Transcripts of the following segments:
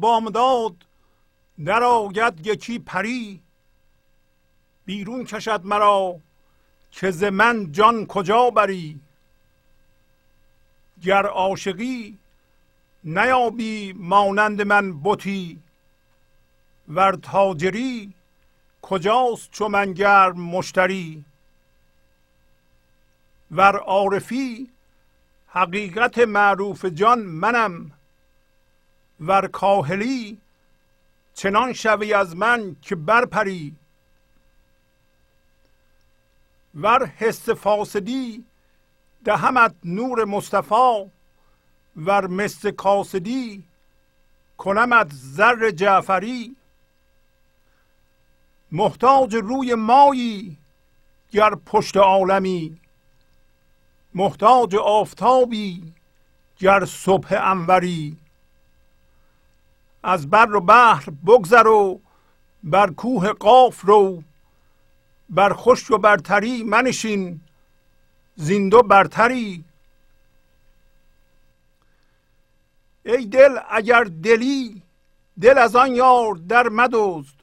بامداد در آید یکی پری. بیرون کشد مرا که ز من جان کجا بری. گر عاشقی نیابی مانند من بتی. ور تاجری کجاست چو من گرم مشتری. ور عارفی حقیقت معروف جان منم. ور کاهلی چنان شوی از من که برپری. ور حس فاسدی دهمت نور مصطفی. ور مثل کاسدی کنمت زر جعفری. محتاج روی مایی گر پشت عالمی. محتاج آفتابی گر صبح انوری. از بر و بحر بگذر و بر کوه قاف رو بر خشک و برتری منشین زیندو برتری. ای دل اگر دلی دل از آن یار در مدوزد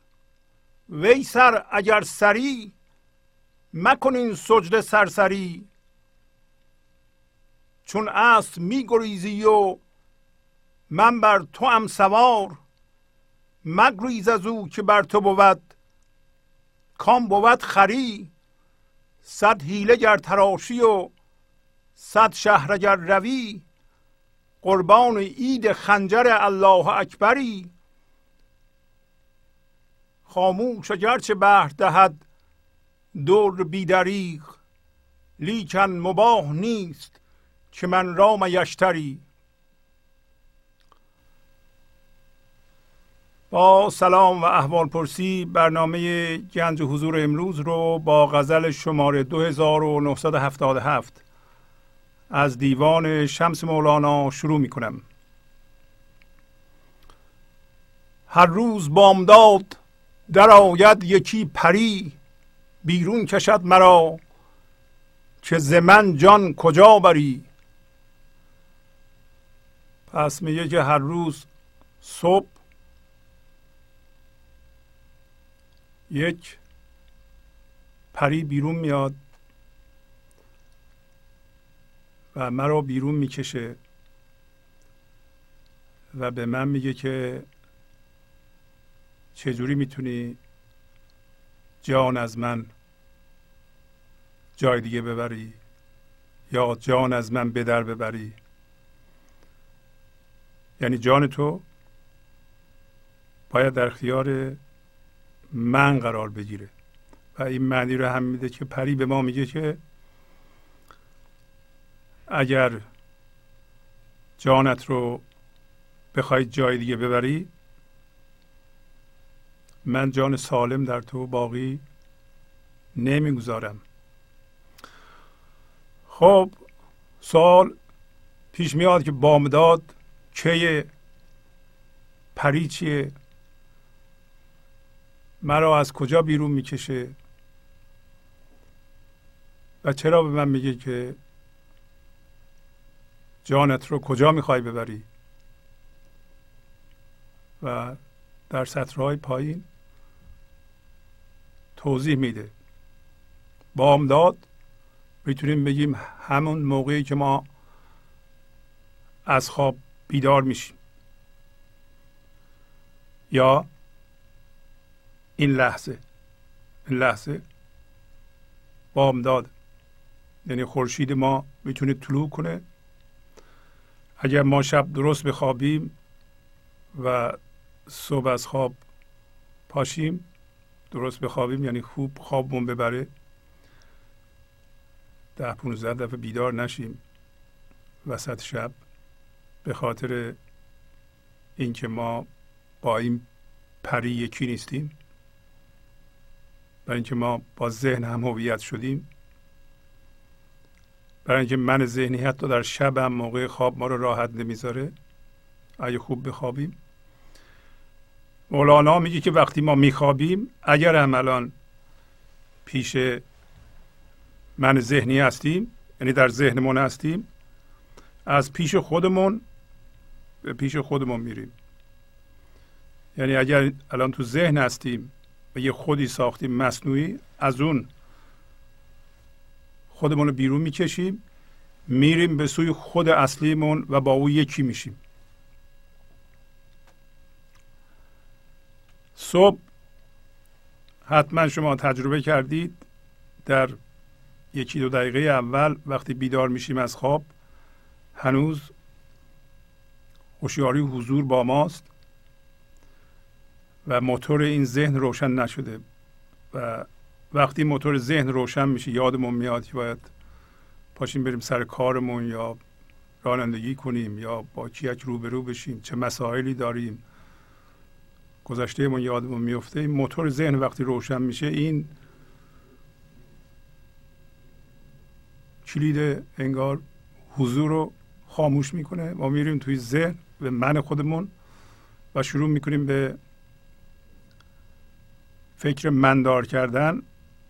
وی سر اگر سری مکنین سجد سرسری. چون است میگریزی و من بر تو ام سوار مگریز از او که بر تو بود. کام بود خری صد حیله گر تراشی و صد شهر گر روی. قربان عید خنجر الله اکبری. خاموش گرچه بهر دهد دور بیدریغ لیکن مباه نیست که من رام یشتری. با سلام و احوال پرسی برنامه گنج حضور امروز رو با غزل شماره 2977 از دیوان شمس مولانا شروع می کنم هر روز بامداد در آید یکی پری بیرون کشد مرا که زمن جان کجا بری؟ پس میگه که هر روز صبح یک پری بیرون میاد و مرا بیرون می‌کشه و به من میگه که چجوری می‌تونی جان از من جای دیگه ببری یا جان از من به در ببری؟ یعنی جان تو باید در اختیار من قرار بگیره. و این معنی رو هم میده که پری به ما میگه که اگر جانت رو بخوای جای دیگه ببری من جان سالم در تو باقی نمی‌گذارم. خب سال پیش میاد که بامداد کی پری چیه؟ مرا از کجا بیرون می‌کشه؟ و چرا به من میگه که جانت رو کجا می‌خوای ببری؟ و در سطرهای پایین توضیح میده. بامداد می‌تونیم بگیم همون موقعی که ما از خواب بیدار میشیم. یا این لحظه این لحظه بامداد یعنی خورشید ما می‌تونه طلوع کنه. اگر ما شب درست بخوابیم و صبح از خواب پاشیم درست بخوابیم یعنی خوب خوابمون ببره ده پونزده دفعه بیدار نشیم وسط شب به خاطر اینکه ما با این پری یکی نیستیم. برای اینکه ما با ذهن هم هویت شدیم. برای اینکه من ذهنی حتی در شب هم موقع خواب ما رو راحت نمی‌ذاره. اگه خوب بخوابیم. مولانا میگه که وقتی ما میخوابیم اگر هم الان پیش من ذهنی هستیم یعنی در ذهنمون هستیم از پیش خودمون به پیش خودمون میریم. یعنی اگر الان تو ذهن هستیم یه خودی ساختیم مصنوعی از اون خودمون رو بیرون می‌کشیم میریم به سوی خود اصلیمون و با او یکی میشیم. صبح حتما شما تجربه کردید در یکی دو دقیقه اول وقتی بیدار میشیم از خواب هنوز هوشیاری حضور با ماست. و موتور این ذهن روشن نشده و وقتی موتور ذهن روشن میشه یادمون میاد که باید پاشیم بریم سر کارمون یا رانندگی کنیم یا با کیک روبرو بشیم چه مسائلی داریم. گذشتهمون یادمون میفته این موتور ذهن وقتی روشن میشه این کلید انگار حضور رو خاموش می‌کنه. ما میریم توی ذهن به من خودمون و شروع می‌کنیم به فکر مندار کردن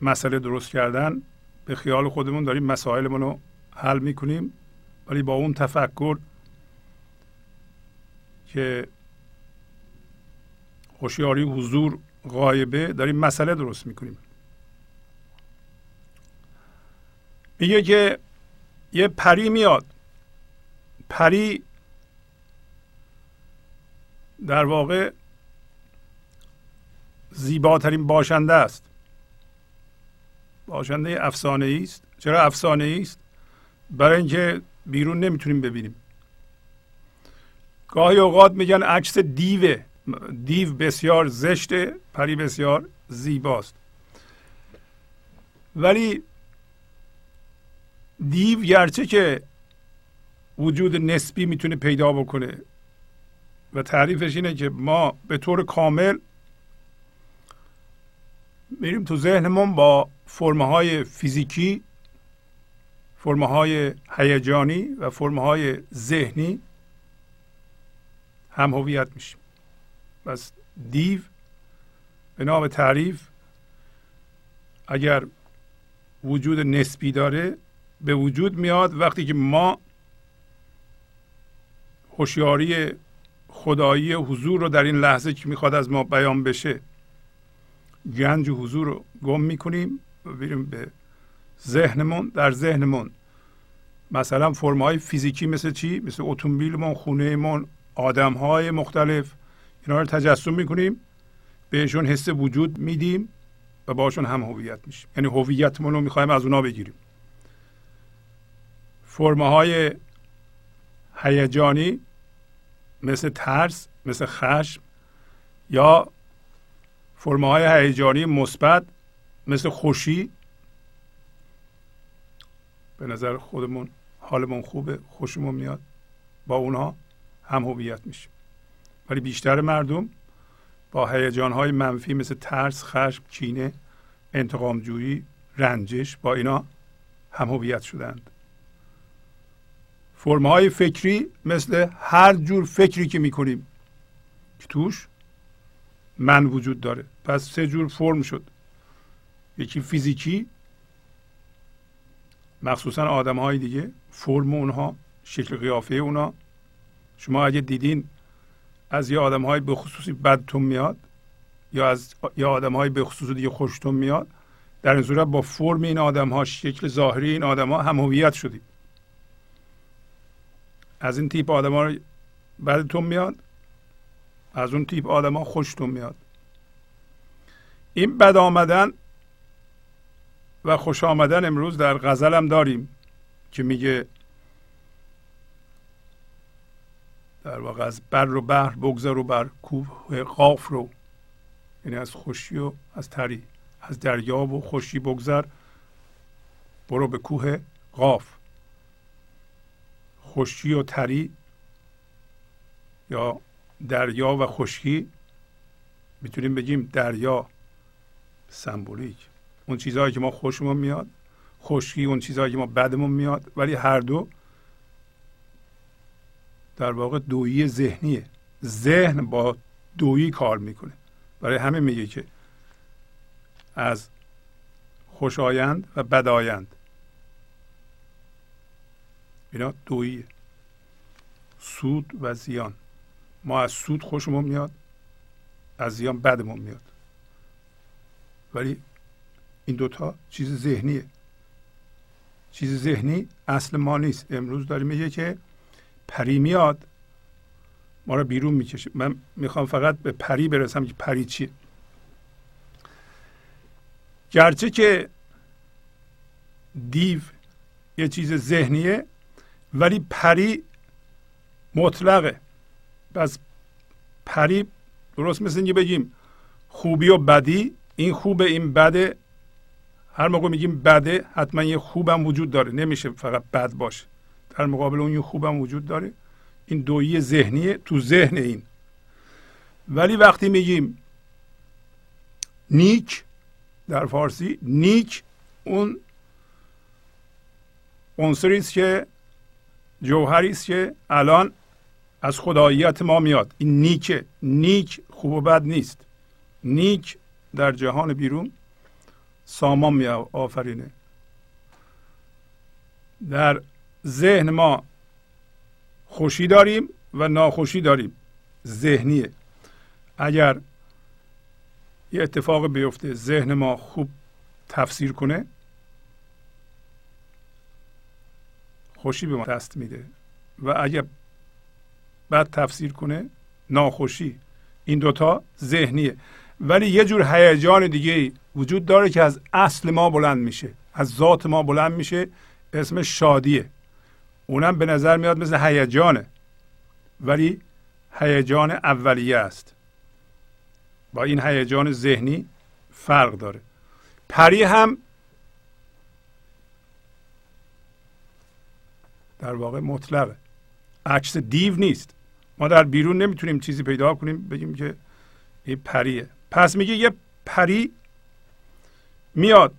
مسئله درست کردن به خیال خودمون داریم مسائلمون رو حل می‌کنیم. ولی با اون تفکر که هوشیاری حضور غایبه داریم مسئله درست می‌کنیم. میگه که یه پری میاد. پری در واقع زیباترین باشنده است. باشنده افسانه است. چرا افسانه است؟ برای اینکه بیرون نمی‌تونیم ببینیم. گاهی اوقات میگن عکس دیوه دیو بسیار زشته پری بسیار زیباست. ولی دیو گرچه که وجود نسبی می‌تونه پیدا بکنه و تعریفش اینه که ما به طور کامل میریم تو ذهنمون با فرمه های فیزیکی فرمه های هیجانی و فرمه های ذهنی هم هویت میشیم. پس دیو به نام تعریف اگر وجود نسبی داره به وجود میاد وقتی که ما هوشیاری خدایی حضور رو در این لحظه که می‌خواد از ما بیان بشه گنج حضور رو گم می‌کنیم و بریم به ذهنمون. در ذهنمون مثلا فرمای فیزیکی مثل چی؟ مثل اتومبیلمون خونهمون آدم های مختلف اینا رو تجسم می‌کنیم بهشون حس وجود میدیم و باشون هم هویت میشیم. یعنی هویتمون رو می‌خوایم از اونا بگیریم. فرمه های هیجانی مثل ترس مثل خشم یا فرمه های هیجانی مثبت مثل خوشی به نظر خودمون حالمون خوبه خوشمون میاد با اونها هم هویت میشیم ولی بیشتر مردم با هیجان های منفی مثل ترس خشم کینه انتقام جویی رنجش با اینا هم هویت شدند. فرم های فکری مثل هر جور فکری که می‌کنیم که توش من وجود داره. پس سه جور فرم شد. یکی فیزیکی مخصوصا آدم های دیگه فرم اونها شکل قیافه اونا. شما اگه دیدین از یه آدم های به خصوصی بدتون میاد یا از یه آدم های به خصوص دیگه خوشتون میاد در این صورت با فرم این آدم ها شکل ظاهری این آدم ها هم هویت شدید. از این تیپ آدم ها بدتون میاد. از اون تیپ آدم ها خوشتون میاد. این بد آمدن و خوش آمدن امروز در غزل هم داریم که میگه در واقع از بر و بحر بگذر و بر کوه قاف رو. یعنی از خوشی و از تری از دریا و خوشی بگذر برو به کوه قاف. خوشی و تری یا دریا و خشکی می‌تونیم بگیم دریا سمبولیک. اون چیزهایی که ما خوشمون میاد خشکی اون چیزهایی که ما بدمون میاد ولی هر دو در واقع دویی ذهنیه. ذهن با دویی کار می‌کنه. برای همه میگه که از خوشایند و بدایند اینا دویی سود و زیان. ما از سود خوشمون میاد از زیان بدمون میاد. ولی این دوتا چیز ذهنیه. چیز ذهنی اصل ما نیست. امروز داریم میگه که پری میاد ما رو بیرون می‌کشه. من می‌خوام فقط به پری برسم که پری چیه. گرچه که دیو یه چیز ذهنیه ولی پری مطلقه. پس پری درست مثل اینکه بگیم خوبی و بدی این خوبه این بده. هر موقع میگیم بده حتما یه خوبم وجود داره. نمیشه فقط بد باشه. در مقابل اون یه خوبم وجود داره. این دویی ذهنیه تو ذهن این. ولی وقتی میگیم نیک در فارسی نیک اون عنصری است که جوهری است که الان از خداییت ما میاد. این نیکه نیک خوب و بد نیست. نیک در جهان بیرون سامان می آفرینه. در ذهن ما خوشی داریم و ناخوشی داریم. ذهنیه. اگر یه اتفاق بیفته ذهن ما خوب تفسیر کنه خوشی به ما دست میده. و اگر بعد تفسیر کنه ناخوشی. این دوتا ذهنیه. ولی یه جور هیجان دیگه وجود داره که از اصل ما بلند میشه. از ذات ما بلند میشه. اسم شادیه. اونم به نظر میاد مثل هیجانه. ولی هیجان اولیه است. با این هیجان ذهنی فرق داره. پری هم در واقع مطلقه. عکس دیو نیست. ما در بیرون نمی‌تونیم چیزی پیدا کنیم بگیم که این پریه. پس میگه یه پری میاد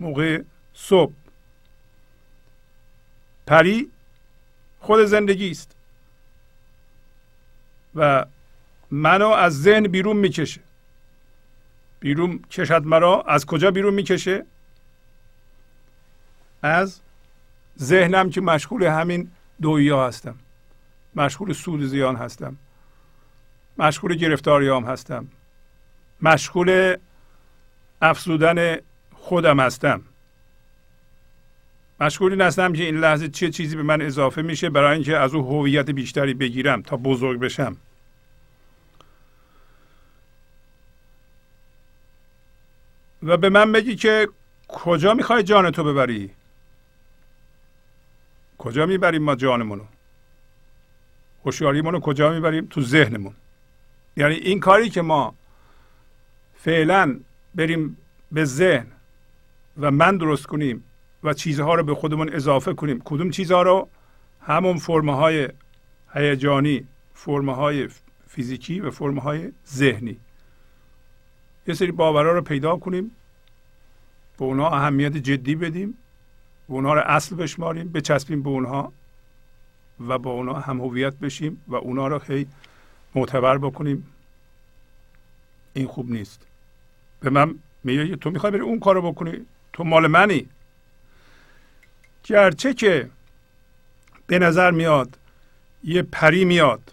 موقع صبح. پری خود زندگی است و منو از ذهن بیرون می‌کشه. بیرون کشد مرا از کجا بیرون می‌کشه؟ از ذهنم که مشغول همین دویا هستم. مشغول سود زیان هستم. مشغول گرفتاریام هستم. مشغول افزودن خودم هستم. مشغول این هستم که این لحظه چه چیزی به من اضافه میشه برای اینکه از او هویت بیشتری بگیرم تا بزرگ بشم. و به من بگی که کجا می‌خوای جان تو ببری؟ کجا می‌بریم ما جانمونو؟ هوشیاریمون رو کجا می‌بریم؟ تو ذهنمون. یعنی این کاری که ما فعلا بریم به ذهن و من درست کنیم و چیزها رو به خودمون اضافه کنیم کدوم چیزها رو؟ همون فرمه های هیجانی فرمه های فیزیکی و فرمه های ذهنی. یه سری باورها رو پیدا کنیم به اونها اهمیت جدی بدیم به اونها رو اصل بشماریم بچسبیم به اونها. و با اونها هم هویت بشیم و اونها رو هی معتبر بکنیم. این خوب نیست. به من میگه تو می‌خوای بری اون کارو بکنی؟ تو مال منی. گرچه که به نظر میاد یه پری میاد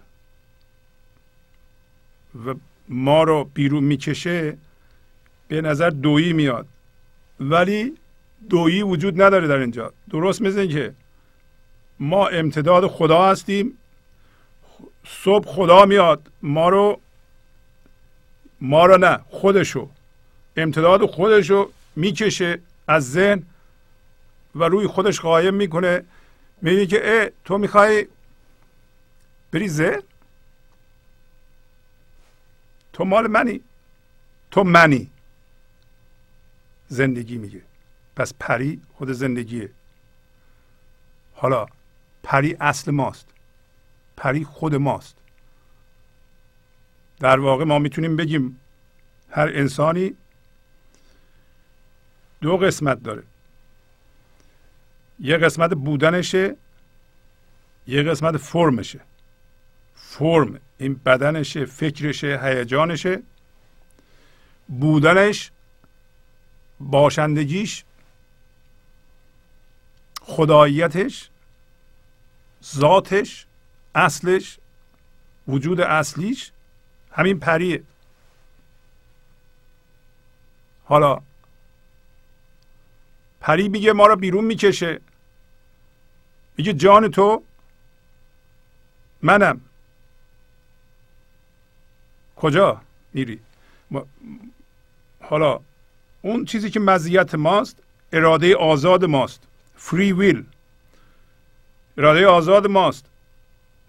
و ما رو بیرون می‌کشه به نظر دویی میاد. ولی دویی وجود نداره در اینجا. درست مثل که ما امتداد خدا هستیم. صبح خدا میاد ما رو ما رو نه خودشو. امتداد خودشو می‌کشه از ذهن و روی خودش قایم می‌کنه. میگه که اه تو می‌خوای بری ذهن؟ تو مال منی. تو منی. زندگی میگه. پس پری خود زندگیه. حالا پری اصل ماست. پری خود ماست. در واقع ما می‌تونیم بگیم هر انسانی دو قسمت داره. یه قسمت بودنشه یه قسمت فرمشه. فرم این بدنشه فکرشه هیجانشه. بودنش باشندگیش خداییتش. ذاتش اصلش وجود اصلیش همین پریه. حالا پری میگه ما رو بیرون می‌کشه. میگه جان تو منم. کجا میری؟ حالا اون چیزی که مزیت ماست اراده آزاد ماست. فری ویل اراده آزاد ماست.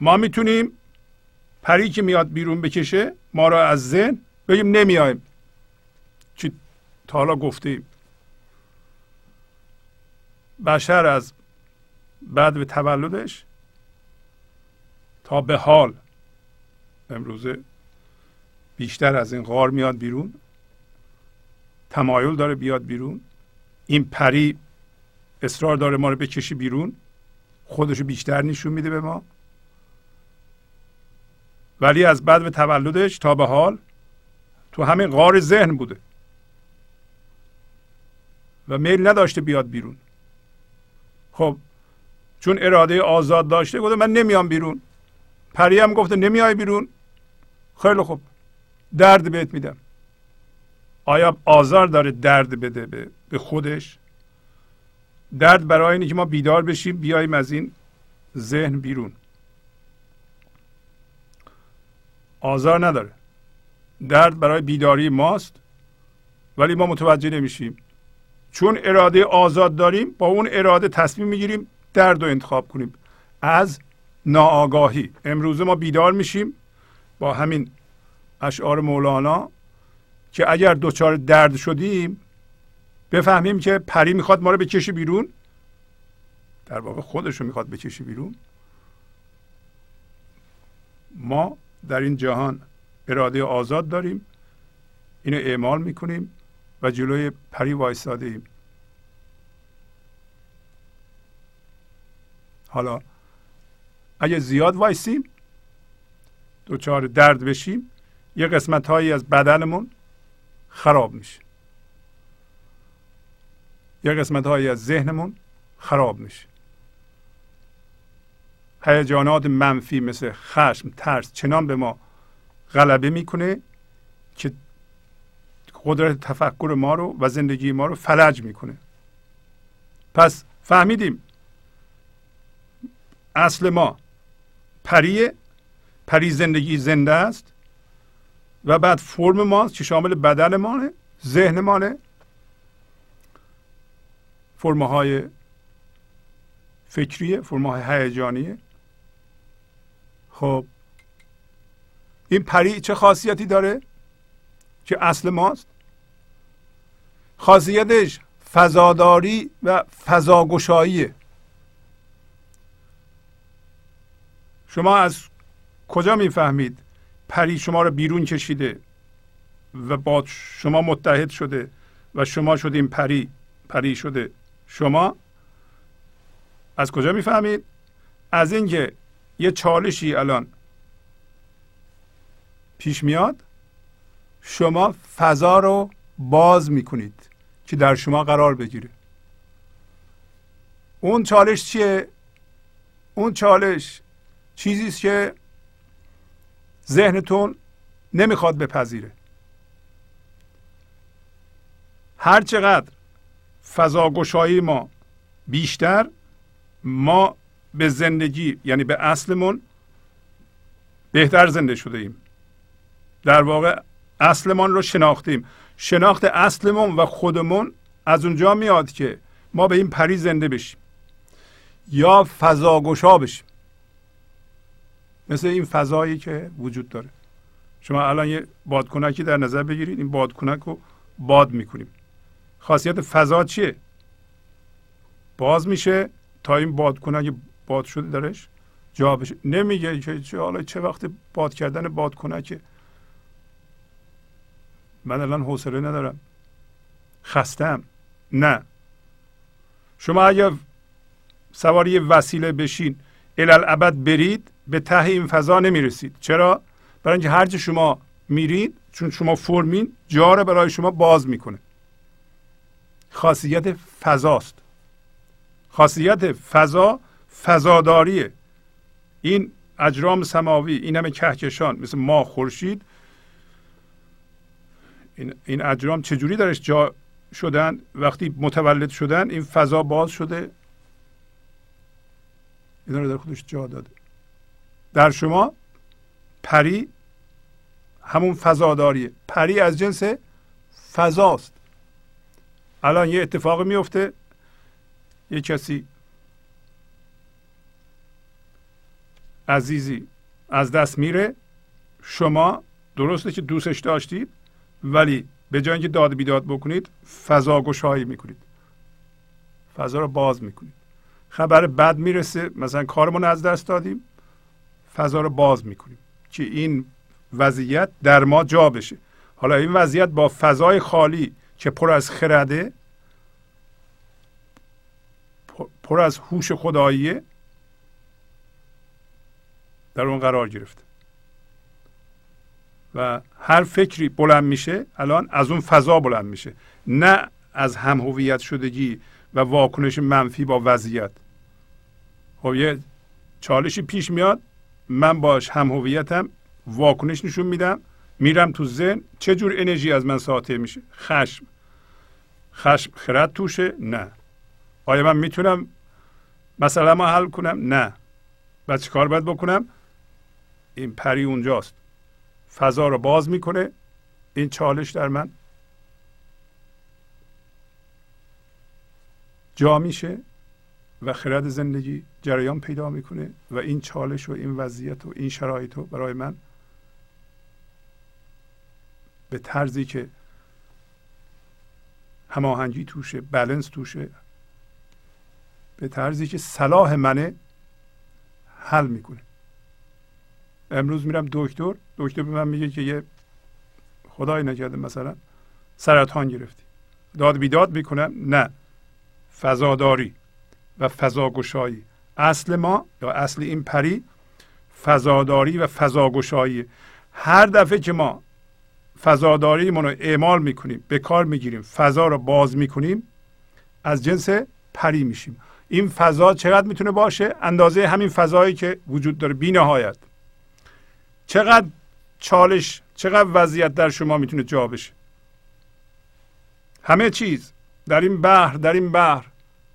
ما می‌تونیم پری که میاد بیرون بکشه ما را از ذهن بگیم نمیایم. چی تا حالا گفتیم؟ بشر از بعد به تولدش تا به حال. امروزه بیشتر از این غار میاد بیرون. تمایل داره بیاد بیرون. این پری اصرار داره ما رو بکشی بیرون. خودشو بیشتر نشون میده به ما. ولی از بعد به تولدش تا به حال تو همین غار ذهن بوده. و میل نداشته بیاد بیرون. خب چون اراده آزاد داشته گفته من نمیام بیرون. پری هم گفته نمیای بیرون. خیلی خوب. درد بهت میدم. آیا آزار داره درد بده به خودش؟ درد برای اینه که ما بیدار بشیم بیایم از این ذهن بیرون. آزار نداره. درد برای بیداری ماست ولی ما متوجه نمیشیم. چون اراده آزاد داریم با اون اراده تصمیم می‌گیریم درد رو انتخاب کنیم. از ناآگاهی. امروزه ما بیدار میشیم با همین اشعار مولانا که اگر دچار درد شدیم بفهمیم که پری می‌خواد ما رو بکشه بیرون؟ در واقع خودش رو می‌خواد بکشه بیرون. ما در این جهان اراده آزاد داریم اینو اعمال می‌کنیم و جلوی پری وایستاده ایم حالا اگه زیاد وایسیم دوچار درد بشیم یه قسمت هایی از بدنمون خراب میشه. یه قسمت هایی از ذهنمون خراب میشه. هیجانات منفی مثل خشم ترس چنان به ما غلبه می‌کنه که قدرت تفکر ما رو و زندگی ما رو فلج می‌کنه. پس فهمیدیم اصل ما پریه پری زندگی زنده است و بعد فرم ما که شامل بدن مانه ذهن مانه فرمهای فکریه فرمهای هیجانیه. خب این پری چه خاصیتی داره که اصل ماست؟ خاصیتش فضاداری و فضاگشاییه. شما از کجا می‌فهمید پری شما رو بیرون کشیده و با شما متحد شده و شما شدیم پری پری شده؟ شما از کجا می‌فهمید؟ از اینکه یه چالشی الان پیش میاد شما فضا رو باز می‌کنید که در شما قرار بگیره. اون چالش چیه؟ اون چالش چیزی است که ذهنتون نمی‌خواد بپذیره. هر چقدر فضاگشایی ما بیشتر ما به زندگی یعنی به اصلمون بهتر زنده شده ایم در واقع اصلمان رو شناختیم. شناخت اصلمون و خودمون از اونجا میاد که ما به این پری زنده بشیم یا فضاگشا بشیم. مثل این فضایی که وجود داره. شما الان یه بادکنکی در نظر بگیرید این بادکنک رو باد می‌کنیم. خاصیت فضا چیه؟ باز میشه تا این بادکنک باد شده درش جا بشه. نمیگه که چه حالا چه وقت باد کردن بادکنک من الان حوصله ندارم. خستم. نه. شما اگر سواری وسیله بشین الالعبد برید به ته این فضا نمی‌رسید. چرا؟ برای اینکه هرچه شما میرید چون شما فرمین جا رو برای شما باز می‌کنه. خاصیت فضاست. خاصیت فضا فضاداریه. این اجرام سماوی این همه کهکشان مثل ما خورشید. این, این اجرام چجوری درش جا شدن؟ وقتی متولد شدن این فضا باز شده. اینا رو در خودش جا داده. در شما پری همون فضاداریه. پری از جنس فضاست. الان یه اتفاق میفته. یه کسی عزیزی از دست میره. شما درسته که دوستش داشتید ولی به جای اینکه داد بیداد بکنید فضا گشایی می‌کنید. فضا رو باز می‌کنید. خبر بد می‌رسه مثلا کارمون از دست دادیم فضا رو باز می‌کنیم. که این وضعیت در ما جا بشه. حالا این وضعیت با فضای خالی که پر از خرده پر از هوش خداییه در اون قرار گرفته. و هر فکری بلند میشه الان از اون فضا بلند میشه. نه از هم هویت شدگی و واکنش منفی با وضعیت. خب یه چالشی پیش میاد من باش هم هویتم واکنش نشون میدم میرم تو ذهن. چه جور انرژی از من ساطع میشه؟ خشم. خشم خرد توشه؟ نه. آیا من می‌تونم مثلا ما حل کنم؟ نه. و چه کار باید بکنم؟ این پری اونجاست. فضا رو باز می‌کنه. این چالش در من جا میشه و خرد زندگی جریان پیدا می‌کنه و این چالش و این وضعیت و این شرایط رو برای من به طرزی که هماهنگی توشه بلنس توشه به طرزی که صلاح منه حل می‌کنه. امروز میرم دکتر دکتر به من میگه که یه خدای نکرده مثلا سرطان گرفتی. داد بیداد می‌کنم نه. فضاداری و فضاگشایی. اصل ما یا اصل این پری فضاداری و فضاگشایی. هر دفعه که ما فضاداری رو اعمال می‌کنیم به کار می‌گیریم فضا رو باز می‌کنیم از جنس پری میشیم. این فضا چقدر می‌تونه باشه؟ اندازه همین فضایی که وجود داره بی نهایت. چقدر چالش چقدر وضعیت در شما می‌تونه جا بشه؟ همه چیز در این بحر در این بحر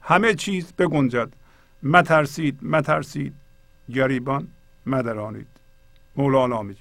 همه چیز بگنجد. مترسید مترسید گریبان مدرانید. مولانا میگه.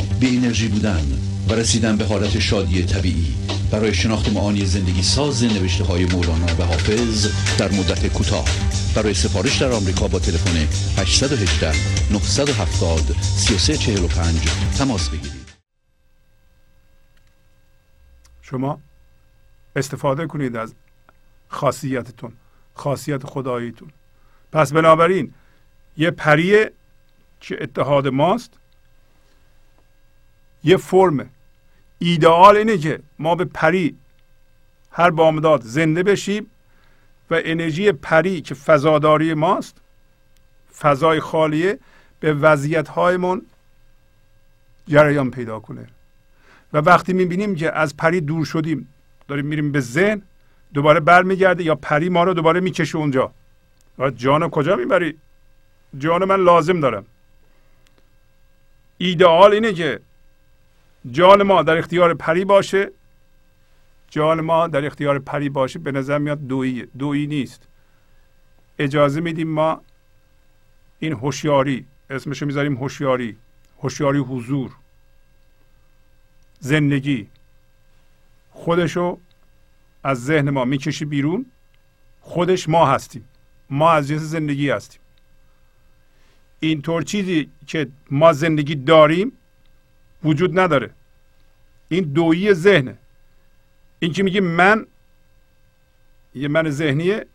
بی انرژی بودن و رسیدن به حالت شادی طبیعی. برای شناخت معانی زندگی ساز نوشته های مولانا و حافظ در مدت کوتاه. برای سفارش در آمریکا با تلفن 818 970 3345 تماس بگیرید. شما استفاده کنید از خاصیتتون خاصیت خداییتون. پس بنابراین یه پریه که اتحاد ماست؟ یه فرم. ایدئال اینه که ما به پری هر بامداد زنده بشیم و انرژی پری که فضاداری ماست فضای خالیه به وضعیت هایمون جریان پیدا کنه. و وقتی می‌بینیم که از پری دور شدیم داریم میریم به ذهن دوباره برمیگرده یا پری ما رو دوباره می‌کشه اونجا. و جان کجا می‌بری؟ جان من لازم دارم. ایدئال اینه که جان ما در اختیار پری باشه. جان ما در اختیار پری باشه به نظر میاد دویی دویی نیست. اجازه میدیم ما این هوشیاری اسمشو می‌ذاریم هوشیاری هوشیاری حضور زندگی خودشو از ذهن ما می‌کشی بیرون. خودش ما هستیم. ما از جنس زندگی هستیم. اینطور چیزی که ما زندگی داریم وجود نداره. این دویی ذهنه. این که میگه من یه من ذهنیه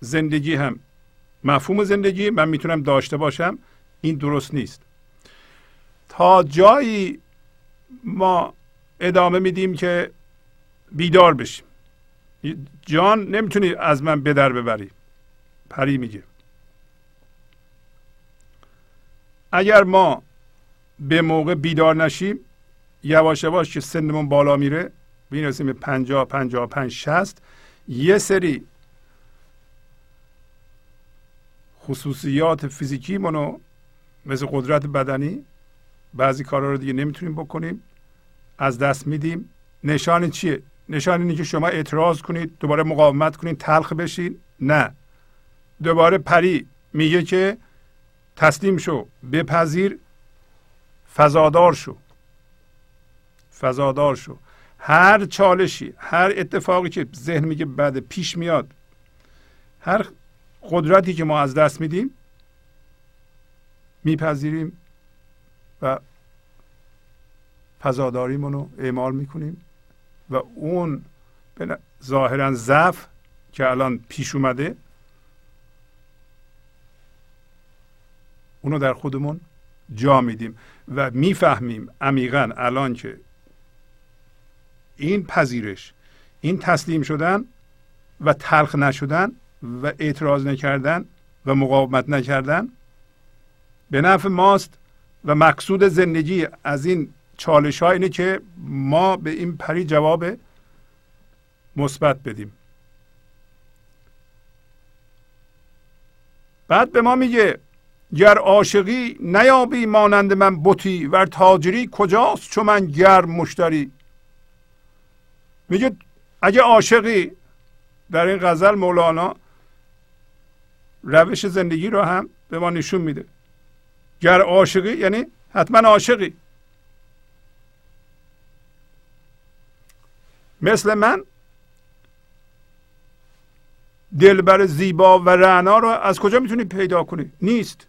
زندگی هم. مفهوم زندگی من می‌تونم داشته باشم. این درست نیست. تا جایی ما ادامه میدیم که بیدار بشیم. جان نمی‌تونی از من به در ببری. پری میگه. اگر ما به موقع بیدار نشیم یواش یواش که سنمون بالا میره می‌رسیم به پنجاه پنجاه پنج شست یه سری خصوصیات فیزیکی منو مثل قدرت بدنی بعضی کارا رو دیگه نمی‌تونیم بکنیم از دست میدیم. نشان چیه؟ نشان اینه که شما اعتراض کنید دوباره مقاومت کنید تلخ بشین. نه. دوباره پری میگه که تسلیم شو بپذیر. فضادار شو. فضادار شو. هر چالشی هر اتفاقی که ذهن میگه بعد پیش میاد هر قدرتی که ما از دست میدیم میپذیریم و فضاداریمون رو اعمال می‌کنیم و اون ظاهرا ضعف که الان پیش اومده اونو در خودمون جا میدیم. و می‌فهمیم عمیقا الان که این پذیرش این تسلیم شدن و تلخ نشدن و اعتراض نکردن و مقاومت نکردن به نفع ماست و مقصود زندگی از این چالش ها اینه که ما به این پری جواب مثبت بدیم. بعد به ما میگه گر عاشقی نیابی مانند من بوتی ور تاجری کجاست چون من گرم مشتری؟ میگه اگه عاشقی در این غزل مولانا روش زندگی رو هم به ما نشون میده. گر عاشقی یعنی حتما عاشقی. مثل من دلبر زیبا و رعنا رو از کجا می‌تونی پیدا کنی؟ نیست.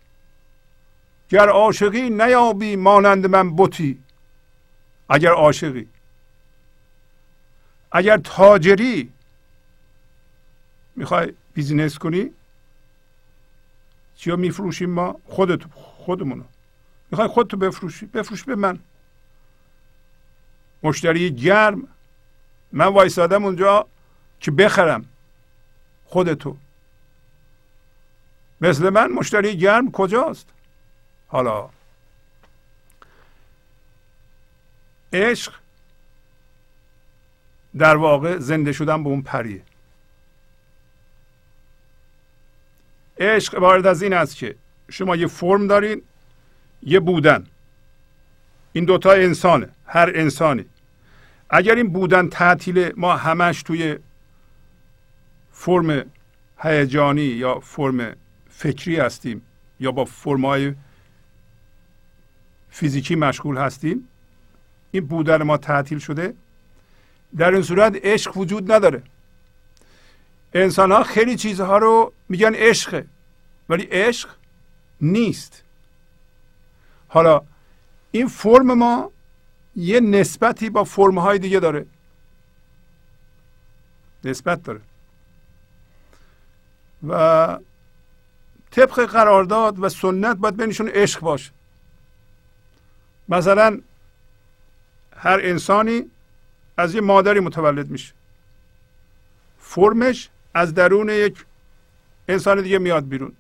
گر عاشقی نیابی مانند من بوتی اگر عاشقی. اگر تاجری. می‌خوای بیزینس کنی؟ چیا میفروشیم ما؟ خودت خودمونو. می‌خوای خودتو بفروشی؟ بفروش به من. مشتری گرم. من وایسادم اونجا که بخرم. خودتو. مثل من مشتری گرم کجاست؟ حالا عشق در واقع زنده شدن به اون پریه. عشق عبارت از این است که شما یه فرم دارین یه بودن. این دوتا انسانه هر انسانی. اگر این بودن تعطیل ما همش توی فرم هیجانی یا فرم فکری هستیم یا با فرمای فیزیکی مشغول هستیم. این بودن ما تعطیل شده. در این صورت عشق وجود نداره. انسان ها خیلی چیزها رو میگن عشقه ولی عشق نیست. حالا این فرم ما یه نسبتی با فرم های دیگه داره. نسبت داره. و طبق قرارداد و سنت باید بینشون عشق باشه. مثلا هر انسانی از یه مادری متولد میشه. فرمش از درون یک انسان دیگه میاد بیرون.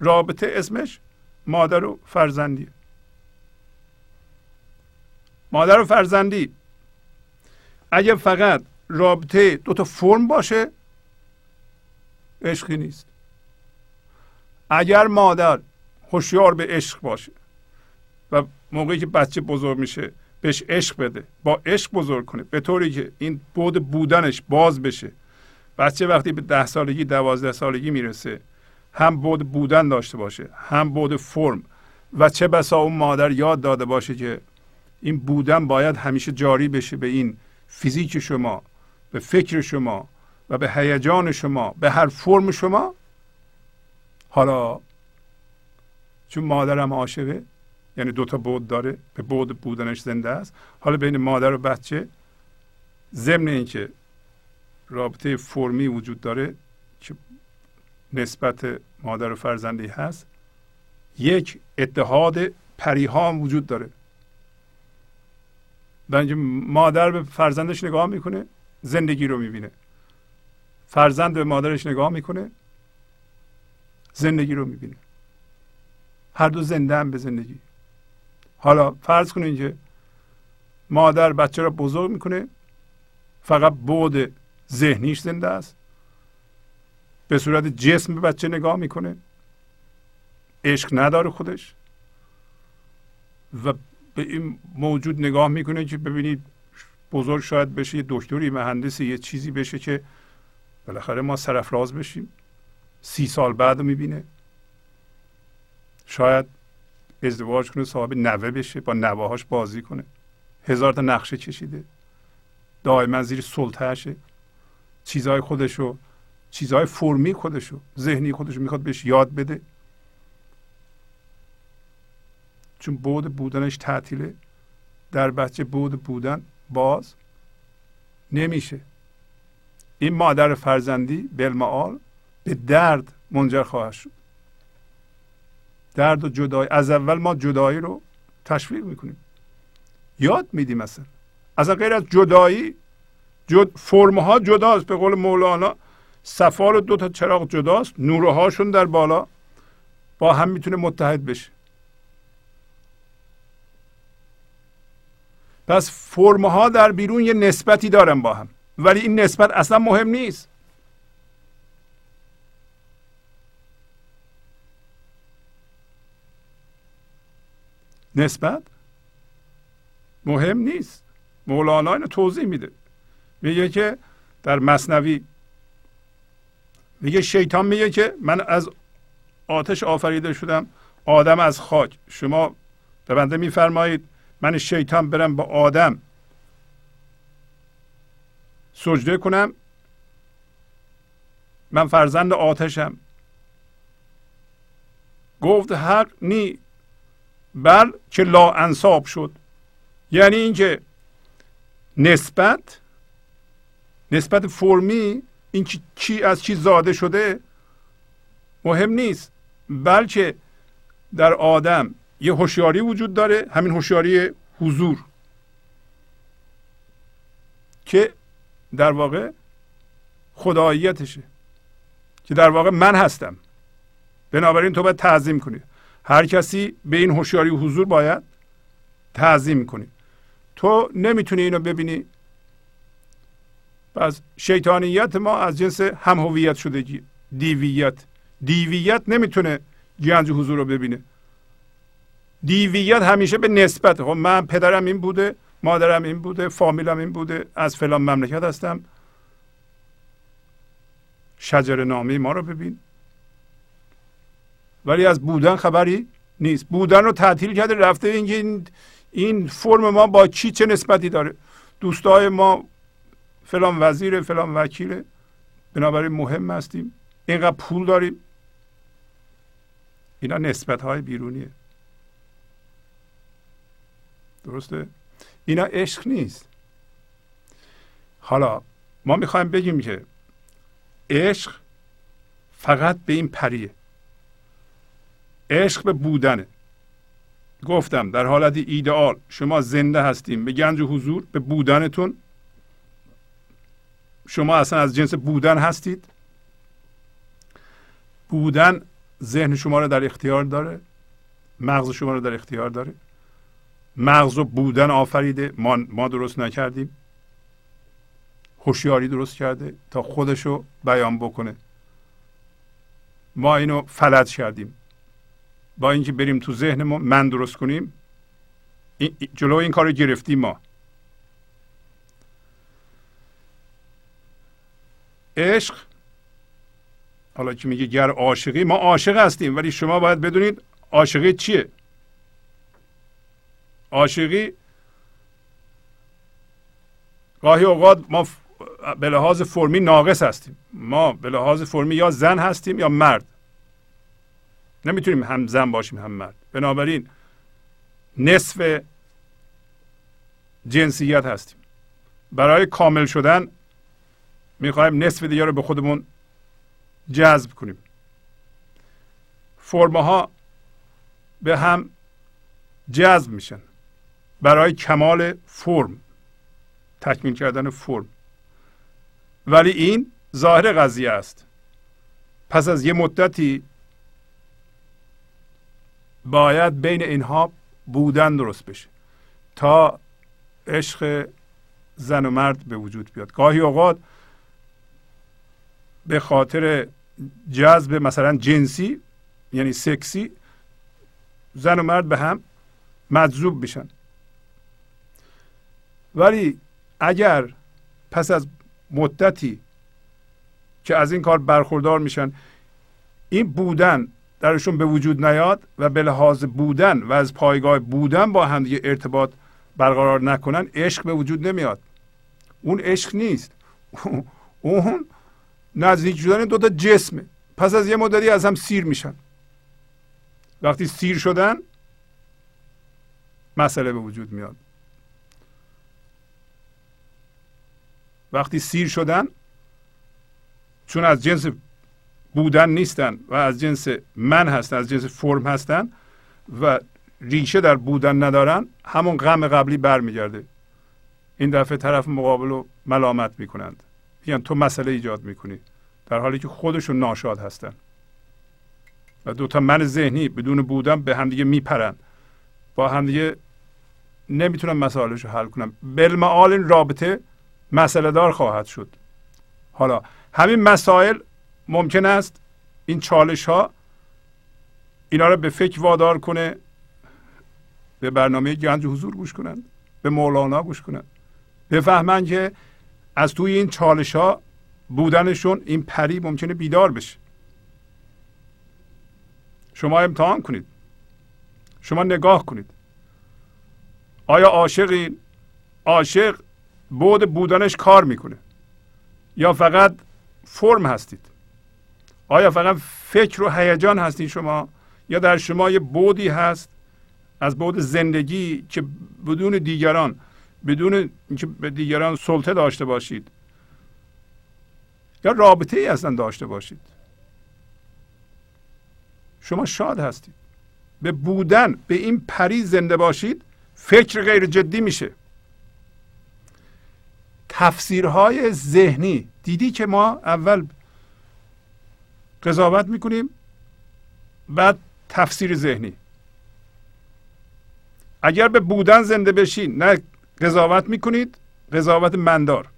رابطه اسمش مادر و فرزندی مادر و فرزندی. اگه فقط رابطه دو تا فرم باشه عشقی نیست. اگر مادر هوشیار به عشق باشه و موقعی که بچه بزرگ میشه بهش عشق بده. با عشق بزرگ کنه. به طوری که این بود بودنش باز بشه. بچه وقتی به ده سالگی دوازده سالگی می‌رسه هم بود بودن داشته باشه هم بود فرم. و چه بسا اون مادر یاد داده باشه که این بودن باید همیشه جاری بشه به این فیزیک شما به فکر شما و به هیجان شما به هر فرم شما. حالا چون مادرم عاشقه یعنی دوتا بود داره به بود بودنش زنده است. حالا بین مادر و بچه ضمن اینکه رابطه فرمی وجود داره که نسبت مادر و فرزندی هست یک اتحاد پریها هم وجود داره. اینجا مادر به فرزندش نگاه می‌کنه زندگی رو می‌بینه. فرزند به مادرش نگاه می‌کنه زندگی رو می‌بینه. هر دو زنده هم به زندگی. حالا فرض کنید که مادر بچه را بزرگ می‌کنه فقط بود ذهنیش زنده است. به صورت جسم به بچه نگاه می‌کنه. عشق نداره خودش. و به این موجود نگاه می‌کنه که ببینید بزرگ شاید بشه یه دکتری مهندسی یه چیزی بشه که بالاخره ما سرفراز بشیم. سی سال بعد می‌بینه. شاید ازدواج کنه صاحب نوه بشه با نوهاش بازی کنه. هزار تا نقشه کشیده دائما زیر سلطهشه. چیزهای خودشو چیزهای فرمی خودشو ذهنی خودشو می‌خواد بهش یاد بده. چون بود بودنش تعطیله. در بچه بود بودن باز نمیشه. این مادر فرزندی بالمعال به درد منجر خواهد شد. درد و جدایی از اول ما جدایی رو تشویق می‌کنیم. یاد میدیم مثلا از غیر از جدایی جد فرمها جداست. به قول مولانا سفار دو تا چراغ جداست. نورهاشون در بالا. با هم می‌تونه متحد بشه. پس فرمها در بیرون یه نسبتی دارن با هم. ولی این نسبت اصلا مهم نیست. نسبت؟ مهم نیست. مولانا اینو توضیح میده. میگه که در مصنوی میگه شیطان میگه که من از آتش آفریده شدم آدم از خاک. شما به بنده میفرمایید من شیطان برم با آدم سجده کنم من فرزند آتشم. گفت حق نی بل که لا انصاب شد. یعنی اینکه نسبت نسبت فرمی این چی از چی زاده شده مهم نیست. بلکه در آدم یه هوشیاری وجود داره همین هوشیاری حضور. که در واقع خداییتشه. که در واقع من هستم. بنابراین تو باید تعظیم کنی. هر کسی به این هوشیاری حضور باید تعظیم کنی تو نمی‌تونی اینو ببینی. پس شیطانیت ما از جنس هم هویت شدگی دیویت. دیویت نمی‌تونه گنج حضور رو ببینه. دیویت همیشه به نسبت خب من پدرم این بوده مادرم این بوده فامیلم این بوده از فلان مملکت هستم. شجر نامی ما رو ببین. ولی از بودن خبری نیست. بودن رو تعطیل کرده رفته این این فرم ما با چی چه نسبتی داره؟ دوستای ما فلان وزیر فلان وکیل بنابراین مهم هستیم. اینقدر پول داریم. اینا نسبت های بیرونیه. درسته؟ اینا عشق نیست. حالا ما می‌خوایم بگیم که عشق فقط به این پریه. عشق به بودنه. گفتم در حالت ایدئال شما زنده هستیم. به گنج حضور به بودنتون. شما اصلا از جنس بودن هستید. بودن ذهن شما رو در اختیار داره. مغز شما رو در اختیار داره. مغز و بودن آفریده. ما, ما درست نکردیم. هوشیاری درست کرده تا خودشو بیان بکنه. ما اینو فلج کردیم. با اینکه بریم تو ذهن ما من درست کنیم جلو این کار گرفتیم ما. عشق حالا که میگه گر عاشقی ما عاشق هستیم ولی شما باید بدونید عاشقی چیه؟ عاشقی گاهی اوقات ما به لحاظ فرمی ناقص هستیم. ما به لحاظ فرمی یا زن هستیم یا مرد. نمی‌تونیم هم زن باشیم هم مرد. بنابراین نصف جنسیت هستیم. برای کامل شدن می‌خوایم نصف دیگر رو به خودمون جذب کنیم. فرمها به هم جذب میشن. برای کمال فرم تکمیل کردن فرم. ولی این ظاهر قضیه است. پس از یه مدتی باید بین اینها بودن درست بشه تا عشق زن و مرد به وجود بیاد. گاهی اوقات به خاطر جذب مثلا جنسی یعنی سکسی زن و مرد به هم مجذوب بشن. ولی اگر پس از مدتی که از این کار برخوردار میشن این بودن درشون به وجود نیاد و به لحاظ بودن و از پایگاه بودن با هم دیگه ارتباط برقرار نکنن عشق به وجود نمیاد. اون عشق نیست. اون نزدیک شدن دو تا جسمه. پس از یه مدتی از هم سیر میشن. وقتی سیر شدن مسئله به وجود میاد. وقتی سیر شدن چون از جنس بودن نیستن و از جنس من هستن از جنس فرم هستن و ریشه در بودن ندارن همون غم قبلی برمیگرده. این دفعه طرف مقابل رو ملامت می‌کنند. یعنی تو مسئله ایجاد می‌کنی. در حالی که خودشون ناشاد هستن. و دوتا من ذهنی بدون بودن به همدیگه میپرن. با همدیگه نمی‌تونن مسائلش رو حل کنن. بالمعال این رابطه مسئله دار خواهد شد. حالا همین مسائل ممکن است این چالش ها اینا رو به فکر وادار کنه به برنامه گنج حضور گوش کنند به مولانا گوش کنند. بفهمند که از توی این چالش ها بودنشون این پری ممکنه بیدار بشه. شما امتحان کنید. شما نگاه کنید. آیا عاشقین عاشق بود بودنش کار می‌کنه. یا فقط فرم هستید؟ آیا فقط فکر و هیجان هستید شما؟ یا در شما یه بودی هست از بود زندگی که بدون دیگران بدون اینکه به دیگران سلطه داشته باشید؟ یا رابطه ای اصلا داشته باشید؟ شما شاد هستید. به بودن به این پری زنده باشید فکر غیر جدی میشه. تفسیرهای ذهنی دیدی که ما اول قضاوت می‌کنیم بعد تفسیر ذهنی. اگر به بودن زنده بشی نه قضاوت می‌کنید قضاوت مندار.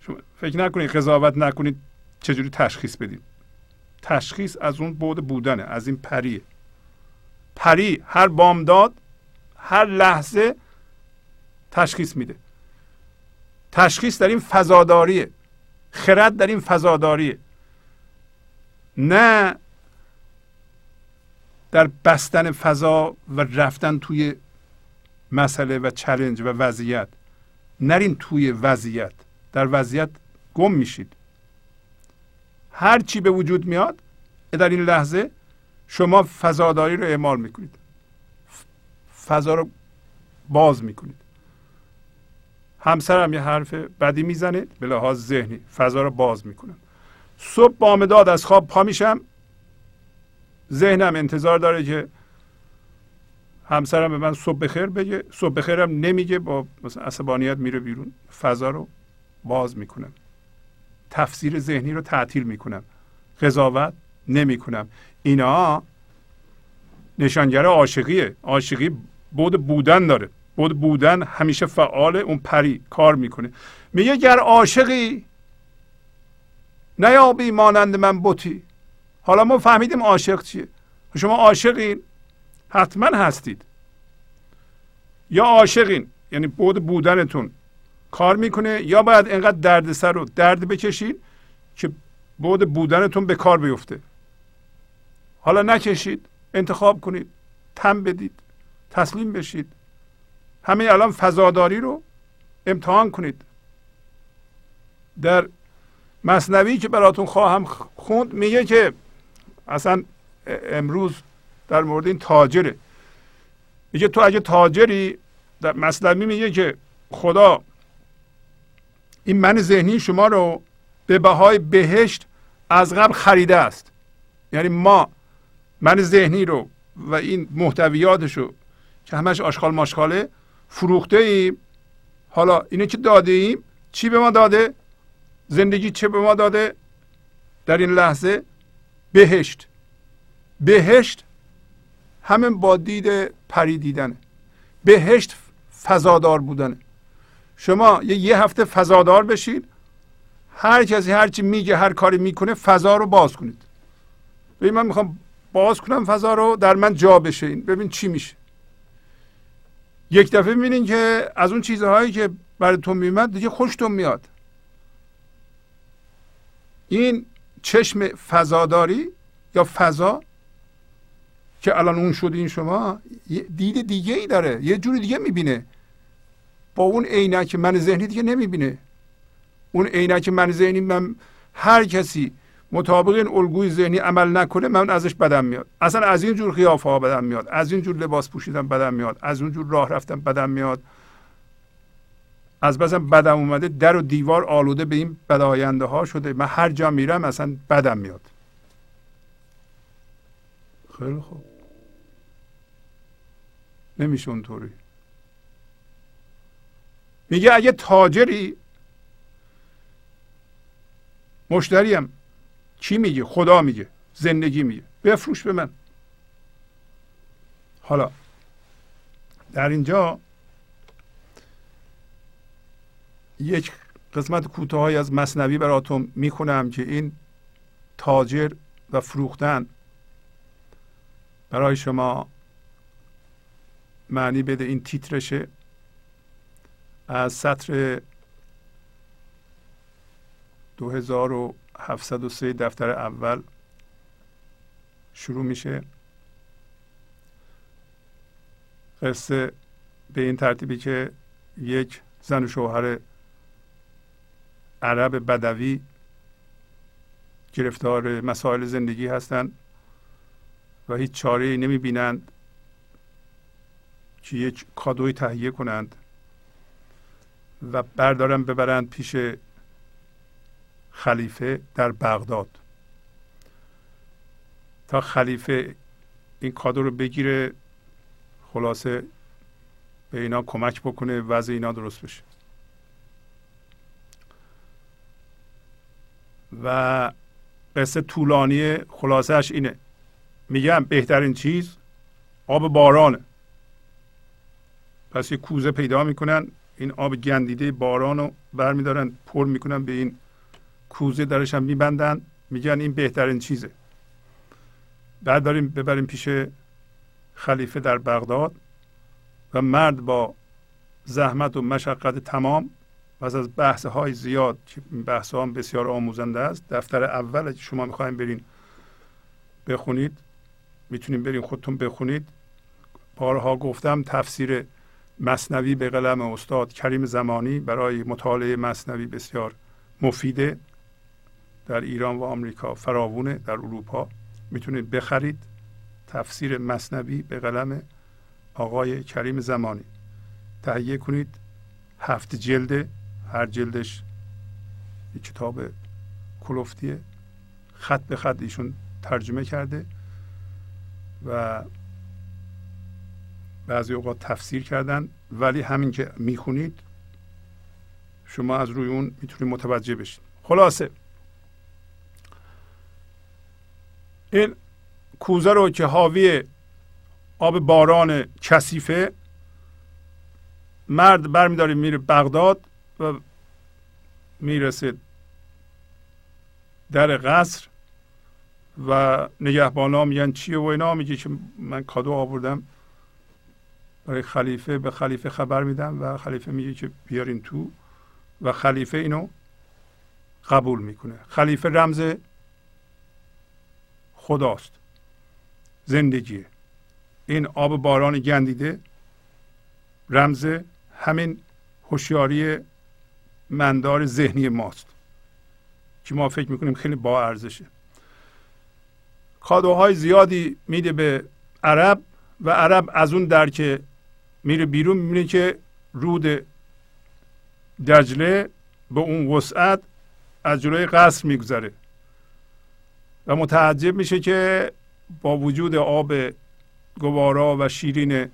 شما فکر نکنید قضاوت نکنید چجوری تشخیص بدید تشخیص از اون بود بودنه از این پریه. پری هر بامداد هر لحظه تشخیص میده. تشخیص در این فضاداریه. خرد در این فضاداریه. نه در بستن فضا و رفتن توی مسئله و چلنج و وضعیت. نرین توی وضعیت. در وضعیت گم میشید. هر چی به وجود میاد در این لحظه شما فضاداری رو اعمال می‌کنید. فضا رو باز می‌کنید. همسرم یه حرف بدی می‌زنه به لحاظ ذهنی. فضا رو باز می‌کنم. صبح بامداد از خواب پا میشم. ذهنم انتظار داره که همسرم به من صبح بخیر بگه. صبح بخیرم نمیگه با مثلا عصبانیت میره بیرون. فضا رو باز می‌کنم. تفسیر ذهنی رو تعطیل می‌کنم. قضاوت نمی‌کنم. اینا نشانگر عاشقیه. عاشقی بود بودن داره. بود بودن همیشه فعال اون پری کار می‌کنه. میگه گر عاشقی نیابی مانند من بوتی حالا ما فهمیدیم عاشق چیه. شما عاشقین. حتما هستید. یا عاشقین یعنی بود بودنتون. کار می‌کنه یا باید اینقدر دردسر رو درد بکشید که بود بودنتون به کار بیفته. حالا نکشید انتخاب کنید تم بدید تسلیم بشید. همه الان فضاداری رو امتحان کنید. در مصنوی که براتون خواهم خوند میگه که اصلا امروز در مورد این تاجره. میگه تو اگه تاجری در مصنوی میگه که خدا این من ذهنی شما رو به بهای بهشت از قبل خریده است. یعنی ما من ذهنی رو و این محتویاتش رو که همش آشغال ماشغاله فروخته ایم. حالا اینه که داده ایم چی به ما داده؟ زندگی چه به ما داده؟ در این لحظه بهشت. بهشت همین با دید پری دیدنه بهشت فضادار بودنه. شما یه, یه هفته فضادار بشید هر کسی هر چی میگه هر کاری می‌کنه فضا رو باز کنید. ببین من می‌خوام باز کنم فضا رو در من جا بشه ببین چی میشه. یک دفعه می‌بینین که از اون چیزهایی که براتون میمد دیگه خوشتون میاد. این چشم فضاداری یا فضا که الان اون شد این شما دید دیگه ای داره یه جوری دیگه می‌بینه. با اون عینک من ذهنی دیگه نمی‌بینه. اون عینک من ذهنی من هر کسی مطابق این الگوی ذهنی عمل نکنه من ازش بدم میاد. اصلا از این جور قیافه ها بدم میاد از این جور لباس پوشیدن بدم میاد از اون جور راه رفتن بدم میاد. از بسم بدم اومده در و دیوار آلوده به این بداینده ها شده. من هر جا میرم اصلا بدم میاد. خیلی خوب. نمیشه اونطوری. میگه اگه تاجری مشتریم چی میگه؟ خدا میگه. زندگی میگه. بفروش به من. حالا در اینجا یک قسمت کوتاهی از مصنوی براتون می‌خونم که این تاجر و فروختن برای شما معنی بده. این تیترشه از سطر 2703 دفتر اول شروع میشه. قصه به این ترتیبی که یک زن و شوهر عرب بدوی گرفتار مسائل زندگی هستند و هیچ چاره نمی بینند که یک کادوی تهیه کنند و بردارن ببرند پیش خلیفه در بغداد. تا خلیفه این کادو رو بگیره خلاصه به اینا کمک بکنه وضع اینا درست بشه. و قصه طولانی خلاصهش اینه. میگم بهترین چیز آب بارانه. پس یه کوزه پیدا می‌کنن این آب گندیده باران رو برمیدارن پر می‌کنن به این کوزه درش هم میبندن. میگن این بهترین چیزه. بعد داریم ببریم پیش خلیفه در بغداد و مرد با زحمت و مشقت تمام پس از بحث های زیاد که بحث هم بسیار آموزنده است دفتر اول که شما می‌خوایم برین بخونید می‌تونیم برین خودتون بخونید. بارها گفتم تفسیر مصنوی به قلم استاد کریم زمانی برای مطالعه مصنوی بسیار مفیده در ایران و آمریکا فراوونه در اروپا. می‌تونید بخرید تفسیر مصنوی به قلم آقای کریم زمانی. تهیه کنید. هفت جلده هر جلدش یک کتاب کلوفتیه. خط به خط ایشون ترجمه کرده و بعضی اوقات تفسیر کردن ولی همین که می‌خونید شما از روی اون می‌تونید متوجه بشید. خلاصه این کوزه رو که حاوی آب باران کثیفه مرد برمیداره میره بغداد. و می‌رسه در قصر و نگهبانا میگن چیه و اینا. میگه که من کادو آوردم برای خلیفه به خلیفه خبر میدم و خلیفه میگه که بیارین تو و خلیفه اینو قبول می‌کنه. خلیفه رمز خداست زندگیه. این آب باران گندیده رمز همین هوشیاری مندار ذهنی ماست. که ما فکر می‌کنیم خیلی با ارزشه. کادوهای زیادی میده به عرب و عرب از اون در که میره بیرون می‌بینه که رود دجله به اون وسعت از جلوی قصر میگذره. و متعجب میشه که با وجود آب گوارا و شیرین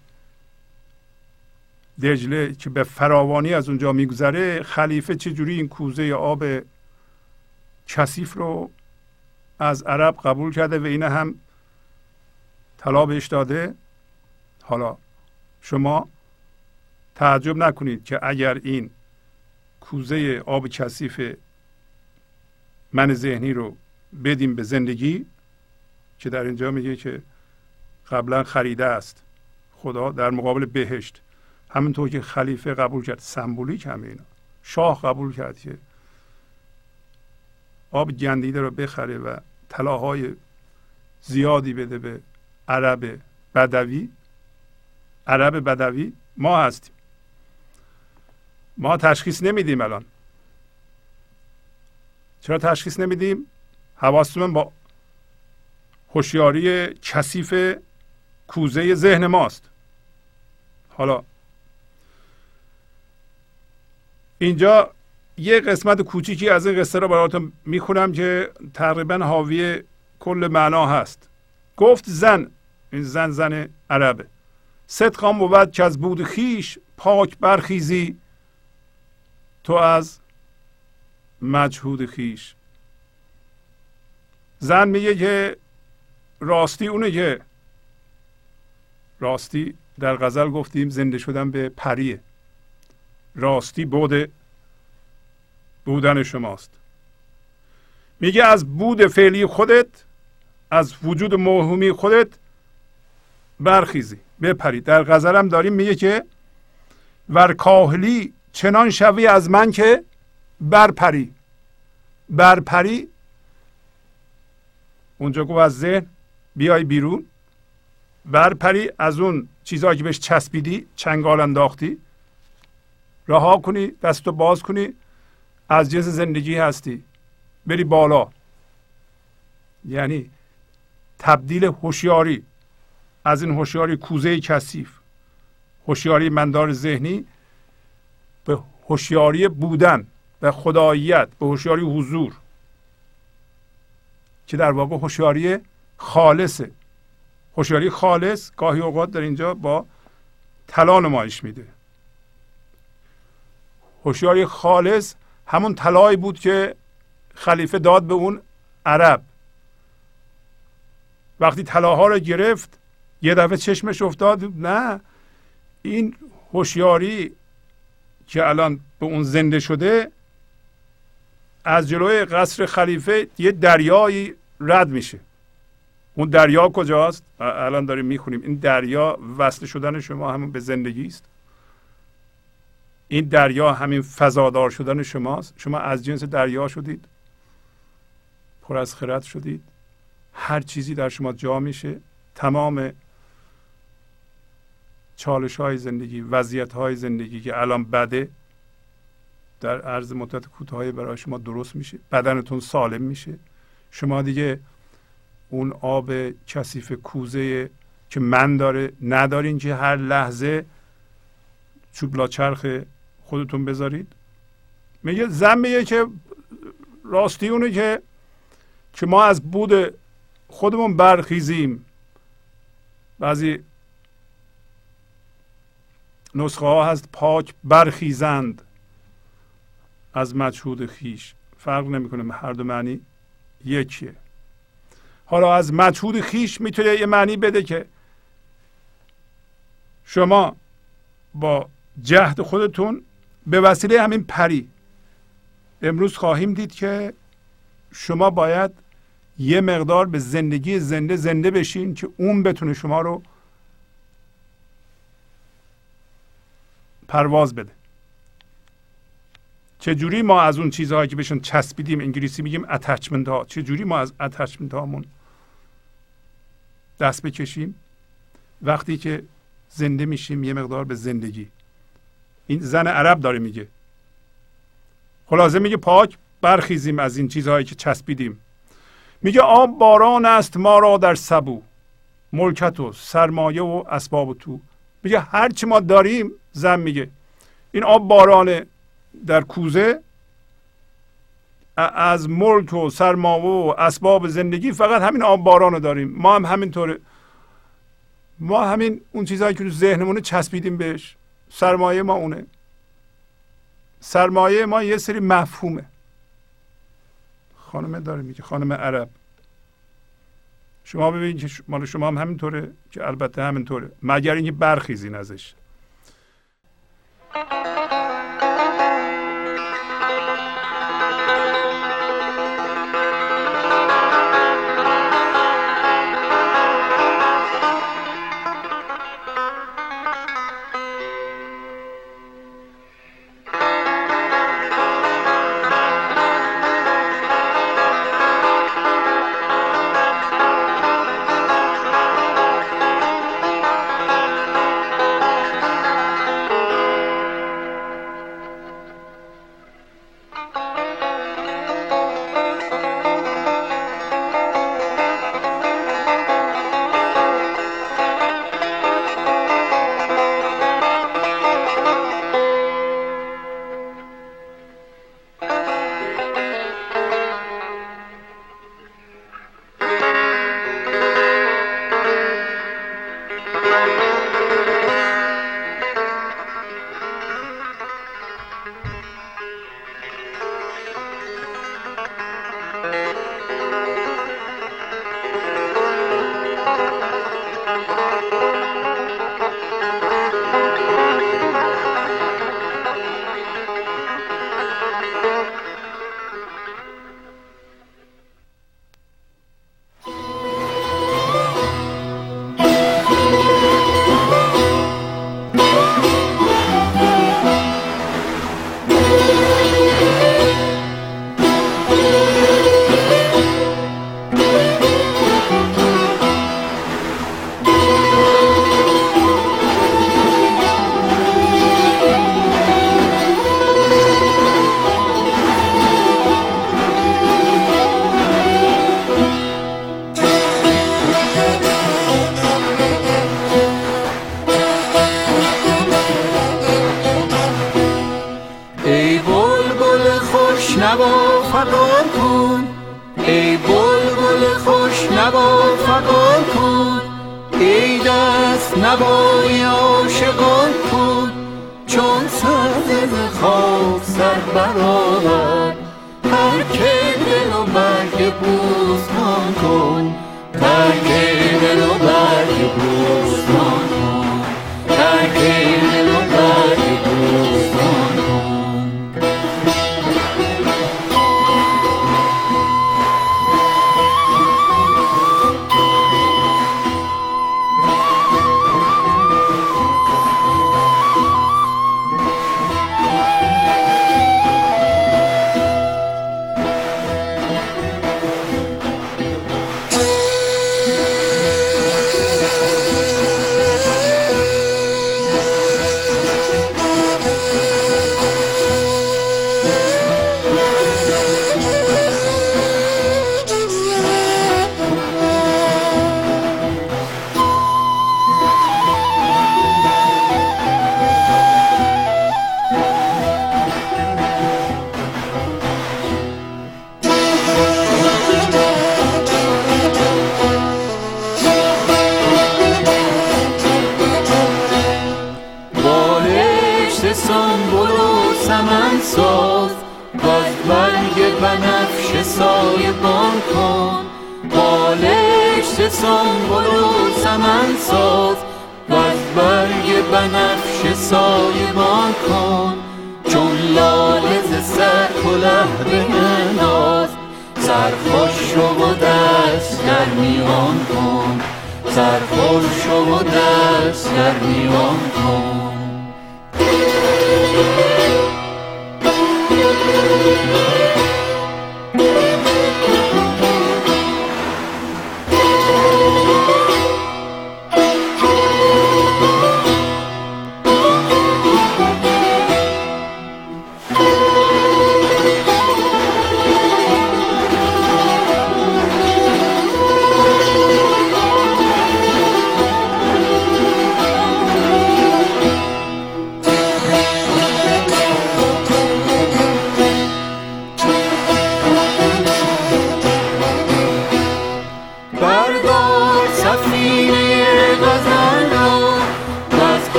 دجله که به فراوانی از اونجا میگذره خلیفه چجوری این کوزه آب کثیف رو از عرب قبول کرده و اینه هم طلا بهش داده؟ حالا شما تعجب نکنید که اگر این کوزه آب کثیف من ذهنی رو بدیم به زندگی که در اینجا میگه که قبلا خریده است. خدا در مقابل بهشت. همینطور که خلیفه قبول کرد سمبولیک همه اینا. شاه قبول کرد که آب گندیده رو بخره و طلاهای زیادی بده به عرب بدوی. عرب بدوی ما هستیم. ما تشخیص نمیدیم الان. چرا تشخیص نمیدیم؟ حواستون با هوشیاری کثیف کوزه ذهن ماست. حالا اینجا یه قسمت کوچیکی از این قصه رو براتون می‌خونم که تقریبا حاوی کل معنا هست. گفت زن این زن زن عربه. صدقان بود که از بود خیش پاک برخیزی تو از مجهود خیش. زن میگه که راستی اونه که راستی در غزل گفتیم زنده شدن به پریه. راستی بود بودن شماست. میگه از بود فعلی خودت از وجود موهومی خودت برخیزی بپری. در غزلم داریم میگه که ور کاهلی چنان شوی از من که برپری. برپری. اونجا گفت از ذهن بیای بیرون. برپری. از اون چیزهایی که بهش چسبیدی چنگال انداختی. رها کنی دستو باز کنی. از جنس زندگی هستی. بری بالا. یعنی تبدیل هوشیاری. از این هوشیاری کوزه کثیف. هوشیاری مندار ذهنی به هوشیاری بودن و خداییت به هوشیاری حضور. که در واقع هوشیاری خالصه. هوشیاری خالص گاهی اوقات در اینجا با طلا نمایش میده. هوشیاری خالص همون طلایی بود که خلیفه داد به اون عرب. وقتی طلاها رو گرفت یه دفعه چشمش افتاد. نه این هوشیاری که الان به اون زنده شده از جلوی قصر خلیفه یه دریایی رد میشه. اون دریا کجاست؟ الان داریم می‌خونیم. این دریا وصل شدن شما همون به زندگی است. این دریا همین فضادار شدن شماست. شما از جنس دریا شدید. پر از خرد شدید. هر چیزی در شما جا میشه. تمام چالش های زندگی وضعیت های زندگی که الان بده در عرض مدت کوتاهی برای شما درست میشه. بدنتون سالم میشه. شما دیگه اون آب کثیف کوزه که من داره ندارین که هر لحظه چوبلا چرخ خودتون بذارید. میگه زن میگه که راستی اونه که که ما از بود خودمون برخیزیم. بعضی نسخه ها هست پاک برخیزند از مجهود خیش. فرق نمی‌کنه هر دو معنی یکیه. حالا از مجهود خیش می‌تونه یه معنی بده که شما با جهد خودتون به وسیله همین پری. امروز خواهیم دید که شما باید یه مقدار به زندگی زنده زنده بشین که اون بتونه شما رو پرواز بده. چجوری ما از اون چیزهایی که بهشون چسبیدیم انگلیسی میگیم اتچمنت ها چجوری ما از اتچمنت هامون دست بکشیم؟ وقتی که زنده میشیم یه مقدار به زندگی. این زن عرب داره میگه. خلاصه میگه پاک برخیزیم از این چیزهایی که چسبیدیم. میگه آب باران است ما را در سبو. ملکت و سرمایه و اسباب تو. میگه هر چی ما داریم زن میگه. این آب باران در کوزه از ملک و سرمایه و اسباب زندگی فقط همین آب باران رو داریم. ما هم همینطوره. ما همین اون چیزهایی که تو ذهنمونه چسبیدیم بهش. سرمایه ما اونه. سرمایه ما یه سری مفهومه. خانم داره میگه خانم عرب. شما ببینید که مال شما هم همینطوره که البته همینطوره. مگر اینکه برخیزین ازش.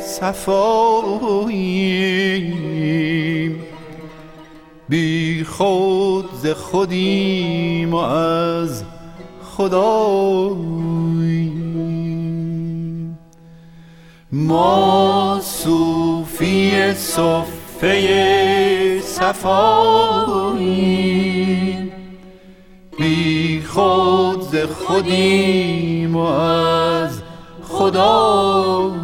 صفاییم. بی خود ز خودیم و از خداییم. ما صوفی صفه صفاییم. بی خود ز خودیم و از خداییم.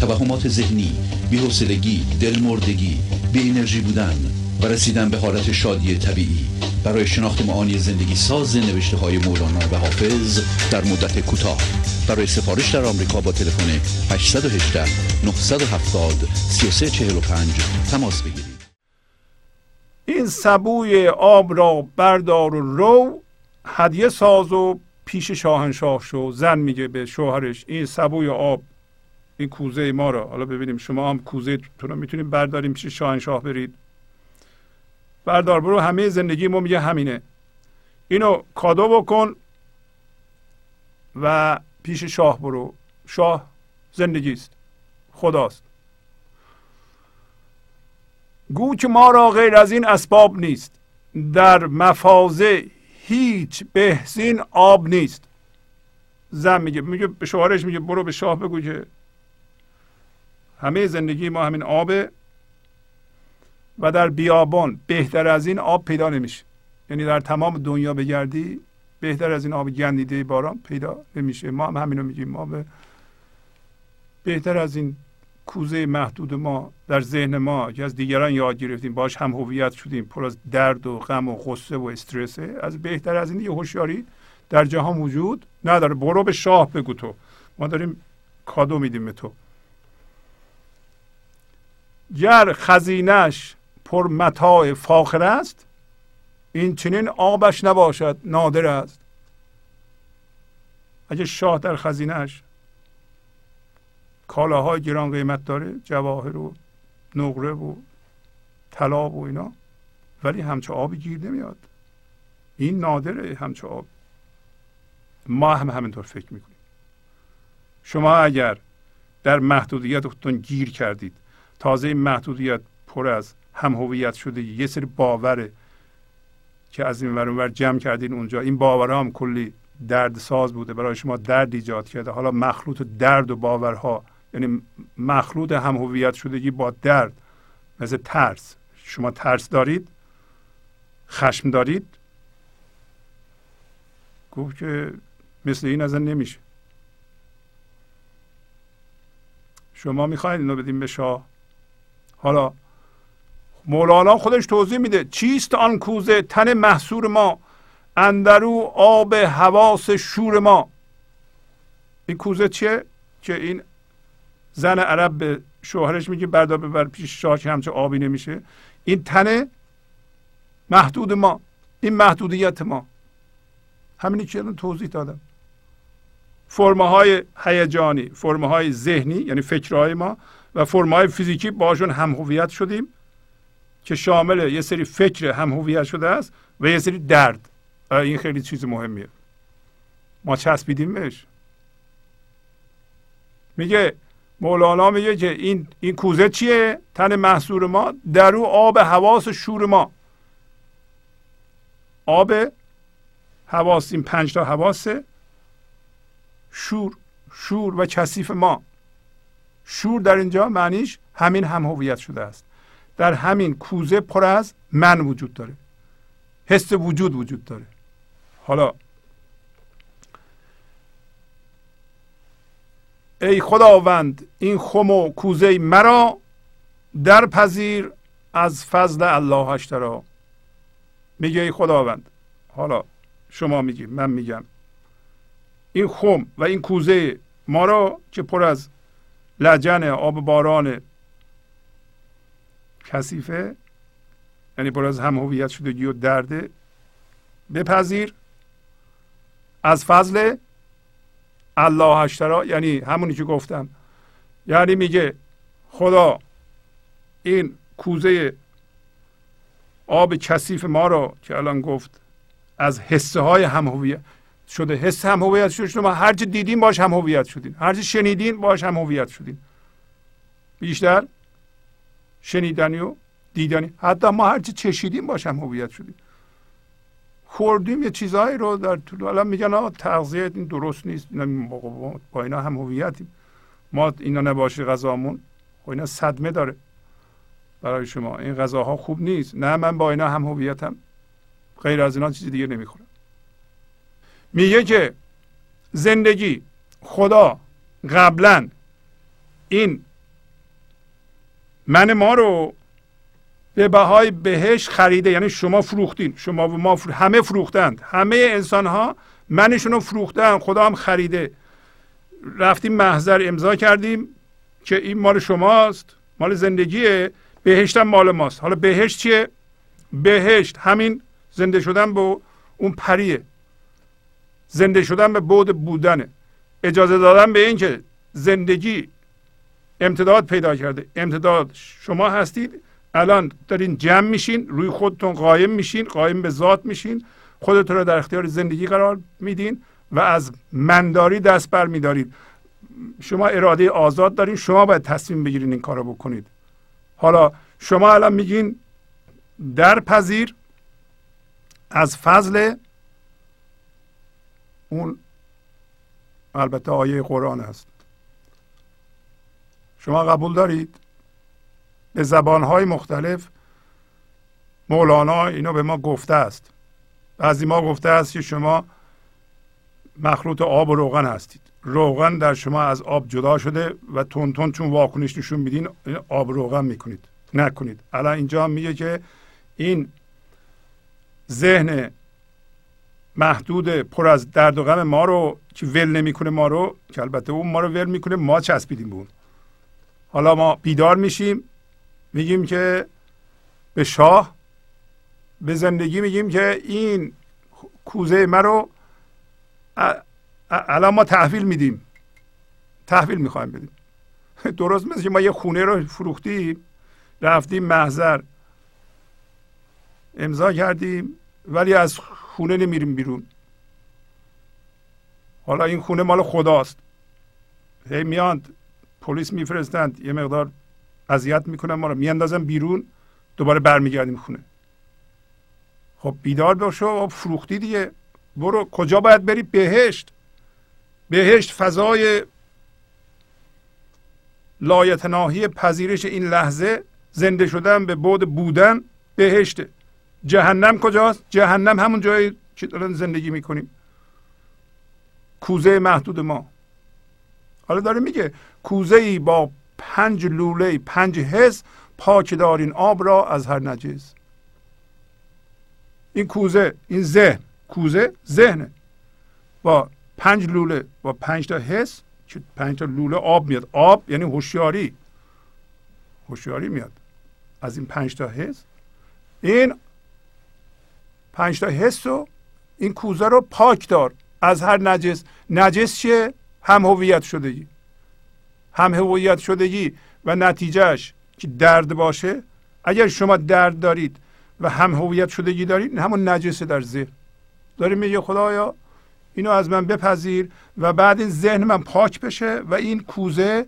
توهمات ذهنی بی‌حوصلگی دلمردگی بی انرژی بودن و رسیدن به حالت شادی طبیعی. برای شناخت معانی زندگی ساز نوشته های مولانا و حافظ در مدت کوتاه. برای سفارش در آمریکا با تلفن 818 970 3345 تماس بگیرید. این سبوی آب را بردار و رو هدیه ساز و پیش شاهنشاه شو. زن میگه به شوهرش این سبوی آب این کوزه ما را. حالا ببینیم شما هم کوزه تو رو می‌تونید برداریم پیش شاهنشاه برید. بردار برو همه زندگی ما میگه همینه. اینو کادو بکن و پیش شاه برو. شاه زندگی است. خداست. گو که ما را غیر از این اسباب نیست. در مفازه هیچ بهزین آب نیست. زن میگه میگه به شوهرش میگه برو به شاه بگو که همه زندگی ما همین آبه و در بیابان بهتر از این آب پیدا نمیشه. یعنی در تمام دنیا بگردی بهتر از این آب گندیده باران پیدا نمیشه. ما هم همینو میگیم ما به بهتر از این کوزه محدود ما در ذهن ما که از دیگران یاد گرفتیم باش هم هویت شدیم پر از درد و غم و غصه و استرسه از بهتر از این یه هوشیاری در جهان وجود نداره. برو به شاه بگو تو. ما داریم کادو میدیم به تو. گر خزینش پر متاع فاخر است این چنین آبش نباشد نادر است. اگه شاه در خزینهش کالاهای گران قیمت داره جواهر و نقره و طلا و اینا ولی همچه آبی گیر نمیاد. این نادره همچه آب. ما هم همینطور فکر می‌کنیم. شما اگر در محدودیت خودتون گیر کردید تازه این محدودیت پر از هم هویت شده. یه سری باور که از این ور جمع کردین اونجا. این باورها هم کلی درد ساز بوده. برای شما درد ایجاد کرده. حالا مخلوط درد و باورها یعنی مخلوط هم هویت شدگی با درد مثل ترس. شما ترس دارید خشم دارید. گفت که مثل این ازن نمیشه. شما می‌خواید اینو بدیم به شاه؟ حالا مولانا خودش توضیح میده چیست آن کوزه تن محصور ما؟ اندرو آب حواس شور ما. این کوزه چیه؟ که این زن عرب به شوهرش میگه بردار ببر پیش شاه که همچه آبی نمیشه. این تن محدود ما این محدودیت ما. همینی که توضیح دادم. فرمه های هیجانی فرمه های ذهنی یعنی فکرهای ما و فرمه های فیزیکی باشون هم هویت شدیم که شامل یه سری فکر هم هویت شده است و یه سری درد. این خیلی چیز مهمیه. ما چسبیدیم بهش. میگه مولانا میگه که این این کوزه چیه؟ تن محصور ما در او آب حواس شور ما. آب حواس این پنج تا حواسه شور شور و کثیف ما. شور در اینجا معنیش همین هم هویت شده است. در همین کوزه پر از من وجود داره. حس وجود وجود داره. حالا ای خداوند این خم و کوزه مرا در پذیر از فضل الله اشترا میگه ای خداوند. حالا شما میگی من میگم. این خم و این کوزه ما را که پر از لجن آب باران کثیفه یعنی پر از هم هویت شدگی و درده بپذیر. از فضل الله اشترا یعنی همونی که گفتم. یعنی میگه خدا این کوزه آب کثیف ما را که الان گفت از حسه های هم هویت شده. حس هم هویت شده. شما هر چه دیدین باش هم هویت شدین. هر چه شنیدین باش هم هویت شدین. بیشتر شنیدنی و دیدنی. حتی ما هر چه چشیدیم باش هم هویت شدیم خوردیم یه چیزهایی رو در طول الان میگن آقا تغذیه این درست نیست. با اینا هم هویتیم. ما اینا نباشه غذامون. خب اینا صدمه داره برای شما. این غذاها خوب نیست. نه من با اینا هم هویتم. غیر از اینا چیزی دیگه نمی‌خورم. میگه که زندگی خدا قبلا این من ما رو به بهای بهش خریده. یعنی شما فروختین. شما و ما همه فروختند. همه انسان ها منشون رو فروختن. خدا هم خریده. رفتیم محضر امضا کردیم که این مال شماست. مال زندگیه. بهشت هم مال ماست. حالا بهشت چیه؟ بهشت. همین زنده شدن به اون پریه. زنده شدن به بود بودنه. اجازه دادن به اینکه زندگی امتداد پیدا کرده. امتداد شما هستید. الان دارین جمع میشین روی خودتون قایم میشین قایم به ذات میشین. خودتون رو در اختیار زندگی قرار میدین و از منداری دست بر میدارید. شما اراده آزاد دارین. شما باید تصمیم بگیرین این کارو بکنید. حالا شما الان میگین در پذیر از فضل اون البته آیه قرآن است. شما قبول دارید؟ به زبانهای مختلف مولانا اینو به ما گفته است. بعضی ما گفته است که شما مخلوط آب و روغن هستید. روغن در شما از آب جدا شده و تون تون چون واکنش نشون میدین آب روغن می‌کنید. نکنید. الان اینجا میگه که این ذهن محدود پر از درد و غم ما رو که ول نمی‌کنه ما رو که البته اون ما رو ول می‌کنه ما چسبیدیم به حالا ما بیدار میشیم میگیم که به شاه به زندگی میگیم که این کوزه ما رو الان ما تحویل میدیم. تحویل می‌خوایم بدیم. درست مثل ما یه خونه رو فروختیم رفتیم محضر. امضا کردیم ولی از خونه نمیریم بیرون. حالا این خونه مال خداست. هی میاند پلیس میفرستند. یه مقدار اذیت می‌کنن ما رو. میاندازن بیرون دوباره برمیگردیم خونه. خب بیدار بشو و فروختی دیگه. برو. کجا باید بری؟ بهشت. بهشت فضای لایتناهی پذیرش این لحظه. زنده شدن به بود بودن. بهشته. جهنم کجاست؟ جهنم همون جایی که دارن زندگی می‌کنیم. کوزه محدود ما. حالا داره میگه کوزه ای با پنج لوله پنج حس پاک دارین آب را از هر نجس این کوزه این ذهن کوزه ذهنه. با پنج لوله با پنج تا حس که پنج تا لوله آب میاد. آب یعنی هوشیاری. هوشیاری میاد. از این پنج تا حس این پنج تا حس رو این کوزه رو پاک دار. از هر نجس. نجس چیه؟ هم هویت شدگی. هم هویت شدگی و نتیجهش که درد باشه. اگر شما درد دارید و هم هویت شدگی دارید همون نجسه در ذهن. داریم میگه خدایا اینو از من بپذیر و بعد این ذهن من پاک بشه و این کوزه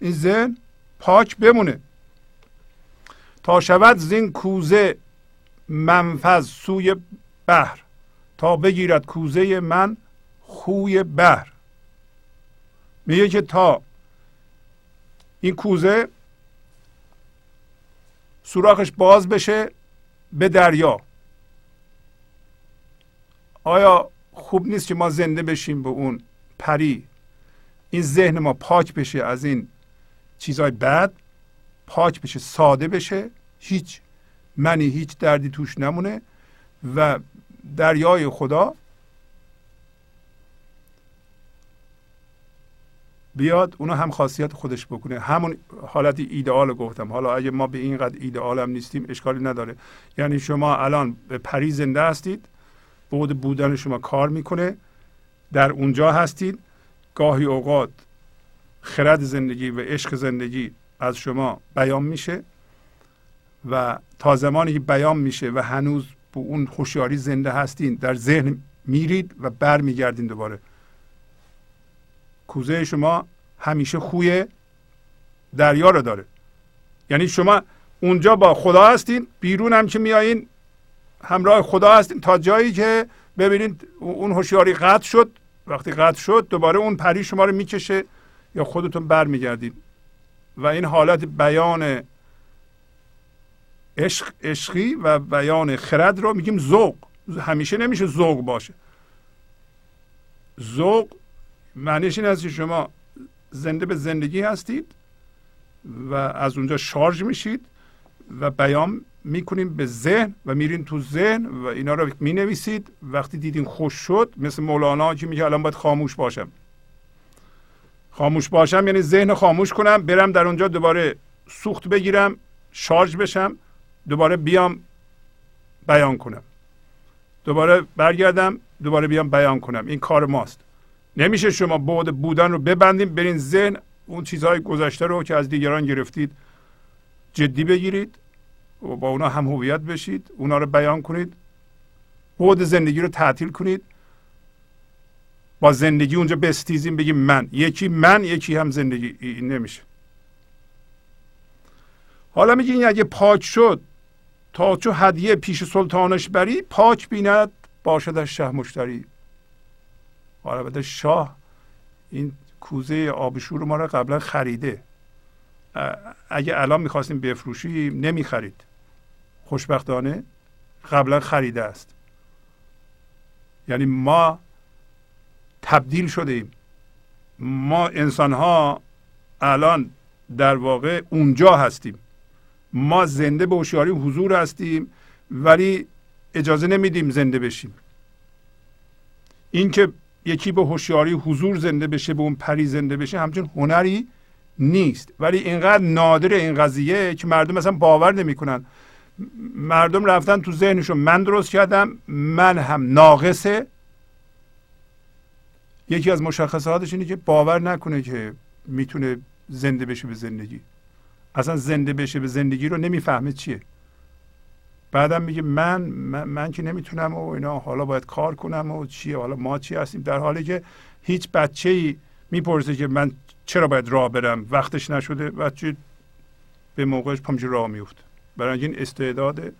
این ذهن پاک بمونه. تا شود زین کوزه منفذ سوی بحر. تا بگیرد کوزه من خوی بحر. میگه که تا این کوزه سوراخش باز بشه به دریا. آیا خوب نیست که ما زنده بشیم به اون پری؟ این ذهن ما پاک بشه از این چیزهای بد؟ پاک بشه ساده بشه؟ هیچ. منی هیچ دردی توش نمونه و دریای خدا بیاد اونو هم خاصیت خودش بکنه. همون حالت ایدئال گفتم. حالا اگه ما به اینقدر ایدئال هم نیستیم اشکالی نداره. یعنی شما الان به پری زنده هستید بود بودن شما کار می‌کنه در اونجا هستید. گاهی اوقات خرد زندگی و عشق زندگی از شما بیان میشه. و تا زمانی که بیان میشه و هنوز به اون خوشیاری زنده هستین در ذهن میرید و بر میگردین دوباره. کوزه شما همیشه خوی دریا رو داره. یعنی شما اونجا با خدا هستین بیرون هم که میایین همراه خدا هستین تا جایی که ببینید اون هوشیاری قطع شد. وقتی قطع شد دوباره اون پری شما رو می‌کشه یا خودتون برمیگردید و این حالت بیان عشق عشقی و بیان خرد رو میگیم ذوق. همیشه نمیشه ذوق باشه. ذوق معنیش این است که شما زنده به زندگی هستید و از اونجا شارژ میشید و بیان می‌کنیم به ذهن و میرین تو ذهن و اینا رو می‌نویسید. وقتی دیدین خوش شد مثل مولانا که میگه الان باید خاموش باشم. خاموش باشم یعنی ذهن خاموش کنم برم در اونجا دوباره سوخت بگیرم شارژ بشم. دوباره بیام بیان کنم. دوباره برگردم دوباره بیام بیان کنم. این کار ماست. نمیشه شما بعد بودن رو ببندیم برین ذهن اون چیزهای گذشته رو که از دیگران گرفتید جدی بگیرید و با اونا هم هویت بشید اونا رو بیان کنید. بعد زندگی رو تعطیل کنید. با زندگی اونجا بستیزیم بگیم من. یکی من یکی هم زندگی. این نمیشه. حالا میگین اگه پاک شد تا چو هدیه پیش سلطانش بری پاک بیند باشدش شه مشتری. البته شاه این کوزه آبشور ما رو قبلا خریده. اگه الان می‌خواستیم بفروشیم نمی‌خرید. خوشبختانه قبلا خریده است. یعنی ما تبدیل شده ایم. ما انسان ها الان در واقع اونجا هستیم. ما زنده به هوشیاری حضور هستیم ولی اجازه نمیدیم زنده بشیم. اینکه یکی به هوشیاری حضور زنده بشه به اون پری زنده بشه همچون هنری نیست. ولی اینقدر نادر این قضیه که مردم مثلا باور نمی‌کنن. مردم رفتن تو ذهنشون من درست کردم من هم ناقصه. یکی از مشخصاتش اینه که باور نکنه که می‌تونه زنده بشه به زندگی. اصلا زنده بشه به زندگی رو نمی‌فهمه چیه. بعدم میگه من, من من که نمی‌تونم و اینا حالا باید کار کنم و چیه حالا ما چی هستیم؟ در حالی که هیچ بچه ای می‌پرسه که من چرا باید راه برم؟ وقتش نشده بچه به موقعش پامش راه میفته برای این استعداد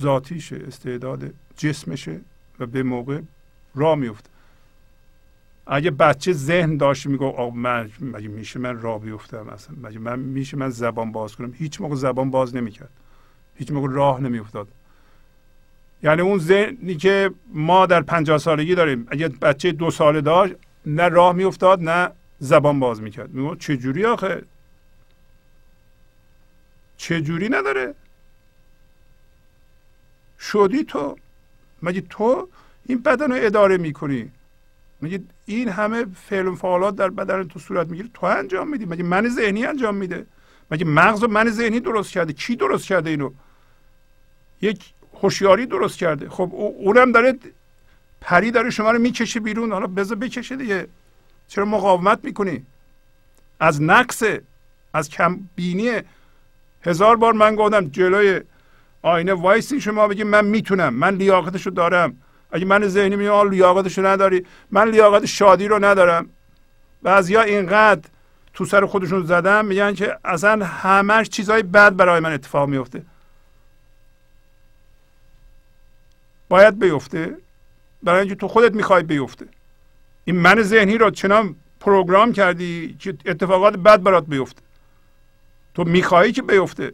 ذاتیشه استعداد جسمشه و به موقع راه میفته اگه بچه ذهن داشت میگو آقا من مگه میشه من راه بیفتم؟ اصلا مگه من میشه من زبان باز کنم؟ هیچ موقع زبان باز نمی‌کرد. هیچ موقع راه نمیافتاد. یعنی اون ذهنی که ما در پنجاه سالگی داریم اگه بچه دو ساله داشت نه راه میافتاد نه زبان باز می‌کرد. میگو چجوری آخه؟ چجوری نداره؟ شدی تو؟ مگه تو این بدن رو اداره می‌کنی؟ مگه این همه فعل و فعالات در بدن تو صورت می‌گیره تو انجام میدی. مگه من ذهنی انجام میده؟ مگه مغز من ذهنی درست کرده؟ کی درست کرده اینو؟ یک هوشیاری درست کرده. خب اونم داره پری داره شما رو می‌کشه بیرون. حالا بذار بکشه دیگه. چرا مقاومت می‌کنی؟ از نقص از کم بینی. هزار بار من گفتم جلوی آینه وایسی شما بگی من می‌تونم من لیاقتشو دارم. اگه من ذهنی میگم لیاقتشو نداری. من لیاقت شادی رو ندارم. بعضیا اینقدر تو سر خودشون زدن میگن که اصلا همش چیزهای بد برای من اتفاق میفته. باید بیفته. برای اینکه تو خودت می‌خوای بیفته. این من ذهنی رو چنان program کردی که اتفاقات بد برات بیفته. تو میخوایی که بیفته.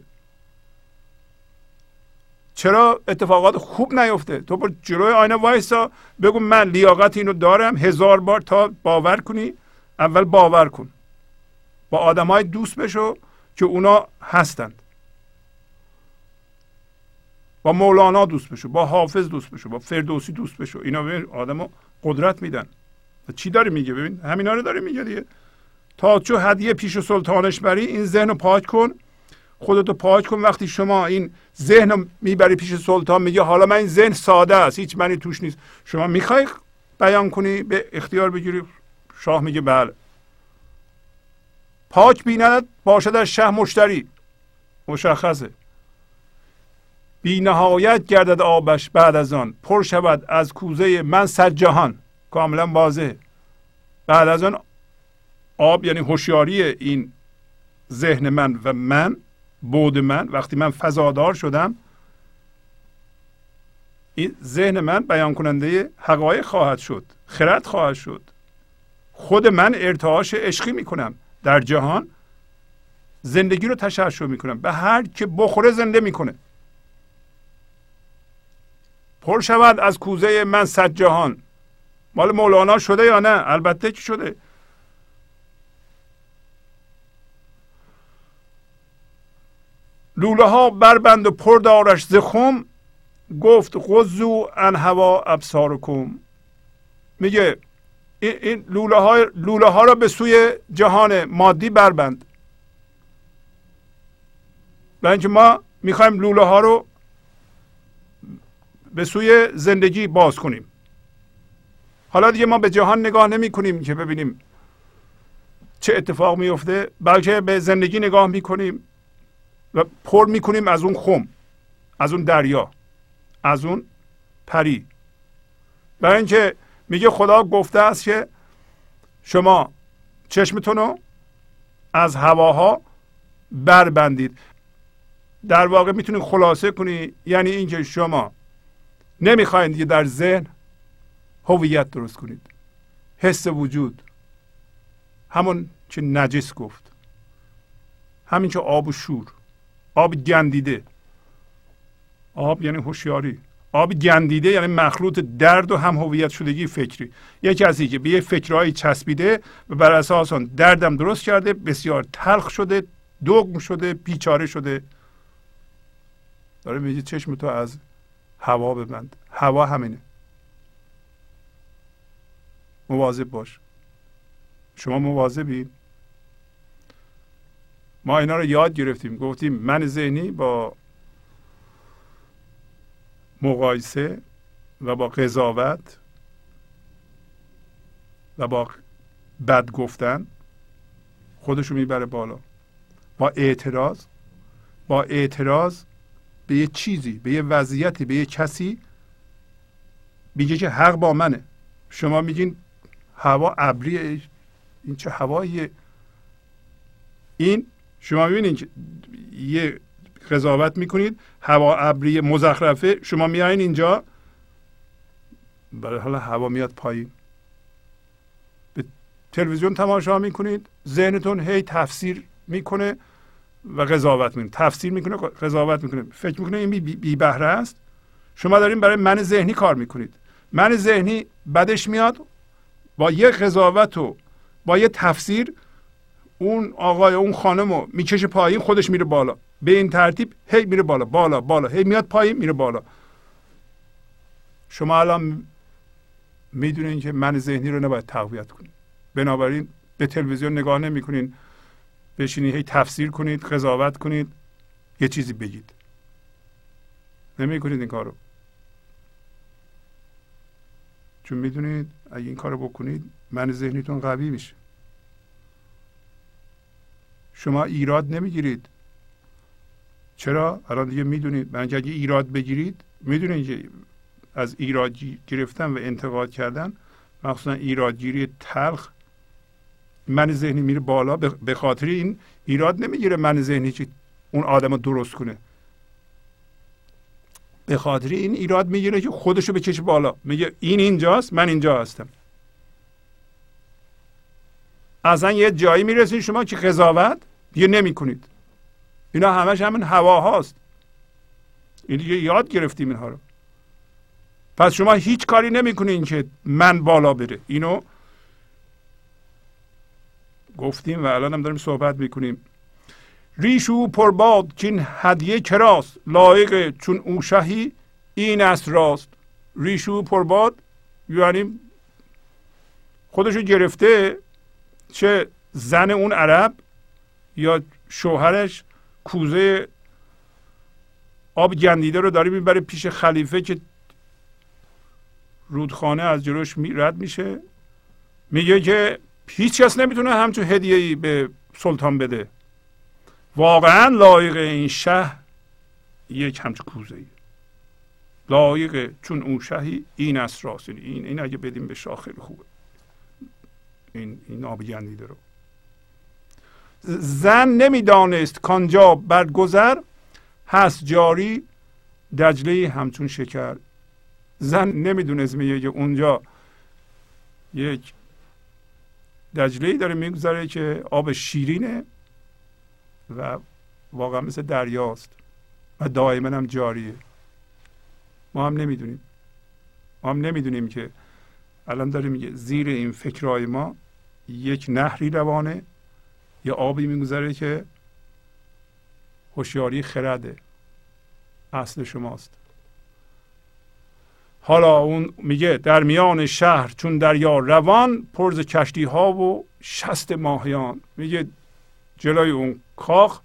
چرا اتفاقات خوب نیفته؟ تو با جلوی آینه وایسا بگو من لیاقت اینو دارم. هزار بار تا باور کنی. اول باور کن. با آدمای دوست بشو که اونا هستند. با مولانا دوست بشو با حافظ دوست بشو با فردوسی دوست بشو. اینا به آدمو قدرت میدن. چی داره میگه ببین همینا رو داره میگه دیگه. تا چو هدیه پیش سلطانش بری این ذهن پاک کن. خودتو پاک کن وقتی شما این ذهن رو می‌بری پیش سلطان میگه حالا من این ذهن ساده است هیچ منی توش نیست. شما می‌خوای بیان کنی به اختیار بگیری. شاه میگه بله. پاک بیند باشد در شه مشتری. مشخصه. بی نهایت گردد آبش بعد از آن. پر شود از کوزه من صد جهان. کاملا واضحه. بعد از آن آب یعنی هوشیاری این ذهن من و من. بود من. وقتی من فضادار شدم این ذهن من بیان کننده حقایق خواهد شد. خرد خواهد شد. خود من ارتعاش عشقی می‌کنم. در جهان زندگی رو تشعشع می‌کنم. به هر که بخوره زنده می‌کنه. پر شود از کوزه من صد جهان. مال مولانا شده یا نه؟ البته که شده. لوله ها بربند و پر دارش زخم گفت غزو ان هوا ابصارکم. میگه این لوله ها, لوله ها را به سوی جهان مادی بربند و اینکه ما می‌خوایم لوله ها رو به سوی زندگی باز کنیم. حالا دیگه ما به جهان نگاه نمی کنیم که ببینیم چه اتفاق میفته بلکه به زندگی نگاه می‌کنیم. و پر می‌کنیم از اون خم از اون دریا از اون پری. برای اینکه میگه خدا گفته است که شما چشمتون رو از هواها بربندید. در واقع می‌تونید خلاصه کنی یعنی اینکه شما نمی‌خواین دیگه در ذهن هویت درست کنید. حس وجود. همون که نجس گفت. همین که آب و شور. آب گندیده. آب یعنی هوشیاری. آب گندیده یعنی مخلوط درد و هم هویت شدگی فکری. یک کسی که به یه فکرهایی چسبیده و بر اساس آن دردم درست کرده بسیار تلخ شده دگم شده بیچاره شده. داره میگه چشم تو از هوا ببند. هوا همینه. مواظب باش. شما مواظبی؟ ما اینا رو یاد گرفتیم. گفتیم من ذهنی با مقایسه و با قضاوت و با بد گفتن خودشو می‌بره بالا. با اعتراض با اعتراض به یه چیزی به یه وضعیتی به یه کسی میگه که حق با منه. شما میگین هوا ابری این چه هواییه؟ این شما ببینید یه قضاوت می‌کنید هوا ابری مزخرفه شما میایین اینجا برای حالا هوا میاد پایین. به تلویزیون تماشا می‌کنید ذهنتون هی تفسیر می‌کنه و قضاوت می‌کنه. تفسیر می‌کنه قضاوت می‌کنه. فکر می‌کنه این بی, بی بهره است. شما دارین برای من ذهنی کار می‌کنید. من ذهنی بدش میاد با یه قضاوت و با یه تفسیر اون آقای اون خانم رو می‌کشه پایین خودش میره بالا. به این ترتیب هی میره بالا بالا بالا. هی میاد پایین میره بالا. شما الان می‌دونین که من ذهنی رو نباید تقویت کنید بنابراین به تلویزیون نگاه نمی‌کنین. بشینید هی تفسیر کنید قضاوت کنید. یه چیزی بگید. نمی کنید این کارو. چون می‌دونید اگه این کارو بکنید من ذهنیتون قوی میشه. شما ایراد نمی‌گیرید. چرا؟ الان دیگه می‌دونید. من اگه ایراد بگیرید می‌دونید که از ایراد گرفتن و انتقاد کردن مخصوصا ایرادگیری تلخ من ذهنی میره بالا. به خاطر این ایراد نمی‌گیره من ذهنی که اون آدم رو درست کنه. به خاطر این ایراد می‌گیره که خودشو بکشه بالا. میگه این اینجاست من اینجا هستم. اصلا یه جایی می‌رسید شما که قضاوت؟ دیگه نمی کنید اینا همش همین هوا هاست این دیگه یاد گرفتیم اینها رو. پس شما هیچ کاری نمی‌کنین که من بالا بره. اینو گفتیم و الان هم داریم صحبت می‌کنیم. ریشو پرباد این هدیه کراست. لایق چون او شهی این است راست. ریشو پرباد یعنی خودشو گرفته. چه زن اون عرب یا شوهرش کوزه آب گندیده رو داره می‌بره پیش خلیفه که رودخانه از جلوش رد میشه. میگه که هیچ کس نمی‌تونه همچون هدیه ای به سلطان بده. واقعا لایق این شه یک همچون کوزه ای لایق چون اون شهی این است راست این این اگه بدیم به شاه خیلی خوبه. این این آب گندیده رو. زن نمی‌دانست کانجا برگذر هست جاری دجله همچون شکر. زن نمی‌دونست میگه اونجا یک دجله داره میگذره که آب شیرینه و واقعا مثل دریاست و دائما هم جاریه. ما هم نمی‌دونیم. ما هم نمی‌دونیم که الان داره میگه زیر این فکرهای ما یک نهری روانه یا آبی میگذره که هوشیاری خرده اصل شماست. حالا اون میگه در میان شهر چون دریا روان پرز کشتی ها و شست ماهیان. میگه جلوی اون کاخ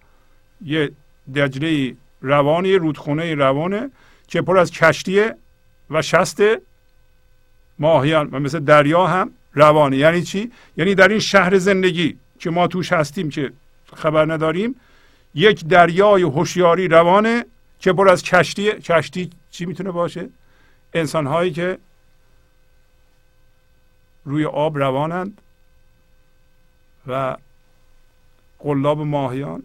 یه دجله روانی رودخونه روانه که پر از کشتیه و شست ماهیان و مثل دریا هم روانه. یعنی چی؟ یعنی در این شهر زندگی که ما توش هستیم که خبر نداریم یک دریای هوشیاری روانه که پر از کشتی کشتی چی می‌تونه باشه؟ انسان هایی که روی آب روانند و قلاب ماهیان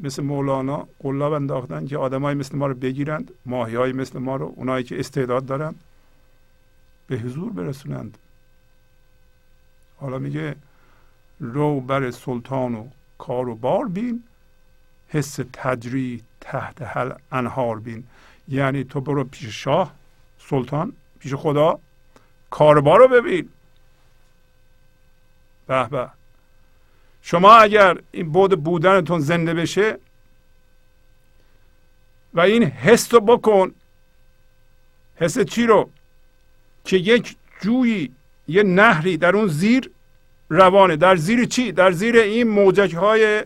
مثل مولانا قلاب انداختن که آدمایی مثل ما رو بگیرند ماهی مثل ما رو اونایی که استعداد دارند. به حضور برسونند. حالا میگه رو بر سلطان و کار و بار بین حس تجری تحت حل انهار بین. یعنی تو برو پیش شاه سلطان پیش خدا کاربار رو ببین. به به. شما اگر این بود بودنتون زنده بشه و این حس رو بکن. حس چی رو؟ که یک جویی یه نهری در اون زیر روانه. در زیر چی؟ در زیر این موجک های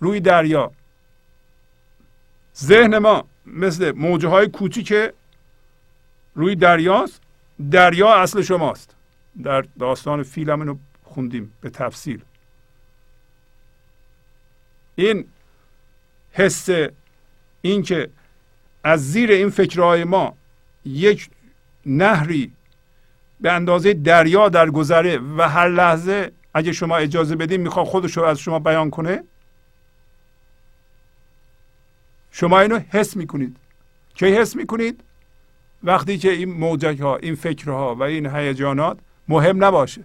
روی دریا. ذهن ما مثل موجه های کوچیک روی دریاست. دریا اصل شماست. در داستان فیلم اینو خوندیم به تفصیل. این حس اینکه از زیر این فکرهای ما یک نهری به اندازه دریا در گذره و هر لحظه اگه شما اجازه بدین می‌خواد خودش رو از شما بیان کنه شما اینو حس می‌کنید. که حس می‌کنید؟ وقتی که این موجک ها این فکرها و این هیجانات مهم نباشه.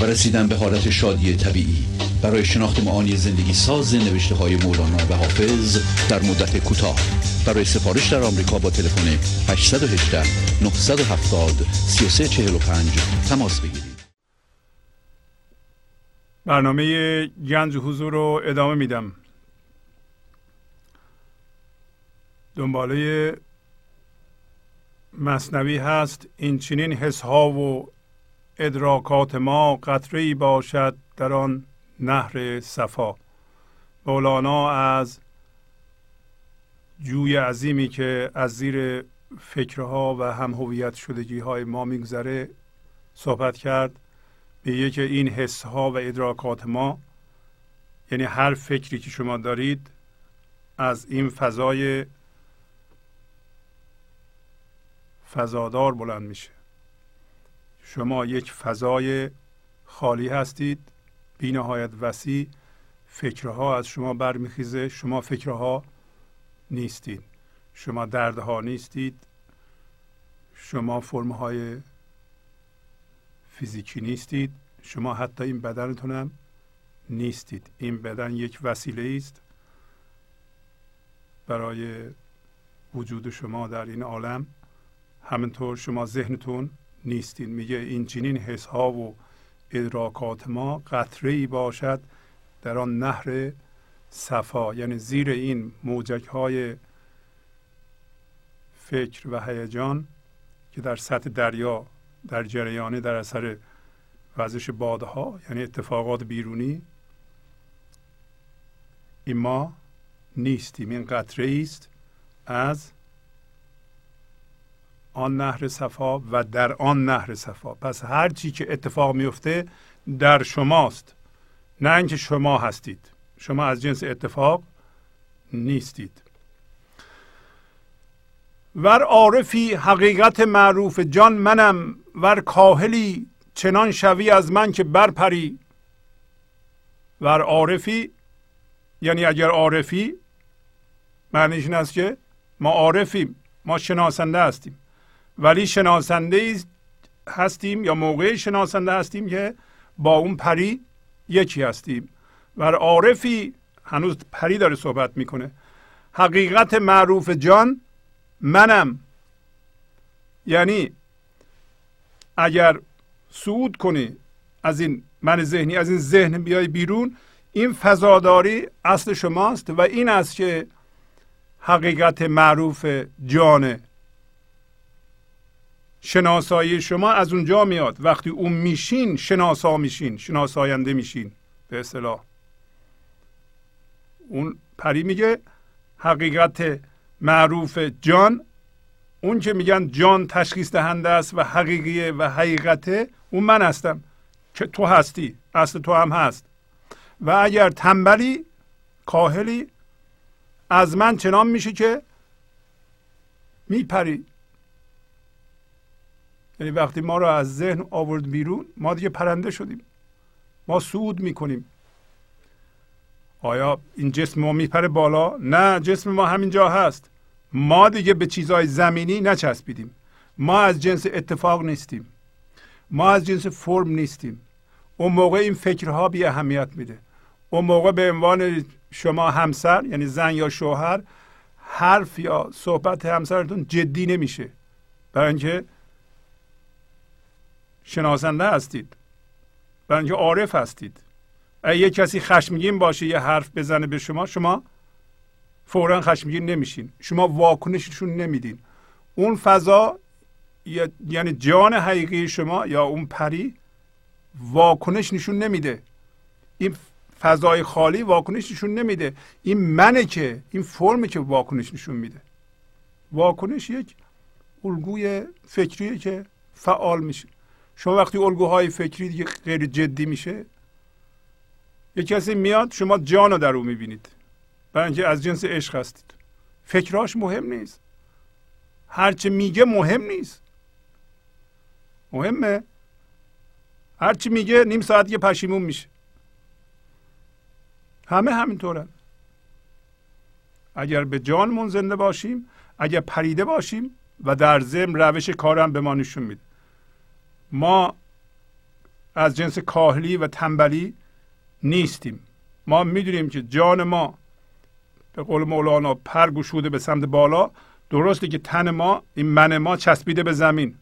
و رسیدن به حالت شادی طبیعی. برای شناخت معانی زندگی ساز نوشته های مولانا و حافظ در مدت کوتاه. برای سفارش در آمریکا با تلفن 818 970 3345 تماس بگیرید. برنامه گنج حضور رو ادامه میدم. دنباله مصنوی هست این چنین حس ها و ادراکات ما قطره باشد در آن نهر صفا. مولانا از جوی عظیمی که از زیر فکرها و هم هویت شدگی های ما میگذره صحبت کرد به که این حس ها و ادراکات ما یعنی هر فکری که شما دارید از این فضای فضادار بلند میشه. شما یک فضای خالی هستید. بی نهایت وسیع. فکرها از شما برمیخیزه. شما فکرها نیستید. شما دردها نیستید. شما فرمهای فیزیکی نیستید. شما حتی این بدنتون هم نیستید. این بدن یک وسیله است. برای وجود شما در این عالم. همینطور شما ذهنتون نیستین. میگه این چنین حس ها و ادراکات ما قطره ای باشد در آن نهر صفا. یعنی زیر این موجک های فکر و هیجان که در سطح دریا در جریانه در اثر وزش بادها یعنی اتفاقات بیرونی این ما نیستیم. این قطره است از آن نهر صفا و در آن نهر صفا. پس هر چی که اتفاق میفته در شماست نه اینکه شما هستید. شما از جنس اتفاق نیستید. ور عارفی حقیقت معروف جان منم ور کاهلی چنان شوی از من که برپری. ور عارفی یعنی اگر عارفی معنیش این است که ما عارفیم ما شناسنده هستیم. ولی شناسنده هستیم یا موقع شناسنده هستیم که با اون پری یکی هستیم. و عارفی هنوز پری داره صحبت می‌کنه. حقیقت معروف جان منم. یعنی اگر صعود کنی از این من ذهنی از این ذهن بیای بیرون این فضاداری اصل شماست و این است که حقیقت معروف جانه. شناسایی شما از اونجا میاد. وقتی اون میشین شناسا میشین شناساینده میشین. به اصطلاح. اون پری میگه حقیقت معروف جان. اون که میگن جان تشخیص دهنده است و حقیقیه و حقیقته اون من هستم. که تو هستی. اصل تو هم هست. و اگر تنبلی کاهلی از من چنان میشه که میپری. یعنی وقتی ما رو از ذهن آورد بیرون ما دیگه پرنده شدیم. ما صعود می‌کنیم. آیا این جسم ما میپره بالا؟ نه جسم ما همینجا هست. ما دیگه به چیزهای زمینی نچسبیدیم. ما از جنس اتفاق نیستیم. ما از جنس فرم نیستیم. اون موقع این فکرها بی اهمیت میده. اون موقع به عنوان شما همسر یعنی زن یا شوهر حرف یا صحبت همسرتون جدی نمیشه. برای اینکه شناسنده هستید. برای اینکه عارف هستید. اگه یه کسی خشمگین باشه یه حرف بزنه به شما شما فورا خشمگین نمیشین. شما واکنششون نمیدین. اون فضا یعنی جان حقیقی شما یا اون پری واکنش نشون نمیده. این فضای خالی واکنش نشون نمیده. این منه که این فرمه که واکنش نشون میده. واکنش یک الگوی فکریه که فعال میشه. شما وقتی الگوهای فکری دیگه غیر جدی میشه یه کسی میاد شما جان رو در او می‌بینید. برای اینکه از جنس عشق هستید. فکراش مهم نیست. هرچه میگه مهم نیست. مهمه. هرچی میگه نیم ساعت یه پشیمون میشه. همه همینطورن. اگر به جانمون زنده باشیم اگر پریده باشیم و در ضمن روش کارم به ما نشون میده. ما از جنس کاهلی و تنبلی نیستیم. ما می‌دونیم که جان ما به قول مولانا پر گشوده به سمت بالا. درسته که تن ما این من ما چسبیده به زمین.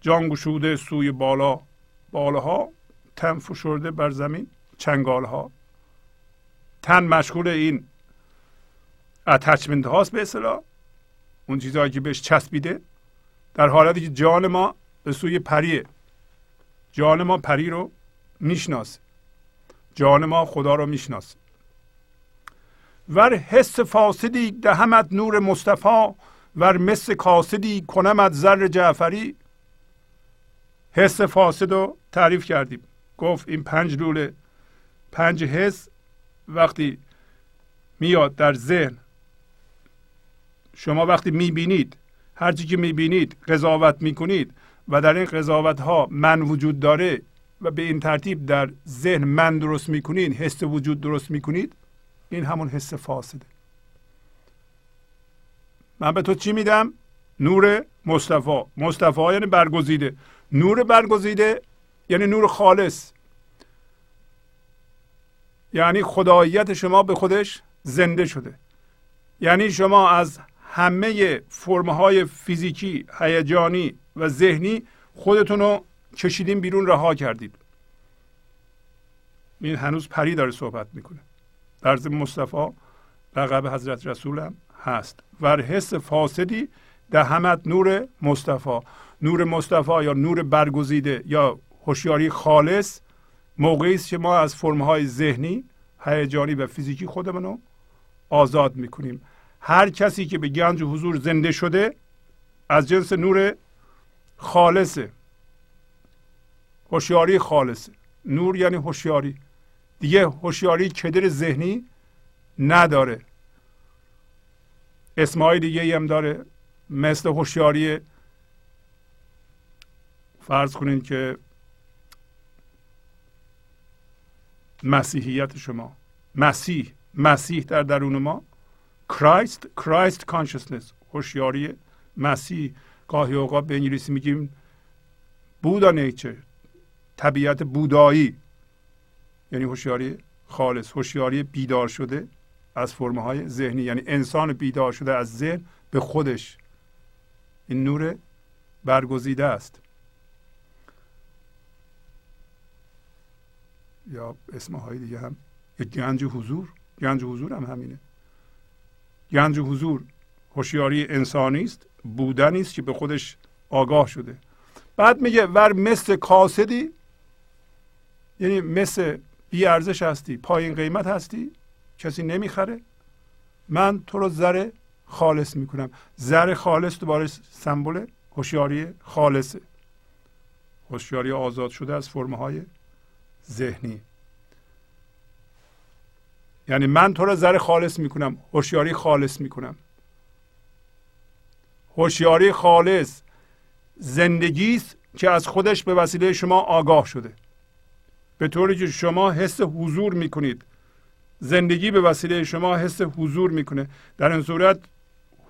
جان گشوده سوی بالا بالاها تن فشرده بر زمین چنگالها. تن مشغول این اتچمنت هاست به اصطلاح. اون چیزهایی که بهش چسبیده. در حالتی که جان ما به سوی پریه جان ما پری رو می‌شناسه جان ما خدا رو می‌شناسه ور حس فاسدی دهمت نور مصطفی ور مس کاسدی کنمت زر جعفری. حس فاسد رو تعریف کردیم. گفت این پنج لوله پنج حس وقتی میاد در ذهن. شما وقتی می‌بینید هرچی که می‌بینید قضاوت می‌کنید. و در این قضاوت ها من وجود داره و به این ترتیب در ذهن من درست می‌کنید حس وجود درست می‌کنید این همون حس فاسده. من به تو چی میدم؟ نور مصطفی. مصطفی یعنی برگزیده. نور برگزیده یعنی نور خالص. یعنی خداییت شما به خودش زنده شده. یعنی شما از همه فرمهای فیزیکی هیجانی و ذهنی خودتون رو کشیدین بیرون رها کردید. این هنوز پری داره صحبت می‌کنه. در ضمن مصطفی لقب حضرت رسول هم هست. و حس فاسدی همت نور مصطفی. نور مصطفی یا نور برگزیده یا هوشیاری خالص موقعی است که ما از فرمهای ذهنی هیجانی و فیزیکی خودمون رو آزاد می‌کنیم. هر کسی که به گنج و حضور زنده شده از جنس نور خالصه. هوشیاری خالصه. نور یعنی هوشیاری. دیگه هوشیاری کدر ذهنی نداره. اسمهای دیگه هم داره. مثل هوشیاری فرض کنید که مسیحیت شما. مسیح. مسیح در درون ما. کرایست کرایست کانشسنس هوشیاری مسیح. گاهی اوقات به انگلیسی میگیم بودا نیچر طبیعت بودایی. یعنی هوشیاری خالص هوشیاری بیدار شده از فرمه های ذهنی. یعنی انسان بیدار شده از ذهن به خودش. این نور برگزیده است. یا اسمهای دیگه هم. یک گنج حضور. گنج حضور هم همینه. گنج حضور هوشیاری انسانی است. بودنی است که به خودش آگاه شده. بعد میگه ور مثل کاسدی یعنی مثل بی ارزش هستی پایین قیمت هستی کسی نمی‌خره من تو رو زر خالص می‌کنم. زر خالص دوباره سمبل هوشیاری خالصه. هوشیاری آزاد شده از فرمه های ذهنی. یعنی من تو را زر خالص می‌کنم هوشیاری خالص می‌کنم. هوشیاری خالص زندگی است که از خودش به وسیله شما آگاه شده. به طوری که شما حس حضور می‌کنید. زندگی به وسیله شما حس حضور می‌کنه. در این صورت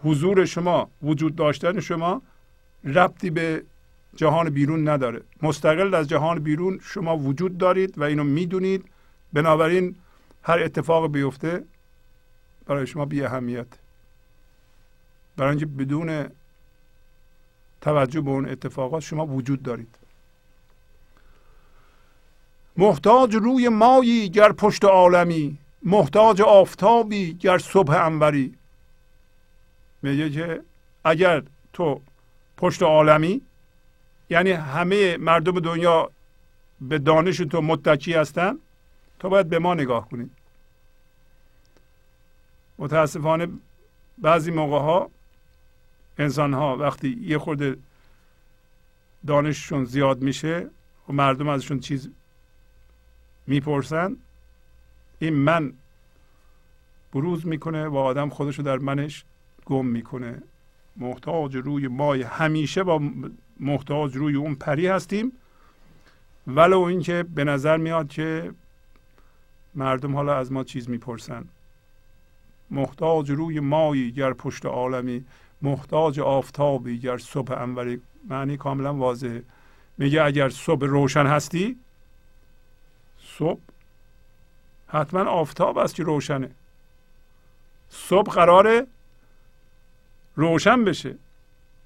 حضور شما وجود داشتن شما ربطی به جهان بیرون نداره. مستقل از جهان بیرون شما وجود دارید و اینو می‌دونید. بنابراین هر اتفاق بیفته برای شما بی اهمیت. برای اینکه بدون توجه به اون اتفاقات شما وجود دارید. محتاج روی مایی گر پشت عالمی محتاج آفتابی گر صبح انوری. میگه که اگر تو پشت عالمی یعنی همه مردم دنیا به دانش تو متکی هستن تو باید به ما نگاه کنی. متاسفانه بعضی موقع ها انسان ها وقتی یه خورده دانششون زیاد میشه و مردم ازشون چیز می‌پرسن این من بروز می‌کنه و آدم خودشو در منش گم می‌کنه. محتاج روی مای همیشه با محتاج روی اون پری هستیم. ولو اینکه به نظر میاد که مردم حالا از ما چیز می‌پرسن. محتاج روی مایی گر پشت عالمی. محتاج آفتابی گر صبح انوری معنی کاملا واضحه. میگه اگر صبح روشن هستی صبح حتما آفتاب است که روشنه. صبح قراره روشن بشه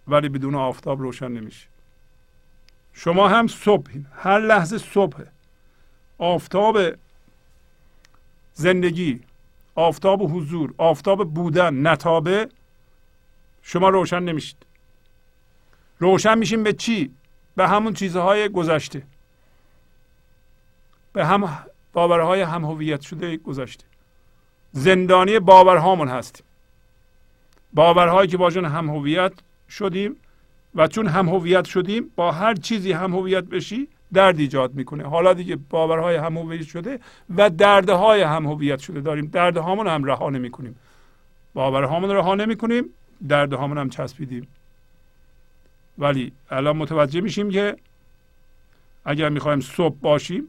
ولی بدون آفتاب روشن نمیشه. شما هم صبح هر لحظه صبح آفتاب زندگی آفتاب حضور آفتاب بودن نتابه شما روشن نمیشید. روشن میشیم به چی؟ به همون چیزهای گذشته. به هم باورهای هم هویت شده گذشته. زندانی باورهامون هستیم. باورهایی که باشون هم هویت شدیم و چون هم هویت شدیم با هر چیزی هم هویت بشی درد ایجاد می‌کنه. حالا دیگه باورهای هم هویت شده و دردهای هم هویت شده داریم. دردهامون هم رها نمی‌کنیم. باورهامون رها نمی‌کنیم. دردهامون هم چسبیدیم. ولی الان متوجه میشیم که اگر می‌خوایم صبح باشیم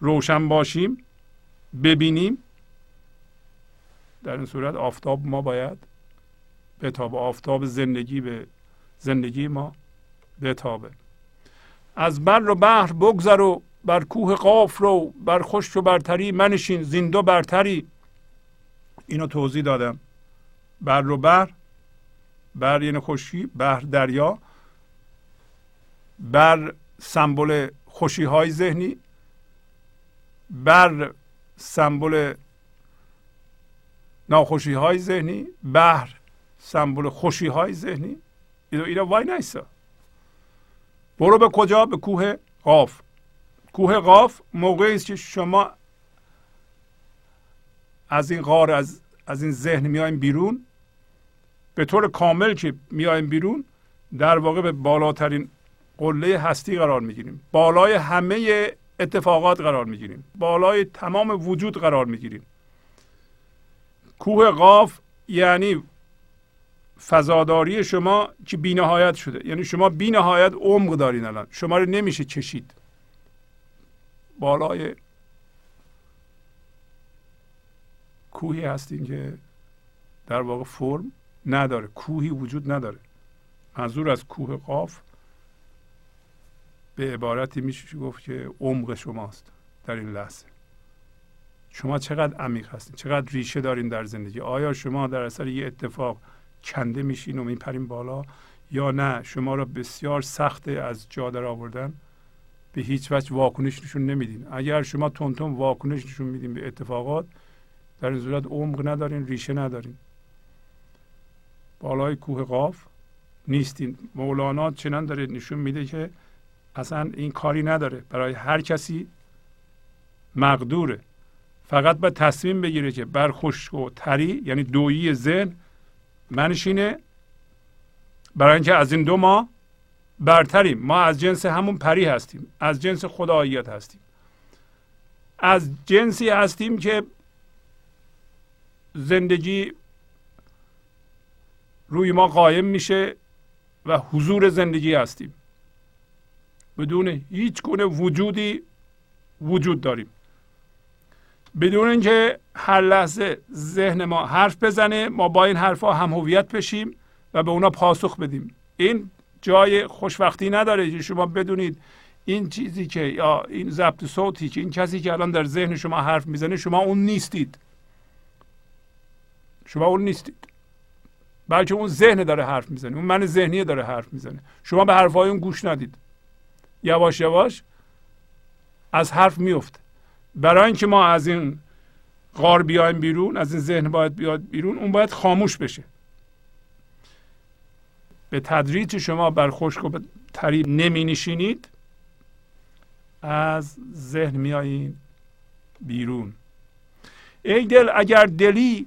روشن باشیم ببینیم در این صورت آفتاب ما باید بتابه. آفتاب زندگی به زندگی ما بتابه. از بر و بحر بگذر و بر کوه قاف رو بر خوش و برتری منشین زیندو برتری. اینو توضیح دادم. بر و بر بر یعنی خوشی بر دریا بر سمبل خوشی های ذهنی بر سمبل ناخوشی های ذهنی بحر سمبل خوشی های ذهنی. اینا وای نیستا برو به کجا؟ به کوه قاف. کوه قاف موقعی است که شما از این غار از, از این ذهن میایم بیرون. به طور کامل که میایم بیرون در واقع به بالاترین قله هستی قرار می‌گیریم. بالای همه اتفاقات قرار می‌گیریم. بالای تمام وجود قرار می‌گیریم. کوه قاف یعنی فضاداری شما که بینهایت شده. یعنی شما بینهایت عمق دارین الان. شما رو نمیشه چشید. بالای کوهی هستین که در واقع فرم نداره. کوهی وجود نداره. منظور از کوه قاف به عبارتی میشه گفت که عمق شماست در این لحظه. شما چقدر عمیق هستین چقدر ریشه دارین در زندگی. آیا شما در اثر یه اتفاق کنده میشین و میپرین بالا یا نه؟ شما را بسیار سخته از جا در آوردن به هیچ وجه واکنش نشون نمیدین. اگر شما تون واکنش نشون میدین به اتفاقات در این صورت عمق ندارین ریشه ندارین. بالای کوه قاف نیستین مولانا چنان داره نشون میده که اصلا این کاری نداره. برای هر کسی مقدوره. فقط به تصمیم بگیره که بر خشک و تری یعنی دویی ذهن منشینه برای اینکه از این دو ما برتریم. ما از جنس همون پری هستیم. از جنس خداییت هستیم. از جنسی هستیم که زندگی روی ما قایم میشه و حضور زندگی هستیم. بدون هیچ گونه وجودی وجود داریم. بدون اینکه هر لحظه ذهن ما حرف بزنه ما با این حرفها هم هویت بشیم و به اونا پاسخ بدیم. این جای خوشبختی نداره که شما بدونید این چیزی که یا این ضبط صوتی که این کسی که الان در ذهن شما حرف می‌زنه شما اون نیستید. شما اون نیستید. بلکه اون ذهن داره حرف می‌زنه اون من ذهنی داره حرف می‌زنه. شما به حرفهای اون گوش ندید. یواش یواش از حرف میفته. برای اینکه ما از این غار بیایم بیرون از این ذهن باید بیاد بیرون اون باید خاموش بشه. به تدریج شما بر خشک و تری نمی نشینید از ذهن میایین بیرون. ای دل اگر دلی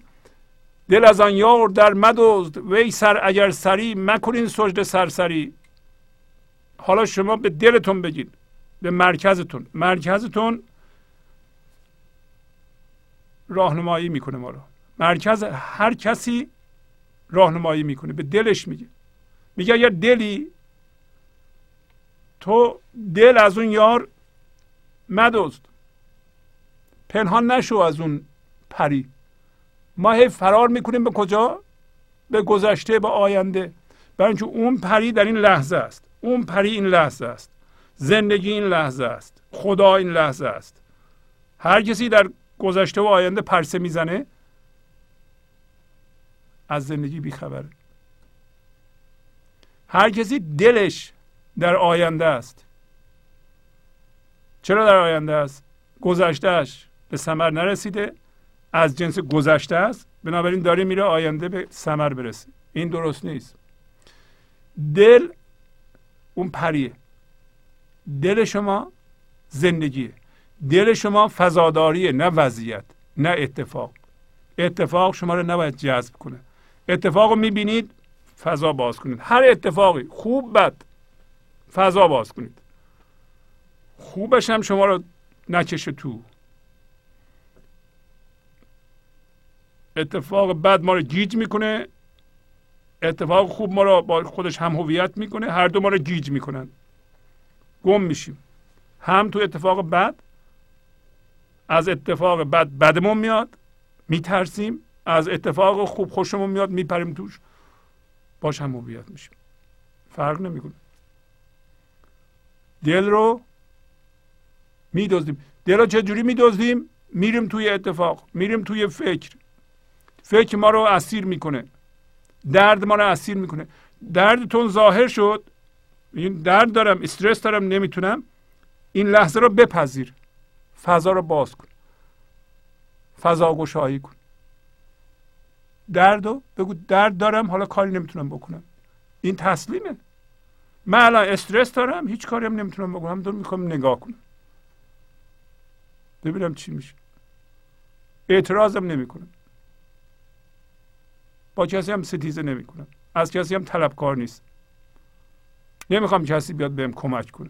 دل از آن یار در مدزد وی سر اگر سری مکنین سجد سرسری. حالا شما به دلتون بگید به مرکزتون. مرکزتون راهنمایی می‌کنه ما رو. مرکز هر کسی راهنمایی می‌کنه به دلش میگه. میگه اگر دلی تو دل از اون یار مدوزد پنهان نشو از اون پری. ما هی فرار می‌کنیم به کجا؟ به گذشته به آینده. برای اینکه اون پری در این لحظه است. اون پری این لحظه است. زندگی این لحظه است. خدا این لحظه است. هر کسی در گذشته و آینده پرسه می‌زنه از زندگی بیخبره هر کسی دلش در آینده است. چرا در آینده است؟ گذشتهش به ثمر نرسیده. از جنس گذشته است. بنابراین داره میره آینده به ثمر برسه. این درست نیست. دل اون پریه. دل شما زندگیه. دل شما فضاداریه نه وضعیت نه اتفاق. اتفاق شما رو نباید جذب کنه. اتفاق رو می‌بینید فضا باز کنید. هر اتفاقی خوب بد فضا باز کنید. خوبش هم شما رو نکشه تو. اتفاق بد ما رو گیج می‌کنه. اتفاق خوب ما رو با خودش هم هویت می‌کنه. هر دو ما رو گیج می‌کنن. گم میشیم. هم تو اتفاق بد از اتفاق بد بدمون میاد میترسیم. از اتفاق خوب خوشمون میاد میپریم توش. باش هم هویت میشیم. فرق نمی‌کنه. دل رو میدزدیم. دل رو چجوری میدزدیم؟ میریم توی اتفاق میریم توی فکر. فکر ما رو اسیر می‌کنه. درد ما رو اسیر می‌کنه. دردتون ظاهر شد. این درد دارم استرس دارم نمی‌تونم. این لحظه رو بپذیر. فضا رو باز کن. فضا گشایی کن. درد رو بگو درد دارم حالا کاری نمی‌تونم بکنم. این تسلیمه. من الان استرس دارم هیچ کاری هم نمی‌تونم بکنم. دارم می‌خوام نگاه کنم. ببینم چی میشه. اعتراضم نمی‌کنم. با کسی هم ستیزه نمی‌کنم از کسی هم طلبکار نیست. نمی‌خوام کسی بیاد بهم کمک کنه.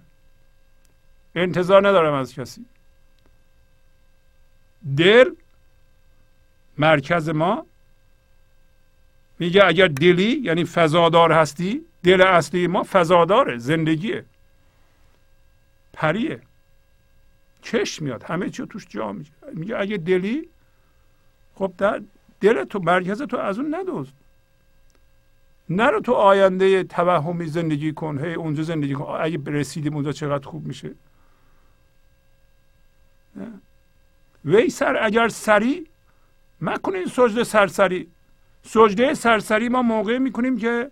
انتظار ندارم از کسی. دل مرکز ما میگه اگر دلی یعنی فضادار هستی دل اصلی ما فضاداره زندگیه. پریه. چشم میاد. همه چی توش جا میگه اگه دلی خب در دل تو مرکز تو از اون ندوست نرو تو آینده توهمی زندگی کن هی اونجا زندگی کن. اگه رسیدیم اونجا چقدر خوب میشه؟ وی سر اگر سری مکنین سجده سرسری. سجده سرسری ما موقع می‌کنیم که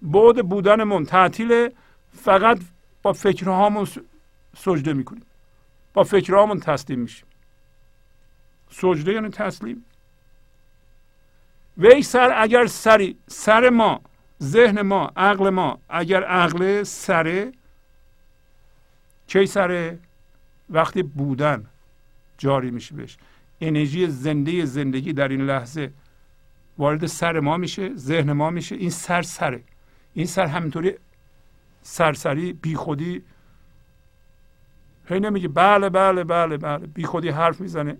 بود بودنمون تعطیل فقط با فکرهامون سجده می‌کنیم. با فکرهامون تسلیم میشیم. سجده یعنی تسلیم. وی سر اگر سری سر ما ذهن ما عقل ما اگر عقل سره کی سره؟ وقتی بودن جاری میشه بهش. انرژی زنده زندگی در این لحظه وارد سر ما میشه ذهن ما میشه. این سر سره. این سر همینطوری سرسری بیخودی. هی نمیگه بله بله بله بله. بیخودی حرف می‌زنه.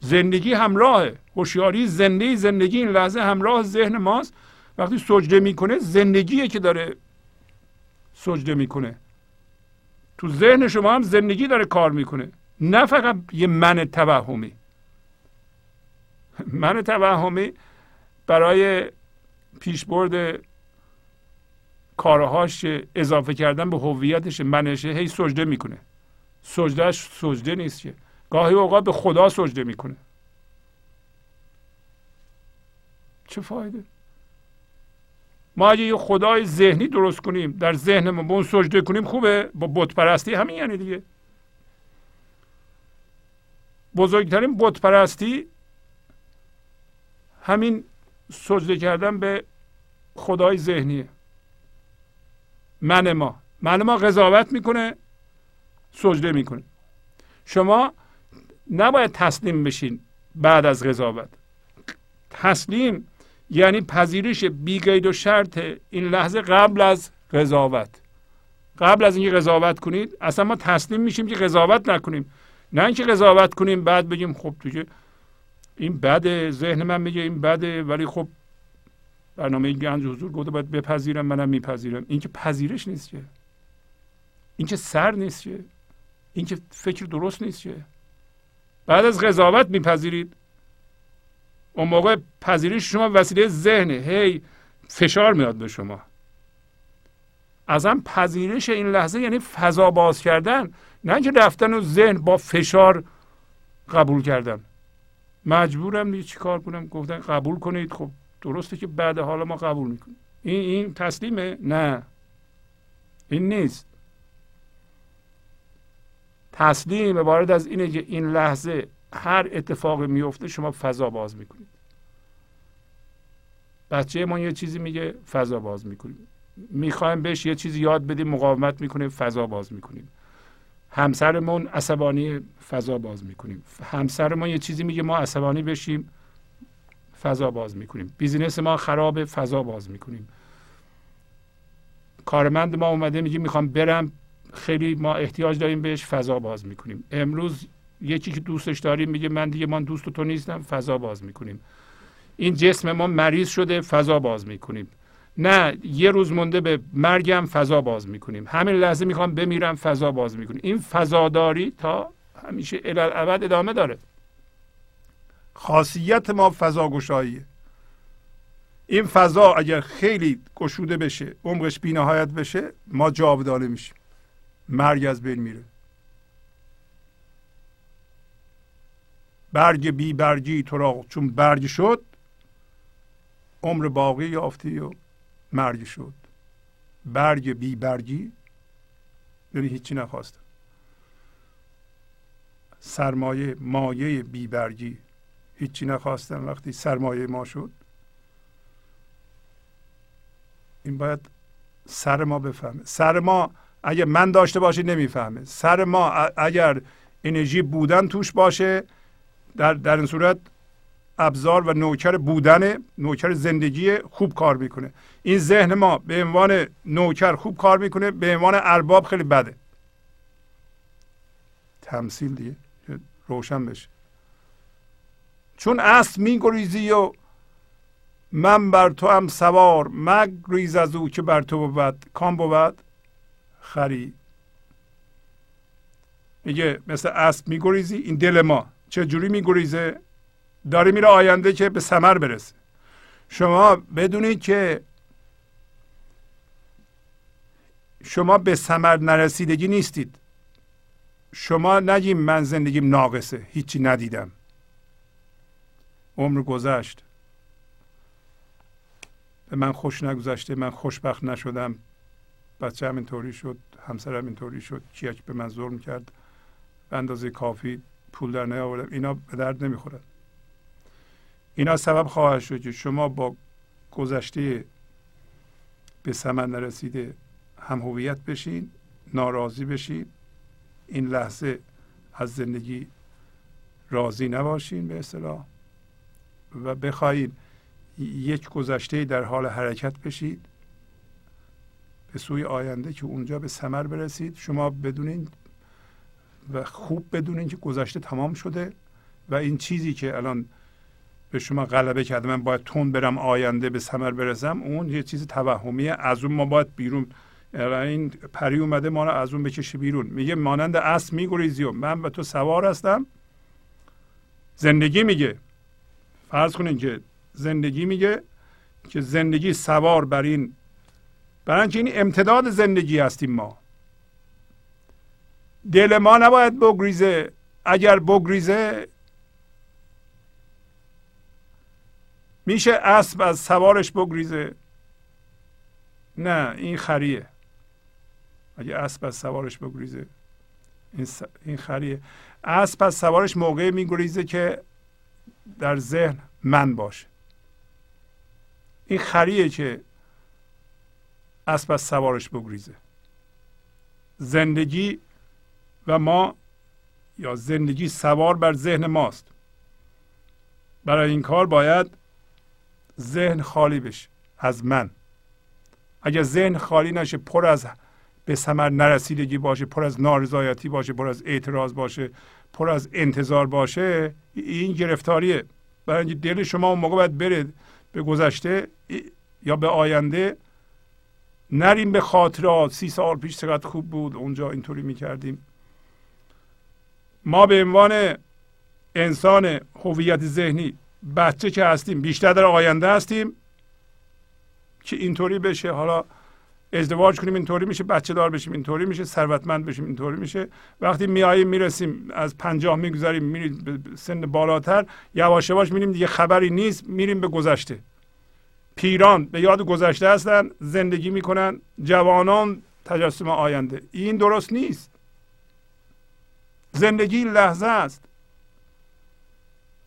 زندگی همراهه هوشیاری زنده زندگی این لحظه همراه ذهن ماست. وقتی سجده می‌کنه زندگیه که داره سجده می‌کنه. تو ذهن شما هم زندگی داره کار می‌کنه. نه فقط یه من توهمی. من توهمی برای پیشبرد کارهاش اضافه کردن به هویتش منشه هی سجده می‌کنه. سجدهش سجده نیست که. گاهی اوقات به خدا سجده می‌کنه. چه فایده؟ ما اگه یه خدای ذهنی درست کنیم در ذهنمون به اون سجده کنیم خوبه؟ با بت پرستی همین یعنی دیگه. بزرگترین بت پرستی همین سجده کردن به خدای ذهنیه. من ما. من ما قضاوت می‌کنه سجده می‌کنه. شما نباید تسلیم بشین بعد از قضاوت. تسلیم یعنی پذیرش بیگید و شرط این لحظه قبل از قضاوت. قبل از اینکه قضاوت کنید اصلا ما تسلیم میشیم که قضاوت نکنیم. نه اینکه قضاوت کنیم بعد بگیم خب تو این بده ذهن من میگه این بده ولی خب برنامه گنج حضور گفته باید بپذیرم منم میپذیرم. این که پذیرش نیست که این که سر نیست که این که فکر درست نیست که بعد از قضاوت میپذیرید. اون موقع پذیرش شما وسیله ذهنه. هی فشار میاد به شما. ازم پذیرش این لحظه یعنی فضا باز کردن نه اینکه رفتن و ذهن با فشار قبول کردن. مجبورم دیگه چیکار کنم. گفتن قبول کنید. خب درسته که بعد حالا ما قبول می‌کنیم. این این تسلیمه؟ نه. این نیست. تسلیم وارد از اینه که این لحظه هر اتفاقی میفته شما فضا باز می‌کنید. بچه ما یه چیزی میگه فضا باز می‌کنیم می‌خوایم بهش یه چیزی یاد بدیم مقاومت می‌کنه فضا باز می‌کنیم. همسرمون عصبانی فضا باز می‌کنیم. همسر ما یه چیزی میگه ما عصبانی بشیم فضا باز می‌کنیم. بیزینس ما خراب فضا باز می‌کنیم. کارمند ما اومده میگه می‌خوام برم خیلی ما احتیاج داریم بهش فضا باز می‌کنیم. امروز یکی که دوستش داریم میگه من دیگه من دوست تو نیستم فضا باز می‌کنیم. این جسم ما مریض شده فضا باز می‌کنیم. نه یه روز مونده به مرگم فضا باز می‌کنیم. همین لحظه می‌خوام بمیرم فضا باز می‌کنیم. این فضاداری تا همیشه الالعبد ادامه داره. خاصیت ما فضا گشاییه این فضا اگر خیلی گشوده بشه عمقش بینهایت بشه ما جاودانه میشیم. مرگ از بین میره. برگ بی برگی تو را چون برگ شد عمر باقی یافتی و مرگ شد. برگ بی برگی یعنی هیچی نخواستم سرمایه مایه بی برگی هیچی نخواستم وقتی سرمایه ما شد. این باید سر ما بفهمه. سر ما اگر من داشته باشه نمی‌فهمه. سر ما اگر انرژی بودن توش باشه در, در این صورت ابزار و نوکر بودن نوکر زندگی خوب کار می‌کنه. این ذهن ما به عنوان نوکر خوب کار می‌کنه به عنوان ارباب خیلی بده. تمثیل دیگه. روشن بشه. چون اصل میگریزی و من بر تو هم سوار مگریز از او که بر تو بود کام بود. خری. میگه مثل اسب میگریزی این دل ما. چه جوری میگریزه؟ داره میره آینده که به ثمر برسه. شما بدونید که شما به ثمر نرسیدگی نیستید. شما نگیم من زندگیم ناقصه. هیچی ندیدم. عمر گذشت. به من خوش نگذشته. من خوشبخت نشدم. بچه هم اینطوری شد همسرم اینطوری شد کیک به من ظلم کرد. به اندازه کافی پول در نیاوردم. اینا به درد نمی‌خورد اینا سبب خواهد شد که شما با گذشته به ثمر نرسیده هم هویت بشین ناراضی بشین این لحظه از زندگی راضی نباشین به اصطلاح و بخواهید یک گذشته در حال حرکت بشید. به سوی آینده که اونجا به ثمر برسید. شما بدونین و خوب بدونین که گذشته تمام شده و این چیزی که الان به شما غلبه کرده من باید تون برم آینده به ثمر برسم اون یه چیز توهمیه. از اون ما باید بیرون. این پری اومده ما رو از اون بکشه بیرون. میگه مانند اسب میگریزی و من به تو سوار هستم. زندگی میگه. فرض کنین که زندگی میگه که زندگی سوار بر این برای اینکه این امتداد زندگی هستیم ما. دل ما نباید بگریزه. اگر بگریزه میشه اسب از سوارش بگریزه. نه این خریه. اگه اسب از سوارش بگریزه این, این خریه. اسب از سوارش موقع میگریزه که در ذهن من باشه. این خریه که اسب از سوارش بگریزه. زندگی و ما یا زندگی سوار بر ذهن ماست. برای این کار باید ذهن خالی بشه از من. اگر ذهن خالی نشه پر از به ثمر نرسیدگی باشه پر از نارضایتی باشه پر از اعتراض باشه پر از انتظار باشه این گرفتاریه. برای اینکه دل شما اون موقع باید بره به گذشته یا به آینده نریم به خاطرات. سی سال پیش چقدر خوب بود. اونجا اینطوری می‌کردیم. ما به عنوان انسان هویت ذهنی بچه که هستیم بیشتر در آینده هستیم که اینطوری بشه. حالا ازدواج کنیم اینطوری میشه. بچه دار بشیم اینطوری میشه. ثروتمند بشیم اینطوری میشه. وقتی میاییم می‌رسیم از پنجاه می‌گذاریم میریم به سن بالاتر یواش یواش میریم. دیگه خبری نیست. میریم به گذشته. پیران به یاد گذشته هستن زندگی می‌کنن جوانان تجسم آینده. این درست نیست. زندگی لحظه است.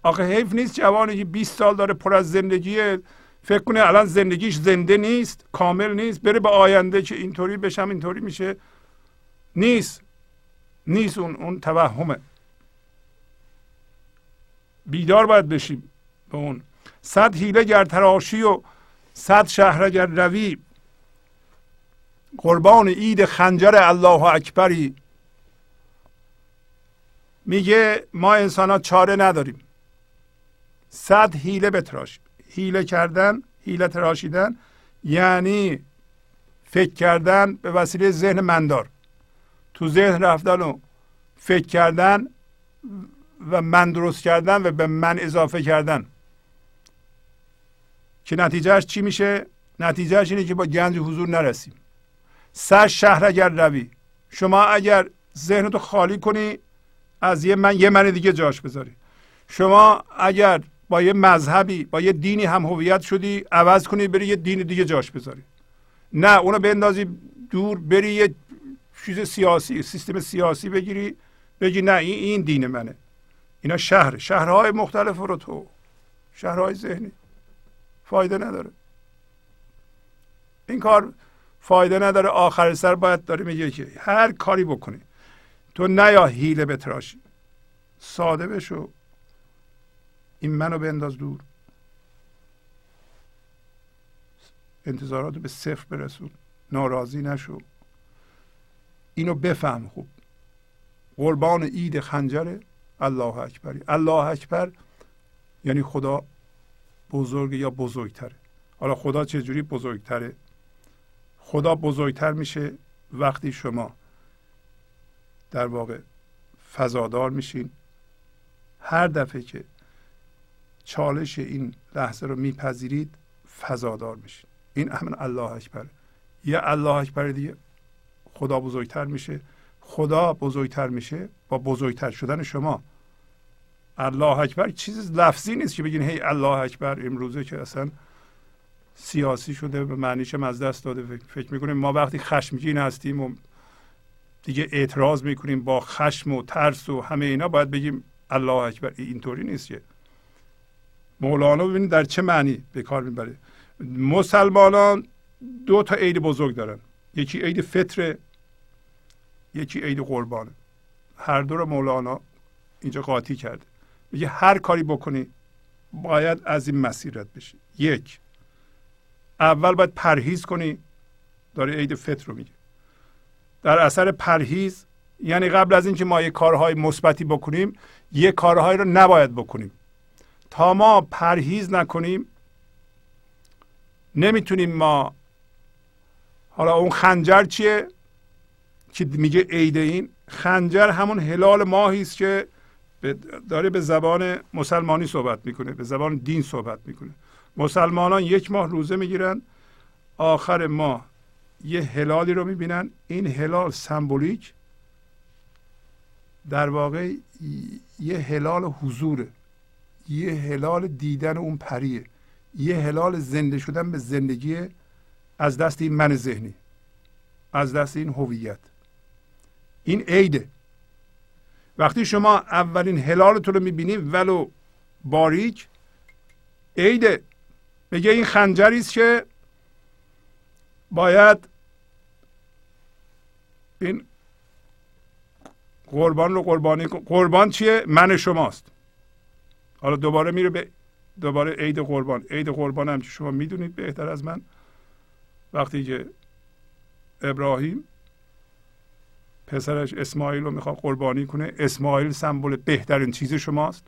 آخه حیف نیست جوانی که 20 سال داره پر از زندگی فکر کنه الان زندگیش زنده نیست کامل نیست. بره به آینده که اینطوری بشم اینطوری میشه. نیست. نیست اون اون توهمه. بیدار باید بشیم به اون. صد حیله گر تراشی و صد شهر گر روی قربان عید خنجر الله اکبری. میگه ما انسان ها چاره نداریم. صد حیله بتراشیم حیله کردن حیله تراشیدن یعنی فکر کردن به وسیله ذهن مندار. تو ذهن رفتن و فکر کردن و من درست کردن و به من اضافه کردن. که نتیجهش چی میشه؟ نتیجهش اینه که با گنج حضور نرسیم. سر شهر اگر روی شما اگر ذهنتو خالی کنی از یه من یه من دیگه جاش بذاری. شما اگر با یه مذهبی با یه دینی هم هویت شدی عوض کنی بری یه دین دیگه جاش بذاری. نه اونو بندازی دور بری یه چیز سیاسی سیستم سیاسی بگیری بگی نه این این دین منه. اینا شهر شهرهای مختلف رو تو. شهرهای ذهنی. فایده نداره. این کار فایده نداره آخر سر باید داره میگه که هر کاری بکنی تو نیا هیله بتراشی. ساده بشو. این منو بنداز دور. انتظارات به صفر برسون. ناراضی نشو. اینو بفهم خوب. قربان عید خنجره. الله اکبری الله اکبر یعنی خدا بزرگ یا بزرگتره. حالا خدا چه جوری بزرگتره؟ خدا بزرگتر میشه وقتی شما در واقع فضادار میشین. هر دفعه که چالش این لحظه رو میپذیرید فضادار میشین. این همین الله اکبر. یه الله اکبر دیگه خدا بزرگتر میشه. خدا بزرگتر میشه با بزرگتر شدن شما. الله اکبر چیز لفظی نیست که بگین هی الله اکبر امروزه که اصلا سیاسی شده به معنیش از دست داده. فکر می‌کنیم ما وقتی خشمگین هستیم و دیگه اعتراض می‌کنیم با خشم و ترس و همه اینا باید بگیم الله اکبر. اینطوری نیست که. مولانا ببینید در چه معنی به کار می‌بره. مسلمانان دو تا عید بزرگ دارن. یکی عید فطر یکی عید قربانه هر دو رو مولانا اینجا قاطی کرده. میگه هر کاری بکنی باید از این مسیر رد بشی. یک اول باید پرهیز کنی. داره عید فطر رو میگه. در اثر پرهیز یعنی قبل از اینکه ما یه کارهای مثبتی بکنیم یه کارهایی رو نباید بکنیم. تا ما پرهیز نکنیم نمی‌تونیم ما حالا اون خنجر چیه؟ که میگه عید این؟ خنجر همون هلال ماهی است که داره به زبان مسلمانی صحبت می‌کنه به زبان دین صحبت می‌کنه. مسلمانان یک ماه روزه می‌گیرن آخر ماه یه هلالی رو می‌بینن. این هلال سمبولیک در واقع یه هلال حضوره. یه هلال دیدن اون پریه. یه هلال زنده شدن به زندگی از دست این من ذهنی از دست این هویت. این عیده. وقتی شما اولین هلالتون رو می‌بینید ولو باریک عیده میگه این خنجری است که باید این قربان رو قربانی قربان چیه؟ من شماست. حالا دوباره میره به دوباره عید قربان. عید قربان هم که شما می‌دونید بهتر از من. وقتی که ابراهیم پسرش اسماعیل رو می‌خواد قربانی کنه. اسماعیل سمبل بهترین چیز شماست.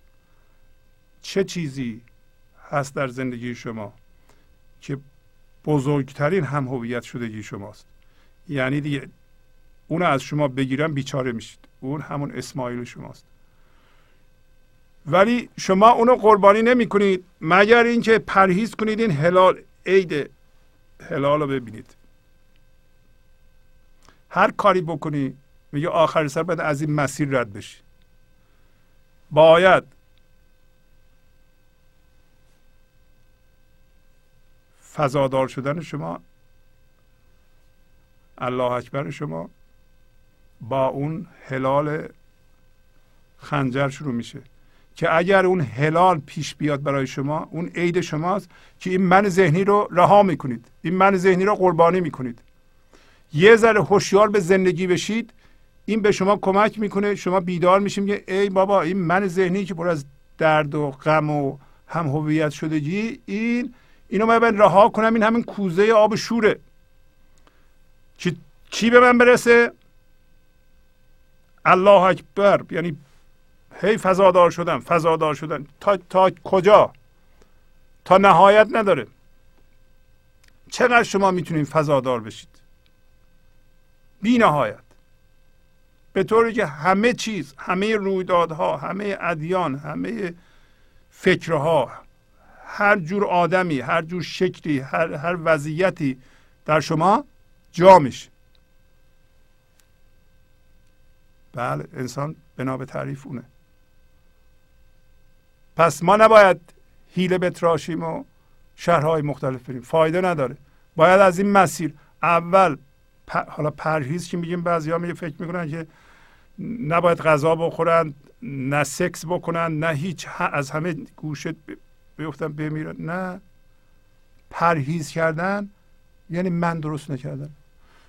چه چیزی هست در زندگی شما که بزرگترین هم هویت شدگی شماست؟ یعنی دیگه اون از شما بگیرن بیچاره میشید. اون همون اسماعیل شماست. ولی شما اونو قربانی نمی کنید مگر اینکه پرهیز کنید این هلال. عید هلال رو ببینید. هر کاری بکنی میگه آخر سر باید از این مسیر رد بشی. باید فضادار شدن شما الله اکبر شما با اون هلال خنجر شروع میشه که اگر اون هلال پیش بیاد برای شما اون عید شماست که این من ذهنی رو رها می‌کنید این من ذهنی رو قربانی می‌کنید. یه ذره هوشیار به زندگی بشید این به شما کمک می‌کنه. شما بیدار میشیم که ای بابا این من ذهنی که پر از درد و غم و هم هویت شدگی این اینو من رها کنم. این همین کوزه آب شوره. چی, چی به من برسه؟ الله اکبر. یعنی هی فضادار شدن فضادار شدن تا, تا کجا؟ تا نهایت نداره. چقدر شما می‌تونید فضادار بشید؟ بی نهایت. به طوری که همه چیز همه رویدادها همه ادیان همه فکرها هر جور آدمی هر جور شکلی هر, هر وضعیتی در شما جا میشه. بله انسان بنا به تعریف اونه. پس ما نباید هیله بتراشیم و شهرهای مختلف بریم. فایده نداره. باید از این مسیر اول حالا پرهیز که میگیم بعضی ها میگه فکر می‌کنن که نباید غذا بخورن نه سکس بکنن نه هیچ از همه گوشه بیفتن بمیرن. نه. پرهیز کردن یعنی من درست نکردن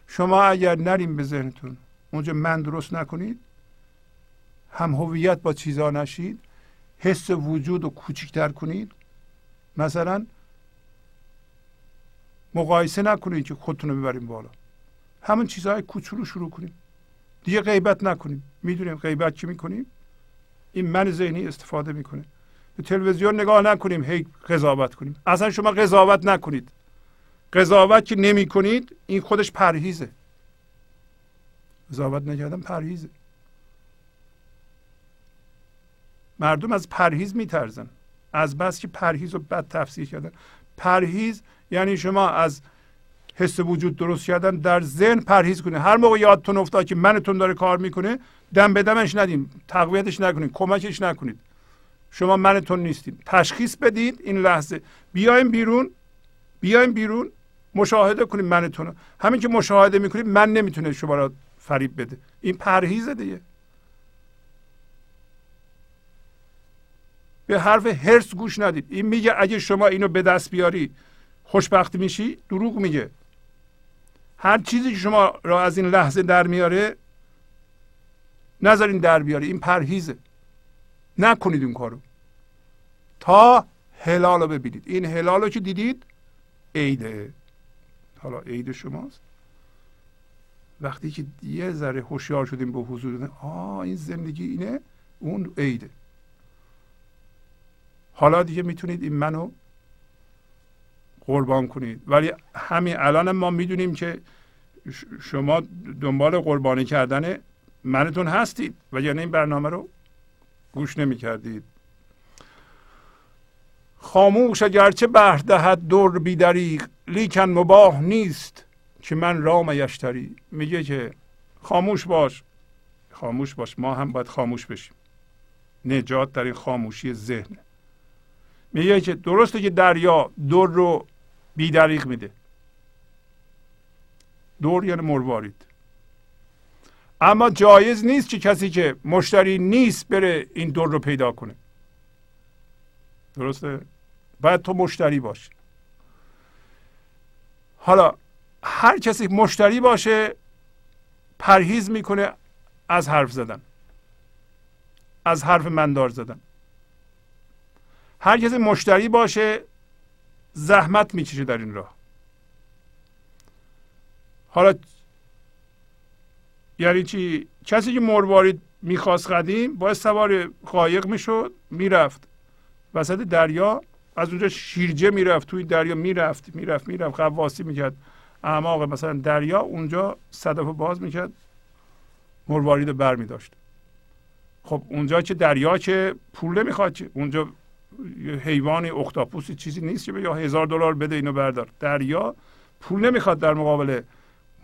شما اگر نریم به ذهنتون اونجا من درست نکنید هم هویت با چیزا نشید حس وجود رو کوچکتر کنید. مثلا مقایسه نکنید که خودتون رو ببریم بالا. همون چیزهای کوچولو شروع کنیم دیگه غیبت نکنیم. می‌دونیم غیبت چی می‌کنیم؟ این من ذهنی استفاده می‌کنه. به تلویزیون نگاه نکنیم هی قضاوت کنیم. اصلا شما قضاوت نکنید. قضاوت که نمی کنید این خودش پرهیزه. قضاوت نکردن پرهیزه. مردم از پرهیز میترزن از بس که پرهیز رو بد تفسیر کردن. پرهیز یعنی شما از حس وجود درست کردن در ذهن پرهیز کنید هر موقع یادتون افتاد که منتون داره کار می‌کنه دم به دمش ندیم تقویتش نکنید کمکش نکنید. شما منتون نیستید تشخیص بدید این لحظه. بیایم بیرون بیایم بیرون مشاهده کنید منتون همین که مشاهده می‌کنید من نمی‌تونه شما را فریب بده. این پرهیزه دیگه. به حرف هرس گوش ندید. این میگه اگه شما اینو به دست بیاری خوشبخت میشی دروغ میگه. هر چیزی که شما را از این لحظه در میاره نذارین در بیاره این پرهیزه. نکنید این کارو. تا هلال رو ببینید. این هلال رو که دیدید؟ عیده. حالا عید شماست. وقتی که یه ذره هوشیار شدیم به حضور آه این زندگی اینه؟ اون عیده. حالا دیگه می‌تونید این منو قربان کنید. ولی همین الان ما می‌دونیم که شما دنبال قربانی کردن منتون هستید و یعنی این برنامه رو گوش نمی کردید خاموش اگرچه بهر دهد دور بیدریق لیکن مباه نیست که من رام یشتری. میگه که خاموش باش. خاموش باش. ما هم باید خاموش بشیم. نجات در این خاموشی ذهن. میگه که درسته که دریا دور رو بیدریق میده. دور یعنی مروارید. اما جایز نیست که کسی که مشتری نیست بره این دور رو پیدا کنه. درسته؟ باید تو مشتری باشی. حالا هر کسی مشتری باشه پرهیز می‌کنه از حرف زدن. از حرف مندار زدن. هر کسی مشتری باشه زحمت می‌کشه در این راه. حالا یعنی چی؟ کسی که مروارید می‌خواست قدیم باید سوار قایق می‌شد می‌رفت وسط دریا از اونجا شیرجه می‌رفت توی دریا می‌رفت می‌رفت می‌رفت قواسی می‌کرد. اعماق مثلا دریا اونجا صدف باز می‌کرد مروارید بر میداشت خب اونجا که دریا که پول نمی‌خواد که اونجا حیوانی اختاپوسی چیزی نیست که یا هزار دلار بده اینو بردار. دریا پول نمی‌خواد در مقابل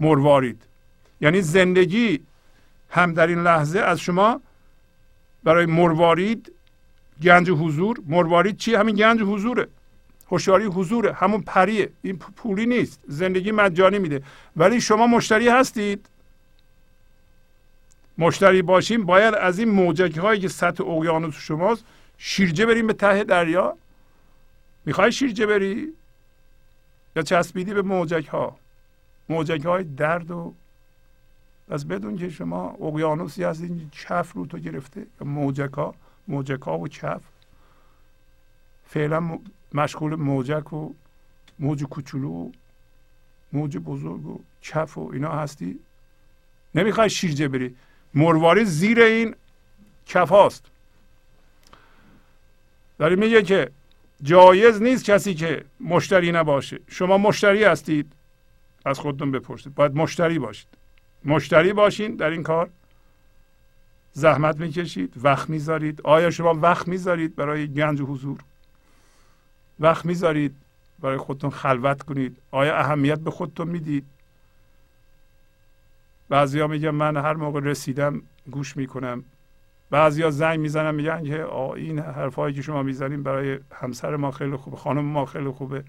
مروارید. یعنی زندگی هم در این لحظه از شما برای مروارید گنج حضور. مروارید چی؟ همین گنج حضوره. هوشیاری حضوره. همون پریه. این پولی نیست. زندگی مجانی میده. ولی شما مشتری هستید. مشتری باشیم. باید از این موجک هایی که سطح اقیانوس شماست شیرجه بریم به ته دریا؟ می‌خوای شیرجه بری؟ یا چسبیدی به موجک ها موجک های درد و پس بدون که شما اقیانوسی هستین چف رو تو گرفته یا موجک ها موجک ها و چف. فعلا مشغول موجک و موج کوچولو و موج بزرگ و چف و اینا هستی. نمی‌خوای شیرجه بری. مرواری زیر این کف هاست. داری میگه که جایز نیست کسی که مشتری نباشه. شما مشتری هستید. از خودتون بپرسید. باید مشتری باشید. مشتری باشین در این کار. زحمت می‌کشید. وقت می‌ذارید. آیا شما وقت می‌ذارید برای گنج و حضور؟ وقت می‌ذارید برای خودتون خلوت کنید. آیا اهمیت به خودتون می‌دید؟ بعضیا میگن من هر موقع رسیدم گوش می‌کنم. بعضیا زنگ می‌زنم میگن که این حرفایی که شما می‌زنیم برای همسر ما خیلی خوبه خانم ما خیلی خوبه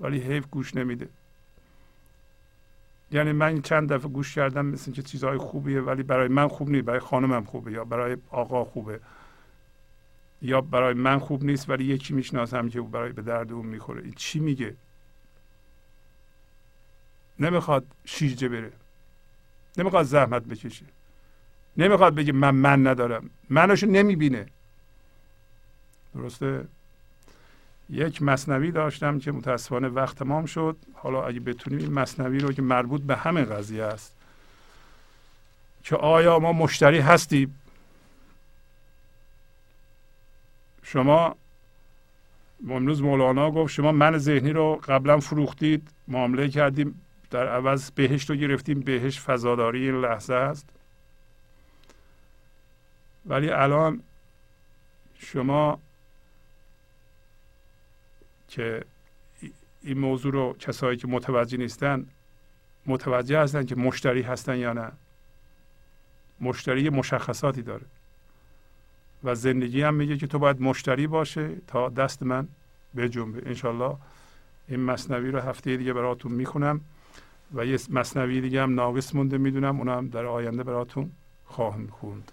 ولی حیف گوش نمیده. یعنی من چند دفعه گوش کردم مثل که چیزهای خوبیه ولی برای من خوب نیست برای خانمم خوبه یا برای آقا خوبه. یا برای من خوب نیست ولی یکی می‌شناسم که برای به درد اون می‌خوره. این چی میگه؟ نمی‌خواد شیرجه بره. نمی‌خواد زحمت بکشه. نمی‌خواد بگه من من ندارم. منشو نمی‌بینه. درسته؟ یک مصنوی داشتم که متاسفانه وقت تمام شد. حالا اگه بتونیم این مصنوی رو که مربوط به همه قضیه است که آیا ما مشتری هستیم؟ شما امروز مولانا گفت شما من ذهنی رو قبلا فروختید معامله کردیم در عوض بهشت رو گرفتیم بهشت فضاداری این لحظه است. ولی الان شما که این موضوع رو کسایی که متوجه نیستن متوجه هستن که مشتری هستن یا نه. مشتری مشخصاتی داره. و زندگی هم میگه که تو باید مشتری باشه تا دست من به جنبه انشالله این مصنوی رو هفته دیگه براتون می‌خونم و یه مصنوی دیگه هم ناقص مونده می‌دونم. اونم در آینده براتون خواهم خوند.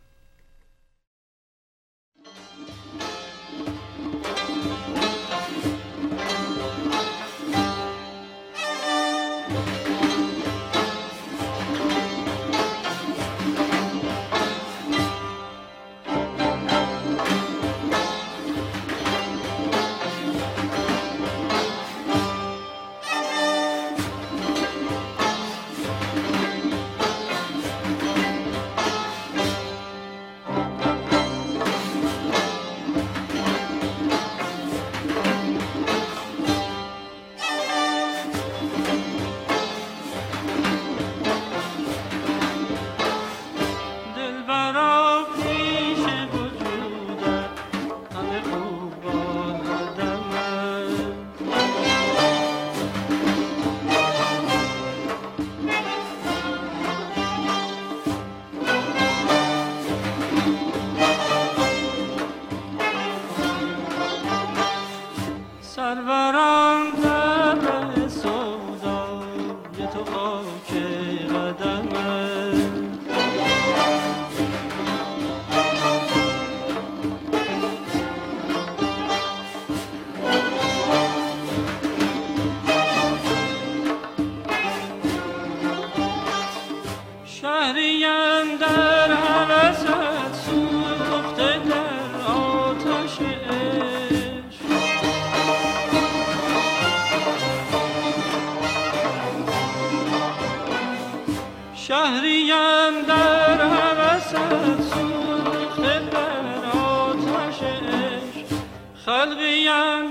Amen.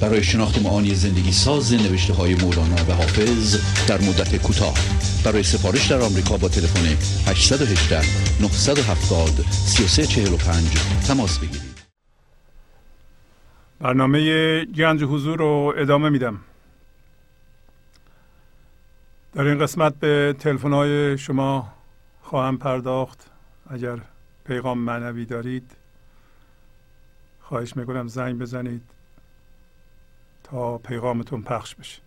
برای شناخت معانی زندگی ساز نوشته های مولانا و حافظ در مدت کوتاه. برای سفارش در آمریکا با تلفن 818 970 3345 تماس بگیرید. برنامه گنج حضور رو ادامه میدم. در این قسمت به تلفن های شما خواهم پرداخت. اگر پیغام معنوی دارید خواهش می‌کنم زنگ بزنید. تا پیغامتون پخش بشه.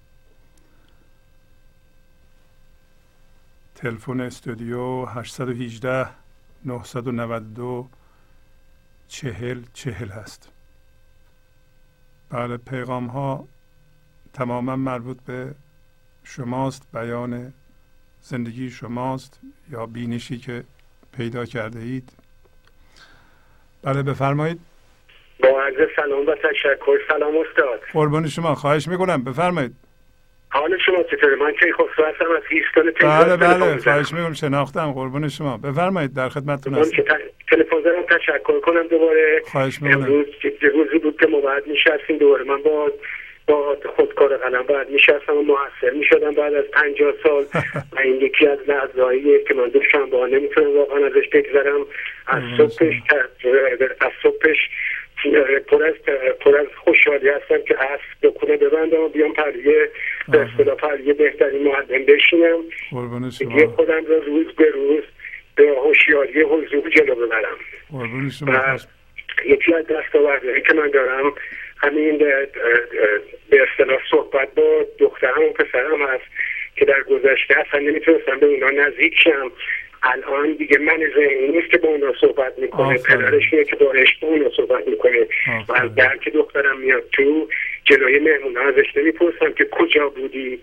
تلفن استودیو 818 992 چهل چهل هست. بله پیغام ها تماما مربوط به شماست بیان زندگی شماست یا بینشی که پیدا کرده اید. بله بفرمایید. با عرض سلام و تشکر. سلام استاد. قربان شما. خواهش می‌کنم. بفرمایید. حال شما چطوره؟ من کی خسرو هستم از تگزاس بله بله. خواهش می‌کنم. شناختم. قربان شما. بفرمایید. در خدمتتون هستم. که تلفن زدم. تشکر کنم دوباره. خواهش می‌کنم. امروز روزی بود که ما باید میشستیم دوباره. من با با خودکار قلم باید میشستم و موثر می‌شدم. بعد از پنجاه سال و این یکی از لحظه‌ایه که من دوشنبه ها نمی‌تونم واقعا ازش بگذرم. از صبحش تا- از صبحش پر از پر از خوشحالی هستم که اسب دکونه ببندم و بیام پریه به اصطلاح پریه بهترین معلم بشینم. دیگه خودم رو روز به روز به هوشیاری حضور جلو ببرم. و یکی از دستاوردهایی که من دارم همین به اصطلاح صحبت با دخترم و پسرم هست که در گذشته اصلا نمی‌تونستم به اونا نزدیک شم. الان دیگه من ذهنی نیست که با اونا صحبت می‌کنه. پدرش میاد که با عشق اونا صحبت می‌کنه. و. از درک دخترم میاد تو جلوی مهمون ازش نمی‌پرسم که کجا بودی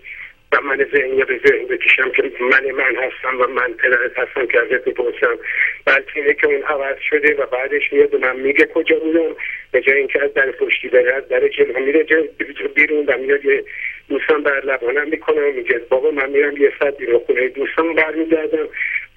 و من ذهنی به ذهن بکشم که من من هستم و من پدرت هستم که ازت می‌پرسم. بلکه اینه که اون عوض شده و بعدش میاد به من میگه کجا بودم. به جای اینکه از در پشتی بره از در جلو میره بیرون و میاد یه دوستم بر لبانم می‌کنه و میگه بابا من میرم یه ساعت بیرون خونه دوستم برمیگردم.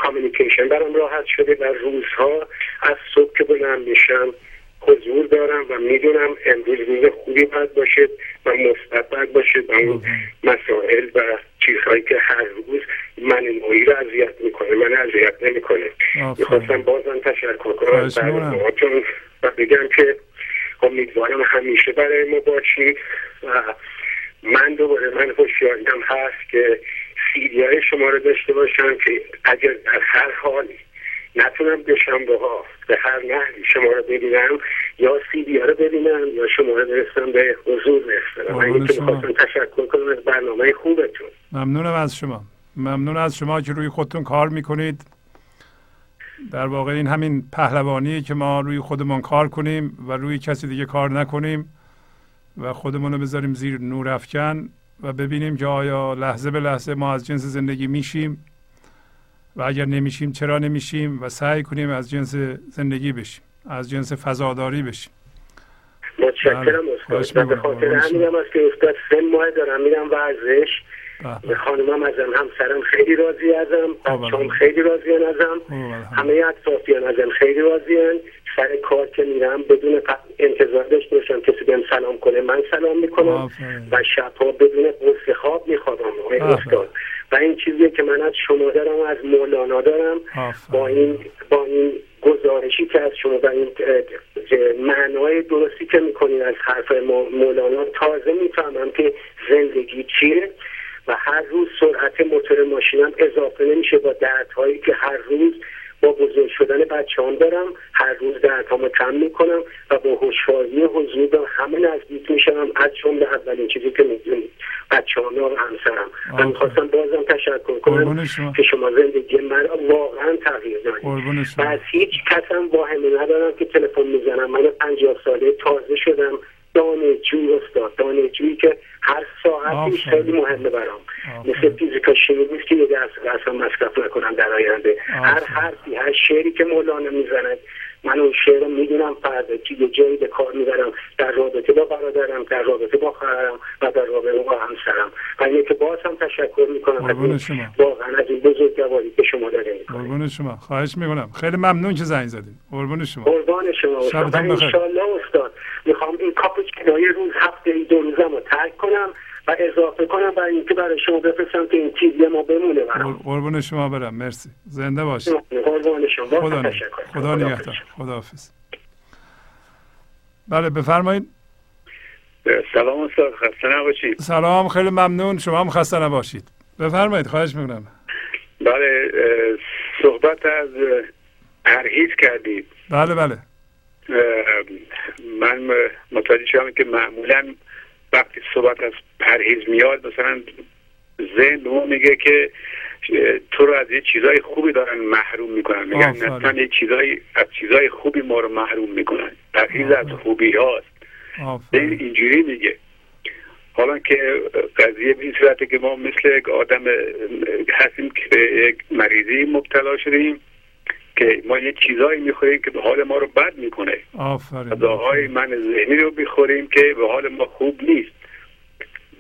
کامیونیکیشن برام راحت شده و روزها از صبح که بلند میشم حضور دارم و می‌دونم امروز روز خوبی باید باشه و مثبت باید باشه و اون مسائل و چیزهایی که هر روز من نوعی رو اذیت می‌کنه من اذیت نمی‌کنه. می‌خواستم بازم تشکر کنم و بگم که امیدوارم همیشه برای ما باشید و من دوباره من هوشیاریم هست که سیدی های شما رو داشته باشم که اگر در هر حالی نتونم دوشنبه ها به هر نحوی شما رو ببینم یا سیدی ها رو ببینم یا شما رو برسم به حضور برسم. من اینکه. می‌خواستم تشکر کنم از برنامه خوبتون. ممنونم از شما. ممنون از شما که روی خودتون کار می‌کنید. در واقع این همین پهلوانی که ما روی خودمان کار کنیم و روی کسی دیگه کار نکنیم و خودمون رو بذاریم زیر نور افکن و ببینیم که آیا لحظه به لحظه ما از جنس زندگی میشیم و اگر نمیشیم چرا نمیشیم و سعی کنیم از جنس زندگی بشیم از جنس فضاداری بشیم متشکرم بله. استاد به. خاطر همینم است که استاد سه ماه دارم میرم ورزش به به. خانمم ازم همسرم خیلی راضی ازم خب، بچه‌ام. خیلی راضی ازم الحمد. همه اطرافیان ازم خیلی راضیان سر کار که میرم بدون انتظار داشته باشم کسی بهم سلام کنه من سلام می‌کنم. و شبها بدون قرص خواب میخوابم. استاد و این چیزیه که من از شما دارم و از مولانا دارم با. این با این گزارشی که از شما و این معنای درستی که می‌کنین از حرف مو- مولانا تازه می‌فهمم که زندگی چیه و هر روز سرعت موتور ماشینم اضافه نمیشه با دردهایی که هر روز با بزرگ شدن بچه هم دارم هر روز دردهامو کم می‌کنم و با هوشیاری حضور به همه نزدیک میشم از جمله اولین چیزی که می‌دونید بچه و همسرم و. می‌خواستم بازم تشکر کنم شما. که شما زندگی من را واقعا تغییر دادید و. از هیچ کسم واهمه ندارم که تلفن می‌زنم من پنجاه ساله تازه شدم دانشجوی استاد دانشجویی که هر ساعتی آفرین. خیلی مهمه برام. مثل فیزیکا شیمی نیست که یه درس اصلا مصرف نکنم در آینده هر. حرفی هر شعری که مولانا می‌زند من اون شعر رو می‌دونم فردا یه جایی به کار می‌برم در رابطه با برادرم در رابطه با خواهرم و در رابطه با همسرم. و اینه که باز هم تشکر می‌کنم. واقعا از این بزرگواری که شما دارین. می‌کنید قربون شما. خواهش می‌کنم. خیلی ممنون که زنگ زدید قربون شما. قربان شما. شبتون بخیر. انشالله استاد می‌خوام این کاپوچینوی روز هفته ای دو روزم رو ترک کنم. و اضافه کنم برای اینکه برای شما بفرستم که این تیوی ما بمونه برام. قربون شما برم مرسی. زنده باشید قربان شما. خدا تشکر خدا. نگهدار. خداحافظ بله بفرمایید. سلام استاد خسته نباشید. سلام خیلی ممنون. شما هم خسته نباشید. بفرمایید خواهش می‌کنم. بله صحبت از پرهیز کردید. بله بله. من متوجه شدم که معمولا وقتی صحبت از پرهیز میاد مثلا ذهن به میگه که تو رو از یه چیزای خوبی دارن محروم می‌کنن. میگن. مثلا یه چیزای از چیزای خوبی ما رو محروم می‌کنن. پرهیز از. خوبی هاست اینجوری میگه. حالا که قضیه به این صورته که ما مثل یک آدم هستیم که به یک مریضی مبتلا شدیم که ما یه چیزایی می‌خوریم که به حال ما رو بد می‌کنه. آفرین. غذاهای من ذهنی رو می‌خوریم که به حال ما خوب نیست.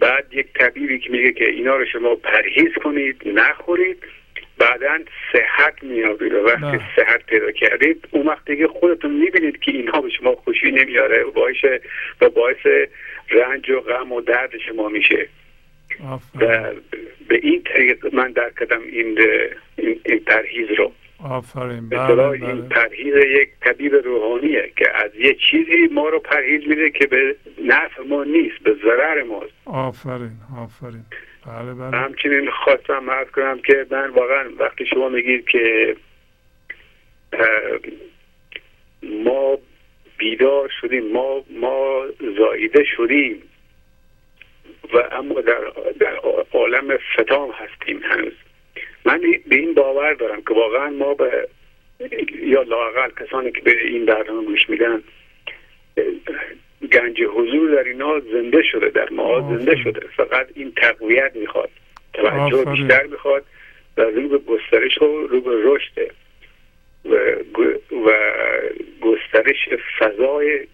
بعد یک طبیبی که میگه که اینا رو شما پرهیز کنید نخورید بعدا صحت میابید و وقتی بله. صحت پیدا کردید اون وقت دیگه خودتون می‌بینید که اینها به شما خوشی نمیاره و باعث و باعث رنج و غم و درد شما میشه. و به این طریق من درک کردم این این, این پرهیز رو آفرین. بله این بله. پرهیز یک طبیب روحانیه که از یه چیزی ما رو پرهیز میده که به نفع ما نیست به ضرر ماست. آفرین آفرین. بله بله. همچنین خواستم عرض کنم که من واقعا وقتی شما میگید که ما بیدار شدیم ما ما زایده شدیم و اما در, در عالم فتام هستیم هنوز. من به این باور دارم که واقعا ما به یا لاقل کسانی که به این برنامه گوش میدن گنج حضور در اینا زنده شده در ما. زنده شده فقط این تقویت می‌خواد توجه. بیشتر می‌خواد و رو به گسترش و رو به رشد و, و گسترش فضای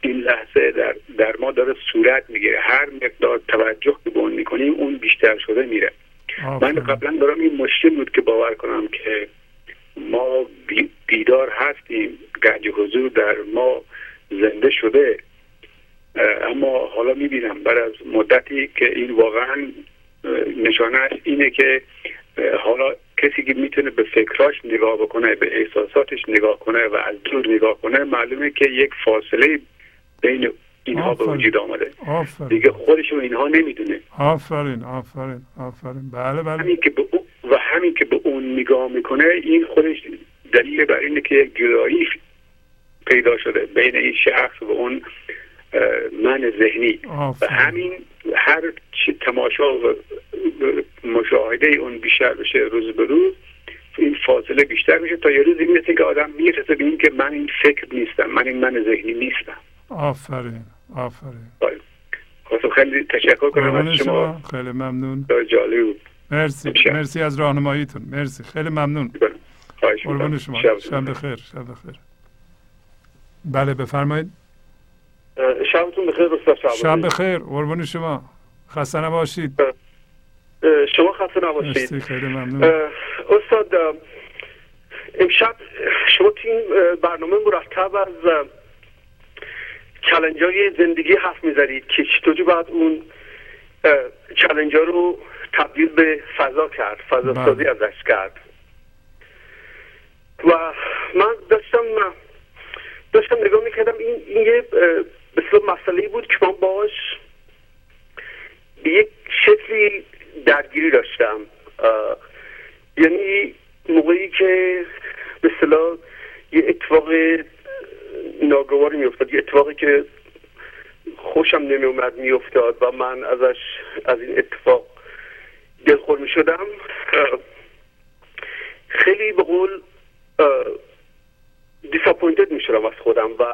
این لحظه در, در ما داره صورت می‌گیره هر مقدار توجه که به اون می‌کنیم اون بیشتر شده میره من قبلا دارم این مشکل بود که باور کنم که ما بی- بیدار هستیم. گنج حضور در ما زنده شده. اما حالا می‌بینم بعد از مدتی که این واقعا نشانهش اینه که حالا کسی که می‌تونه به فکراش نگاه بکنه به احساساتش نگاه کنه و از دور نگاه کنه معلومه که یک فاصله بین اینها به. وجود آمده. آفرین. دیگه خودشون اینها نمی‌دونه. آفرین آفرین آفرین. بله بله. همین که به او- و همین که به اون نگاه می‌کنه این خودش دلیل بر اینه که یک جدایی پیدا شده بین این شخص و اون من ذهنی. و همین هر تماشا و و مشاهده اون بیشتر بشه روز به روز این فاصله بیشتر میشه تا یه روزی می‌رسه که آدم می‌رسه به این که من این فکر نیستم من این من ذهنی نیستم. آفرین. آفرین. خواستم خیلی تشکر کنم از شما. خیلی ممنون. جالب بود. مرسی. شب. مرسی از راهنماییتون. مرسی. خیلی ممنون. قربون. شما. شب بخیر. شب بخیر. بله بفرمایید. شبتون بخیر استاد شب. بخیر. قربون شما. خسته نباشید. شما خسته نباشید. خیلی ممنون. استاد امشب شما اه، برنامه مرتب از چلنج های زندگی حرف می‌زنید که چطوری باید اون چلنج ها رو تبدیل به فضا کرد فضا بله. سازی ازش کرد و من داشتم داشتم نگاه می‌کردم این, این یه اصطلاح مسئله بود که من باش به یک شکلی درگیری داشتم یعنی موقعی که به یه اتفاق ناگواری میافتاد. یه اتفاقی که خوشم نمیومد میافتاد و من ازش از این اتفاق دلخور می‌شدم. خیلی به قول دیساپوینتد می‌شدم از خودم و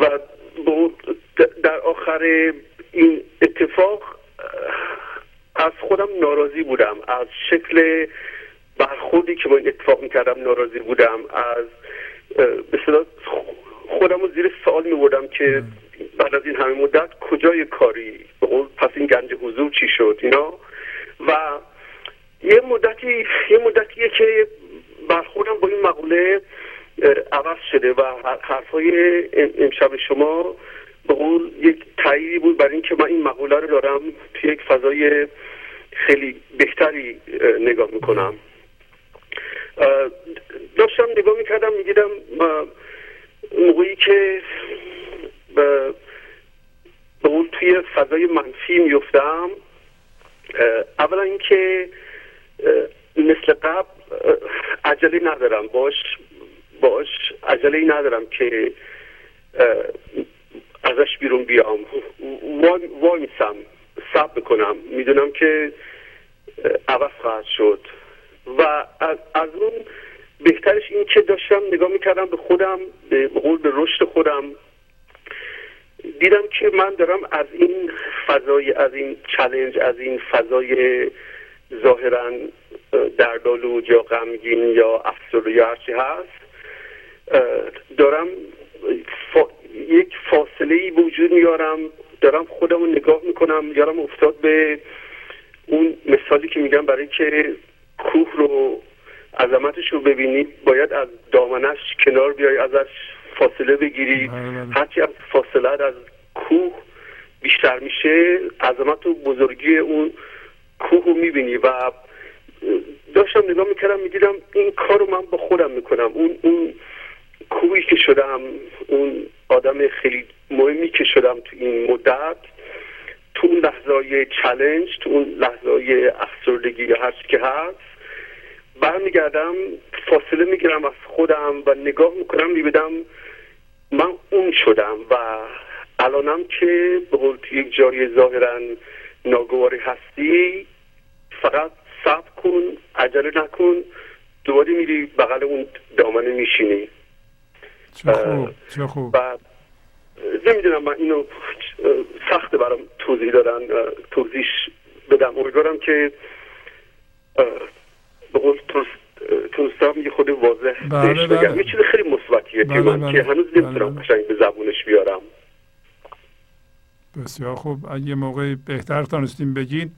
و در آخر این اتفاق از خودم ناراضی بودم. از شکل برخوردی که با این اتفاق می‌کردم ناراضی بودم. از به خودم رو زیر سوال میبردم که بعد از این همه مدت کجای کاری؟ پس این گنج حضور چی شد؟ اینا؟ و یه مدتی یه مدتیه که برخوردم با این مقوله عوض شده و حرفای ام- امشب شما به قول یک تاییدی بود برای اینکه من این مقوله رو دارم توی یک فضای خیلی بهتری اه، نگاه می‌کنم. داشتم نگاه می‌کردم می‌دیدم موقعی که به اون توی فضای منفی میفتم اولا اینکه مثل قبل عجله ندارم. باش باش عجله ندارم که ازش بیرون بیام. وای, میسم. سب بکنم می‌دونم که عوض خواهد شد. و از, از اون بهترش این که داشتم نگاه می‌کردم به خودم به قول به رشد خودم. دیدم که من دارم از این فضای از این چلنج از این فضای ظاهرا دردالود یا غمگین یا افسرده یا هرچی هست دارم فا... یک فاصله ای وجود میارم دارم خودم رو نگاه می‌کنم یارم افتاد به اون مثالی که میگم برای که کوه رو عظمتش رو ببینی باید از دامنش کنار بیای ازش فاصله بگیری. بله، بله. هرچی از فاصله از کوه بیشتر میشه عظمت و بزرگی اون کوه رو می‌بینی. و داشتم نگاه می‌کردم می‌دیدم این کار رو من با خودم می‌کنم. اون اون کوهی که شدم اون آدم خیلی مهمی که شدم تو این مدت تو اون لحظه های چلنج تو اون لحظه های افسردگی یا هر چی که هست برمیگردم فاصله می‌گیرم از خودم و نگاه می‌کنم می‌بینم من اون شدم و الانم که به قول یک جای ظاهرا ناگواری هستی فقط صبر کن عجله نکن دوباره میری بغل اون دامنه میشینی. چه خوب چه خوب؟ و نمی‌دونم من اینو اه، سخته برام توضیح دادن توضیح بدم. امیدوارم که به قول تونستم یه خود واضح بله، بهش بله. بگم یه چیز خیلی مثبتیه بله، که من بله. که هنوز بله، نمی‌تونم بله. قشنگ به زبونش بیارم بسیار خوب اگه موقعی بهتر تانستیم بگید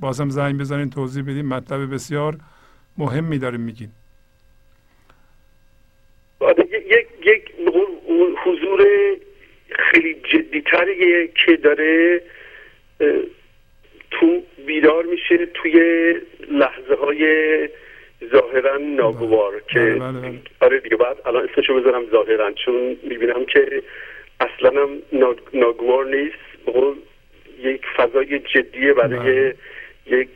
بازم زنگ بزنین توضیح بدین مطلب بسیار مهمی داریم میگین آره، یک یک حضور خیلی جدیتریه که داره تو بیدار میشه توی لحظه های ظاهرا ناگوار که بله، بله، بله. آره دیگه بعد الان اسمشو بذارم ظاهرا چون می‌بینم که اصلا هم نا- ناگوار نیست یک فضای جدیه برای بله. یک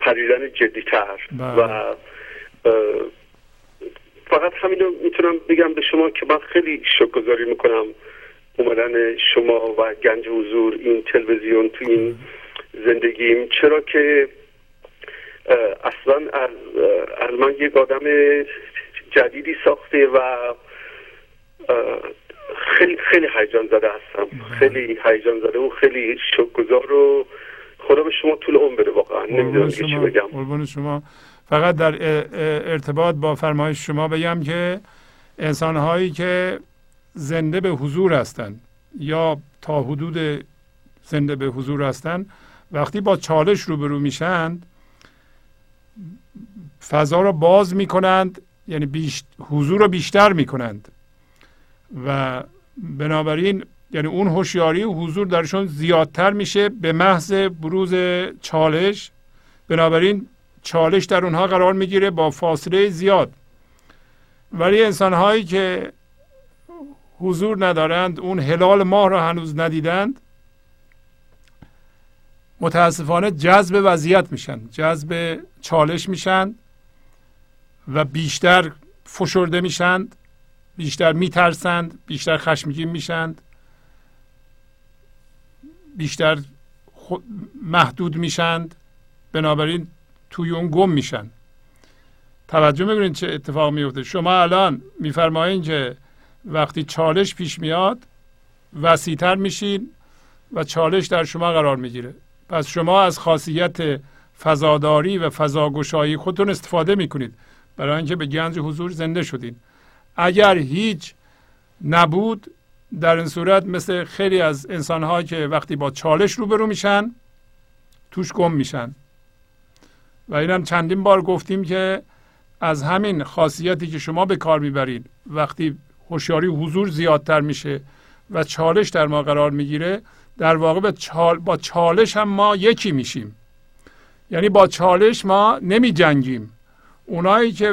پریدن جدیتر بله. و فقط همینو می‌تونم بگم به شما که من خیلی شکرگزاری می‌کنم اومدن شما و گنج حضور این تلویزیون تو این زندگیم چرا که اصلا از, از من یک آدم جدیدی ساخته و خیلی خیلی هیجان زده هستم. خیلی هیجان زده و خیلی شکرگزار و خدا به شما طول عمر بده واقعا. نمی‌دونم چی شما بگم. قربون شما. فقط در ارتباط با فرمایش شما بگم که انسان هایی که زنده به حضور هستند یا تا حدود زنده به حضور هستند وقتی با چالش روبرو میشند فضا را باز می‌کنند یعنی بیش حضور رو بیشتر می‌کنند. و بنابراین یعنی اون هوشیاری و حضور درشون زیادتر میشه به محض بروز چالش. بنابراین چالش در اونها قرار می‌گیره با فاصله زیاد. ولی انسان هایی که حضور ندارند اون هلال ماه را هنوز ندیدند متاسفانه جذب وضعیت میشن جذب چالش میشن و بیشتر فشرده میشند بیشتر میترسند بیشتر خشمگین میشند بیشتر محدود میشند بنابراین توی اون گم میشن. توجه می‌کنید چه اتفاق میفته شما الان میفرمایید که وقتی چالش پیش میاد وسیعتر میشین و چالش در شما قرار می‌گیره. پس شما از خاصیت فضاداری و فضاگشایی خودتون استفاده می‌کنید. برای اینکه به گنج حضور زنده شدین. اگر هیچ نبود در این صورت مثل خیلی از انسانهایی که وقتی با چالش روبرو میشن توش گم میشن. و اینم چندین بار گفتیم که از همین خاصیتی که شما به کار می‌برید وقتی هوشیاری حضور زیادتر میشه و چالش در ما قرار می‌گیره در واقع به چال با چالش هم ما یکی میشیم. یعنی با چالش ما نمی جنگیم اونایی که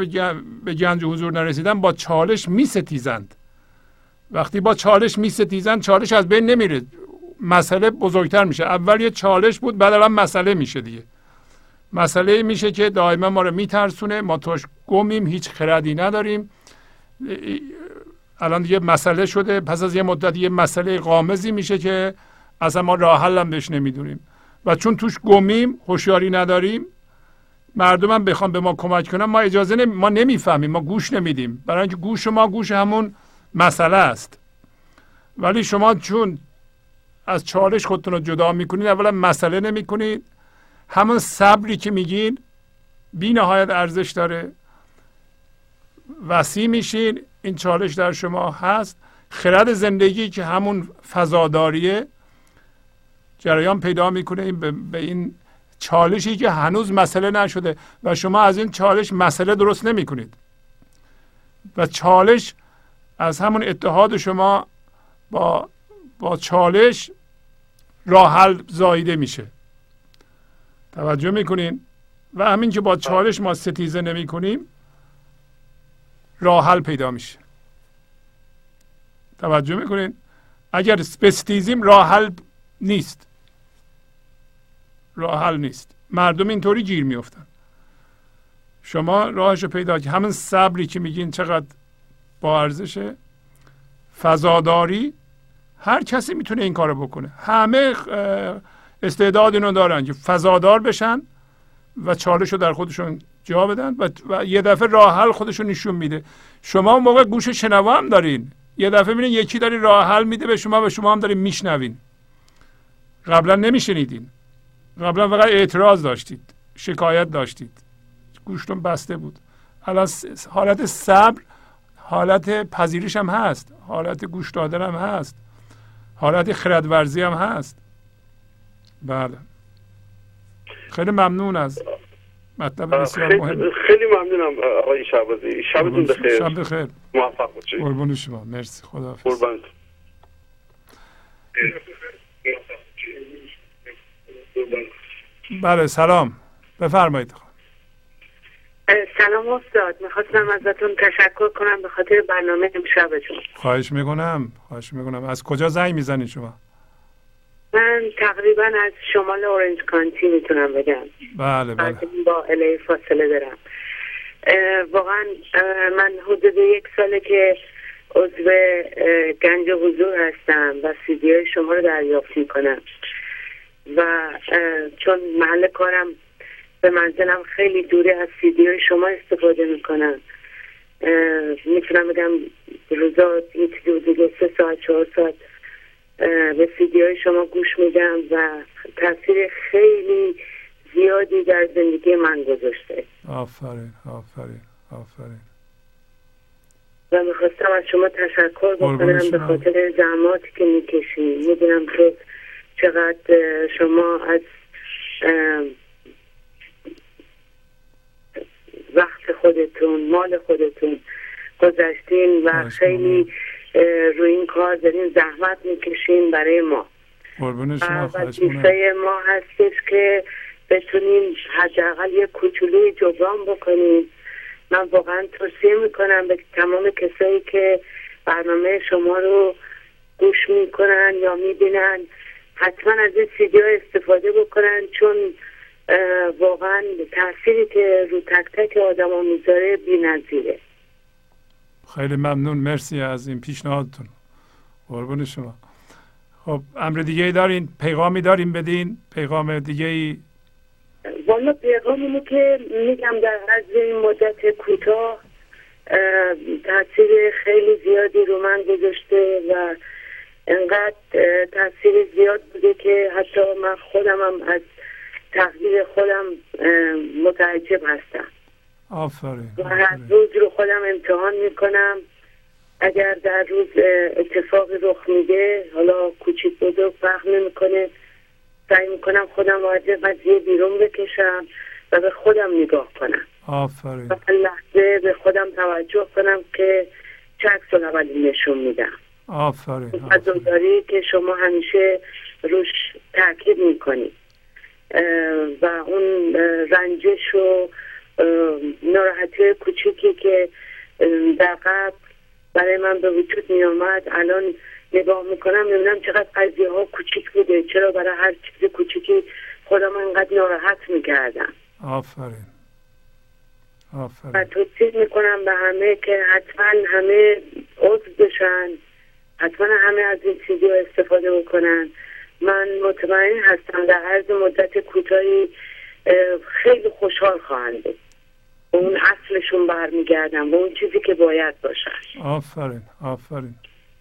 به گنج حضور نرسیدن با چالش میستیزند. وقتی با چالش میستیزند چالش از بین نمیره. مسئله بزرگتر میشه. اول یه چالش بود بعد الان مسئله میشه دیگه. مسئله میشه که دائما ما رو میترسونه. ما توش گمیم هیچ خردی نداریم. الان دیگه مسئله شده. پس از یه مدت یه مسئله قامزی میشه که اصلا ما راه حل هم بهش نمی‌دونیم. و چون توش گمیم هوشیاری نداریم مردم هم بخوام به ما کمک کنن ما اجازه نمی... ما نمی‌فهمیم ما گوش نمیدیم. برای اینکه گوش ما گوش همون مسئله است. ولی شما چون از چالش خودتون رو جدا می‌کنید اولا مسئله نمی‌کنید. همون صبری که میگین بی نهایت ارزش داره. وسیع میشین این چالش در شما هست. خرد زندگی که همون فضاداریه. جریان پیدا می‌کنه. این به, به این چالشی که هنوز مسئله نشده و شما از این چالش مسئله درست نمی کنید و چالش از همون اتحاد شما با با چالش راه حل زاییده میشه. توجه می‌کنین؟ و همین که با چالش ما ستیزه نمی کنیم راه حل پیدا میشه. توجه می‌کنین؟ اگر بستیزیم راه حل نیست. راه حل نیست. مردم اینطوری گیر میفتن شما راهش رو پیدا کنید همین صبری که میگین چقدر با ارزشه. فضاداری. هر کسی می‌تونه این کارو بکنه. همه استعداد اینو دارن که فضادار بشن و چالش رو در خودشون جا بدن و, و یه دفعه راه حل خودشون نشون میده. شما موقع گوش شنوا هم دارین. یه دفعه می‌بینین یکی داری راه حل میده به شما و شما هم دارین میشنوین. قبلا نمیشنیدین. قبلا فقط اعتراض داشتید شکایت داشتید. گوشتون بسته بود. الان حالت صبر حالت پذیرش هم هست. حالت گوش دادن هم هست. حالت خردورزی هم هست. بله. خیلی ممنون از مطلب بسیار خیلی, مهم. خیلی ممنونم آقای شعبازی شبتون بخیر. شب بخیر. موفق باشید. قربون شما. مرسی. خدا قربان بله سلام. بفرمایید. سلام استاد. می‌خواستم ازتون تشکر کنم به خاطر برنامه امشبتون خواهش می‌کنم. خواهش می‌کنم. از کجا زنگ می‌زنید شما؟ من تقریبا از شمال اورنج کانتی می‌تونم بگم. بله بله. با الی فاصله دارم واقعا من حدود یک ساله که عضو گنج حضور هستم و سیدی های شما رو دریافت می‌کنم. و چون محل کارم به منزلم خیلی دوره از سیدی های شما استفاده می‌کنم. می‌تونم بگم روزا یک دو دیگه سه ساعت چهار ساعت به سیدی های شما گوش میدم و تاثیر خیلی زیادی در زندگی من گذاشته. آفرین آفرین آفرین. و می‌خواستم از شما تشکر بکنم. به خاطر زحماتی که می‌کشید می‌دونم که چقدر شما از وقت خودتون مال خودتون گذشتین و خیلی روی این کار دارین زحمت می‌کشین برای ما. و وظیفه ما هستش که بتونیم حداقل یه کوچولوی جبران بکنیم من واقعا توصیه می‌کنم به تمام کسایی که برنامه شما رو گوش می‌کنن یا می‌بینن حتما از این سیدی ها استفاده بکنن چون واقعا تاثیری که رو تک تک آدم ها می‌ذاره بی نظیره. خیلی ممنون. مرسی از این پیشنهادتون. قربون شما. خب امر دیگه ای دارین؟ پیغامی دارین بدین؟ پیغام دیگه ای؟ والا پیغام اینه که میگم در عرض این مدت کوتاه اه، تاثیر خیلی زیادی رو من گذاشته و انقدر تاثیر زیاد بوده که حتی من خودم هم از تقدیر خودم متعجب هستم. آفرین و هر. روز رو خودم امتحان می‌کنم. اگر در روز اتفاقی رخ میده حالا کوچیک بزرگ فرق نمی‌کنه. سعی می‌کنم خودم رو از قضیه بیرون بکشم و به خودم نگاه کنم. آفرین. و لحظه به خودم توجه کنم که چه عکس نشون میدم. آفرین. عزاداری که شما همیشه روش تاکید می‌کنید و اون رنجش و ناراحتی کوچیکی که در قبل برای من به وجود می آمد الان نگاه می‌کنم می‌بینم چقدر قضیه ها کوچیک بوده چرا برای هر چیز کوچیکی خودم انقدر ناراحت می‌کردم. آفرین. و آفرین توصیه می‌کنم به همه که حتما همه عضو بشن. حتما همه از این سیدی استفاده بکنن من مطمئن هستم در عرض مدت کوتاهی اه، خیلی خوشحال خواهند بود. اون اصلشون برمیگردن به اون چیزی که باید باشن آفرین آفرین.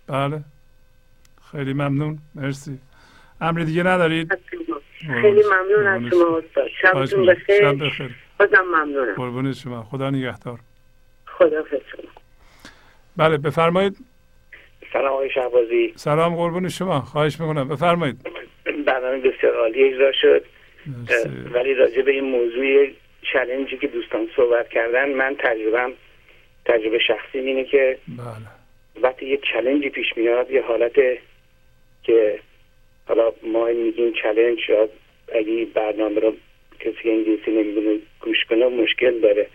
بله. خیلی ممنون. مرسی. امر دیگه ندارید؟ خیلی ممنون از شما استاد. شبتون می‌کنم. بخیر. شب بخیر. بازم ممنونم. قربون شما. خدا نگهدار. خدا شما. بله بفرمایید. سلام آقای شهبازی. سلام قربون شما. خواهش می‌کنم. بفرمایید. برنامه بسیار عالی اجرا شد. ولی راجع به این موضوع چلنجی که دوستان صحبت کردن من تجربم تجربه شخصی اینه که بله. وقتی یه چلنجی پیش میاد یه حالت که حالا ما میگیم چلنج یا اگه برنامه رو کسی انگلیسی نمی‌دونه گوش کنه مشکل داره.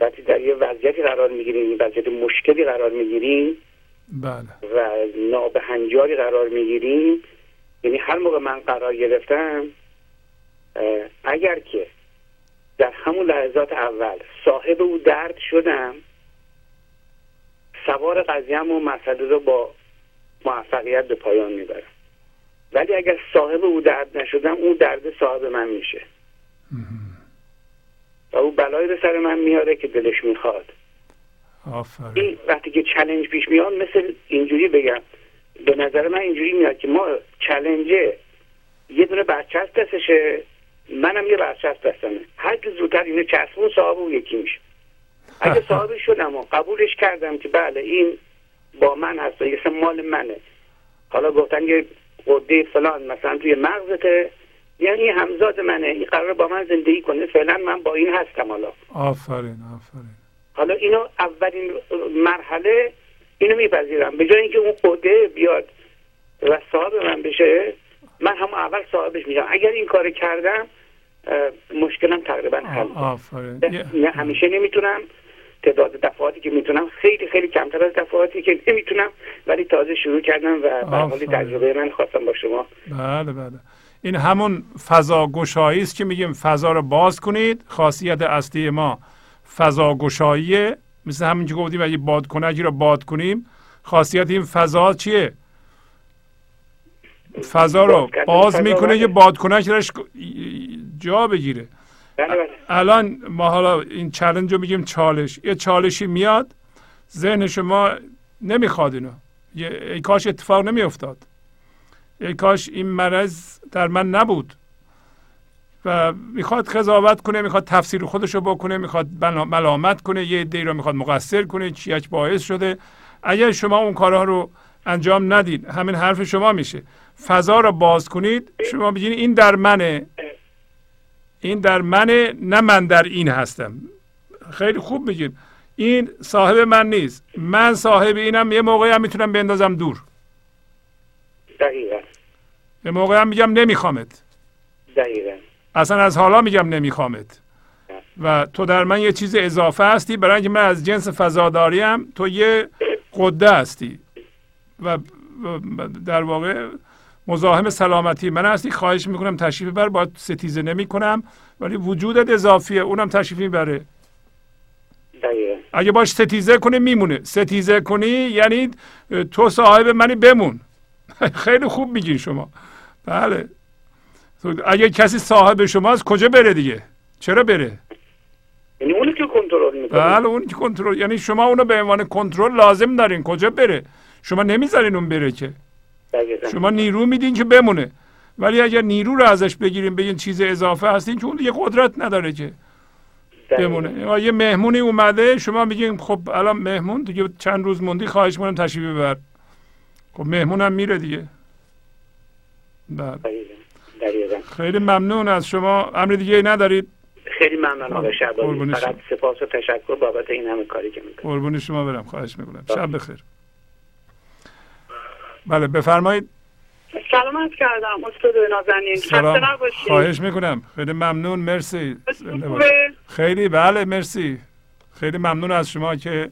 وقتی در یه وضعیتی قرار می‌گیریم وضعیت مشکلی قرار می‌گیریم بله. و نابهنجاری قرار می‌گیریم. یعنی هر موقع من قرار گرفتم اگر که در همون لحظات اول صاحب او درد شدم سوار قضیم و مسئله رو با موفقیت به پایان می‌برم. ولی اگر صاحب او درد نشدم اون درد صاحب من میشه. و او بلایی رو سر من میاره که دلش می‌خواد. آفرین. این وقتی که چلنج پیش میاد مثل اینجوری بگم. به نظر من اینجوری میاد که ما چلنجه یه دونه برچسب دستشه منم یه برچسب دستمه. هر که زودتر اینو چسبون صاحب اون یکی میشه. اگه صاحب شدم و قبولش کردم که بله این با من هست و یه مال منه. حالا گفتن یه قده فلان مثلا توی مغزته. یعنی همزاد منه. این قرار با من زندگی کنه. فعلا من با این هستم حالا. آفرین آفرین. حالا اینو اولین مرحله اینو میپذیرم. به جای اینکه اون قده بیاد و صاحب من بشه من همون اول صاحبش میشم. اگر این کار کردم مشکلم تقریبا حل نه همیشه نمی‌تونم. تعداد دفعاتی که می‌تونم خیلی خیلی کمتر از دفعاتی که نمی‌تونم ولی تازه شروع کردم و به. تجربه من خواستم با شما بله بله. این همون فضا گشایی است که میگیم فضا رو باز کنید خاصیت اصلی ما فضا گشاییه مثل همین که گفتیم اگه بادکنکی رو باد کنیم خاصیت این فضا چیه؟ فضا رو باز می‌کنه. که بادکنک درش جا بگیره. بله بله. الان ما حالا این چلنج رو میگیم چالش. یه چالشی میاد ذهن شما نمی‌خواد اینو. یه ای کاش اتفاق نمیافتاد. ای کاش این مرض در من نبود. و می‌خواد قضاوت کنه می‌خواد تفسیر خودش رو بکنه می‌خواد ملامت کنه یه دی رو می‌خواد مقصر کنه چیک باعث شده. اگر شما اون کارها رو انجام ندید همین حرف شما میشه. فضا رو باز کنید. شما بگید این در منه. این در منه نه من در این هستم. خیلی خوب میگین این صاحب من نیست. من صاحب اینم. یه موقعی هم می‌تونم بندازم دور. دقیقا. یه موقعی هم میگم نمیخوامت. دقیقا. اصلا از حالا میگم نمیخوامت. و تو در من یه چیز اضافه هستی برای اینکه من از جنس فضاداریم تو یه قده هستی. و در واقع مزاحم سلامتی من هستی. خواهش می‌کنم تشریف بر باید ستیزه نمی کنم ولی وجودت اضافیه اونم تشریف می‌بره. اگه باش ستیزه کنه میمونه. ستیزه کنی یعنی تو صاحب منی بمون. خیلی خوب میگین شما. بله. اگه کسی صاحب شماست کجا بره دیگه؟ چرا بره؟ یعنی اونی که کنترل می‌کنه. بله اون که کنترل یعنی شما اونو به عنوان کنترل لازم دارین. کجا بره؟ شما نمی‌ذارین اون بره که. دقیقا. شما نیرو میدین که بمونه. ولی اگر نیرو رو ازش بگیریم بگین چیز اضافه هستین که اون دیگه قدرت نداره که دقیقاً. بمونه. یه مهمونی اومده شما میگین خب الان مهمون دیگه چند روز موندی خواهش می‌کنم تشریف ببر. خب مهمونم میره دیگه. بله. دقیقاً. خیلی ممنون از شما. امر دیگه ای ندارید؟ خیلی ممنون آقای شعبانی قربون فقط سپاس و تشکر بابت این همه کاری که می‌کنید. قربون شما برم. خواهش می‌کنم. شب بخیر. بله بفرمایید. سلام عرض کردم استاد نازنین. سلام. خواهش می‌کنم. خیلی ممنون. مرسی؟ خیلی بله مرسی. خیلی ممنون از شما که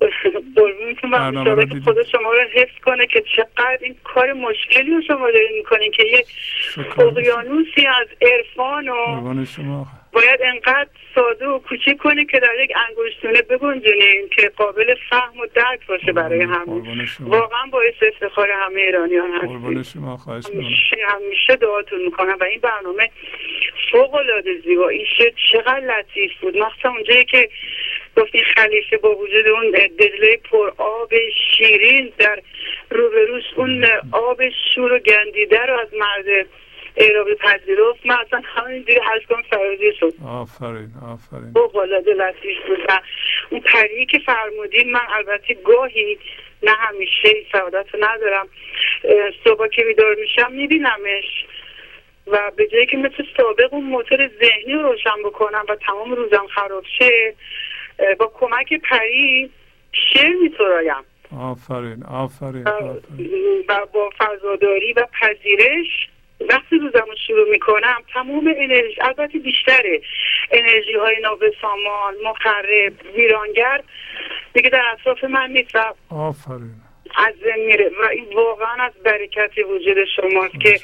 برم برنامه که. خدا شما رو حفظ کنه که چقدر این کار مشکلی رو شما دارین می‌کنین که یک شکر اقیانوسی از عرفان و شما. باید انقدر ساده و کوچیک کنه که در یک انگشتونه بگنجونین که قابل فهم و درک باشه برای همه. واقعا باعث افتخار همه ایرانیان شما خواهش می‌کنم. همیشه همیشه دعاتون می‌کنم و این برنامه فوق العاده زیبا. این شعر چقدر لطیف بود. مخصوصا اونجایی که گفتین خلیفه با وجود اون دجله پر آب شیرین در روبروش اون آب شور و گندیده رو از مرد ایرابی پذیرفت. من اصلا همینجوری هشتم فرازی شد. آفرین آفرین. فوق العاده لطیف بود. و اون پری که فرمودین من البته گاهی نه همیشه این سعادت رو ندارم. صبح که بیدار میشم میبینمش. و به جایی که مثل سابق اون موتور ذهنی رو روشن بکنم و تمام روزم خراب شه با کمک پری شعر میسرایم آفرین آفرین آفرین. و با فضاداری و پذیرش وقتی روزم رو شروع می‌کنم تمام انرژی البته بیشتره انرژی های نابسامان مخرب ویرانگر دیگه در اطراف من نیست و آفرین. از میره و این واقعا از برکت وجود شماست که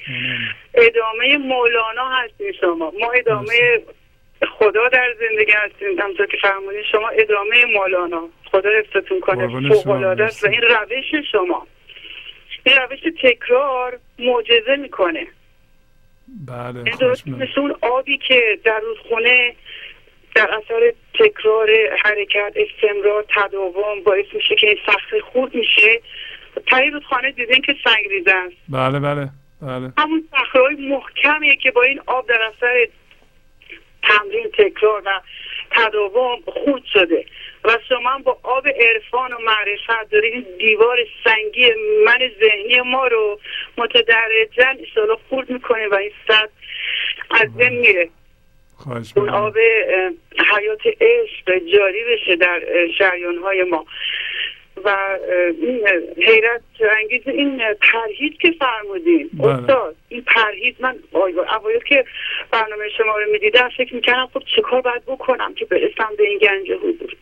ادامه مولانا هستین شما. ما ادامه خدا در زندگی هستیم همطور که فرمودین شما ادامه مولانا خدا حفظتون کنه. فوق‌العاده است و این روش شما. این روش تکرار معجزه می‌کنه. بله. مثل اون آبی که در رودخونه در اثر تکرار حرکت استمرار تداوم باعث میشه که این صخره خورد میشه. تایی رودخانه دیدین که سنگریزه است. بله بله بله. همون صخره‌های محکمیه که با این آب در اثر تمرین تکرار و تداوم خورد شده. و شما با آب عرفان و معرفت این دیوار سنگی من ذهنی ما رو متدرجا ایشالا خورد می‌کنه و این سطح از بین میره. اون. آب حیات عشق جاری بشه در شریان های ما. و این حیرت انگیز این پرهیز که فرمودین. بله. استاد این پرهیز من اوایل که برنامه شما رو می‌دیدم فکر می‌کردم خب چه کار باید بکنم که برسم به این گنج حضور؟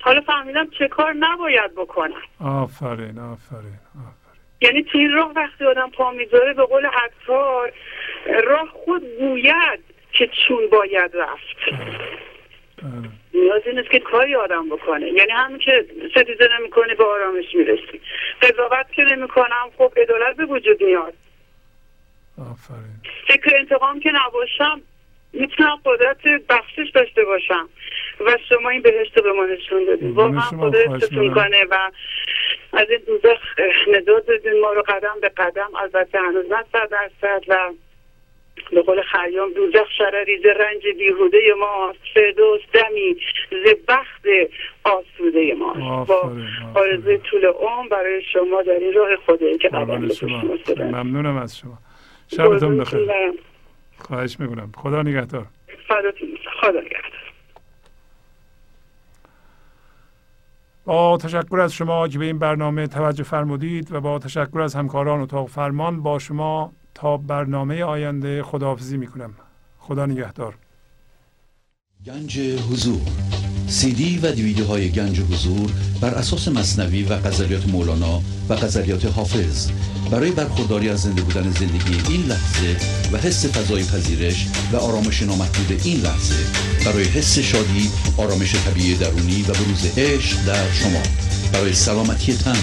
حالا فهمیدم چه کار نباید بکنم. آفرین آفرین آفرین. یعنی تو این راه وقتی آدم پا می‌ذاره به قول عطار راه خود گوید که چون باید رفت. نیازی نیست که کاری آدم بکنه. یعنی همین که ستیزه نمی‌کنه به آرامش می‌رسی. قضاوت که نمی‌کنم خب عدالت به وجود میاد. آفرین. فکر انتقام که نباشم می‌تونم قدرت بخشش داشته باشم. و شما این بهشت رو به ما نشون دادید قربون واقعا خدا. کنه و از این دوزخ نجات دادین ما رو قدم به قدم البته هنوز نه صد درصد و به قول خیام دوزخ شرری ز رنج بیهوده ماست فردوس دمی ز بخت آسوده ماست با آرزوی طول عمر برای شما در این راه خدایی که قدم ممنونم از شما. شبتون بخیر. خواهش می‌کنم. خدا نگهدار. خدا نگهدار. با تشکر از شما که به این برنامه توجه فرمودید و با تشکر از همکاران اتاق فرمان با شما تا برنامه آینده خداحافظی می‌کنم. خدا نگهدار. گنج حضور. سی دی و دیویدیو های گنج حضور بر اساس مصنوی و غزلیات مولانا و غزلیات حافظ. برای برخورداری از زنده بودن زندگی این لحظه و حس فضای پذیرش و آرامش نامحدود این لحظه برای حس شادی آرامش طبیعی درونی و بروز عشق در شما. برای سلامتی تن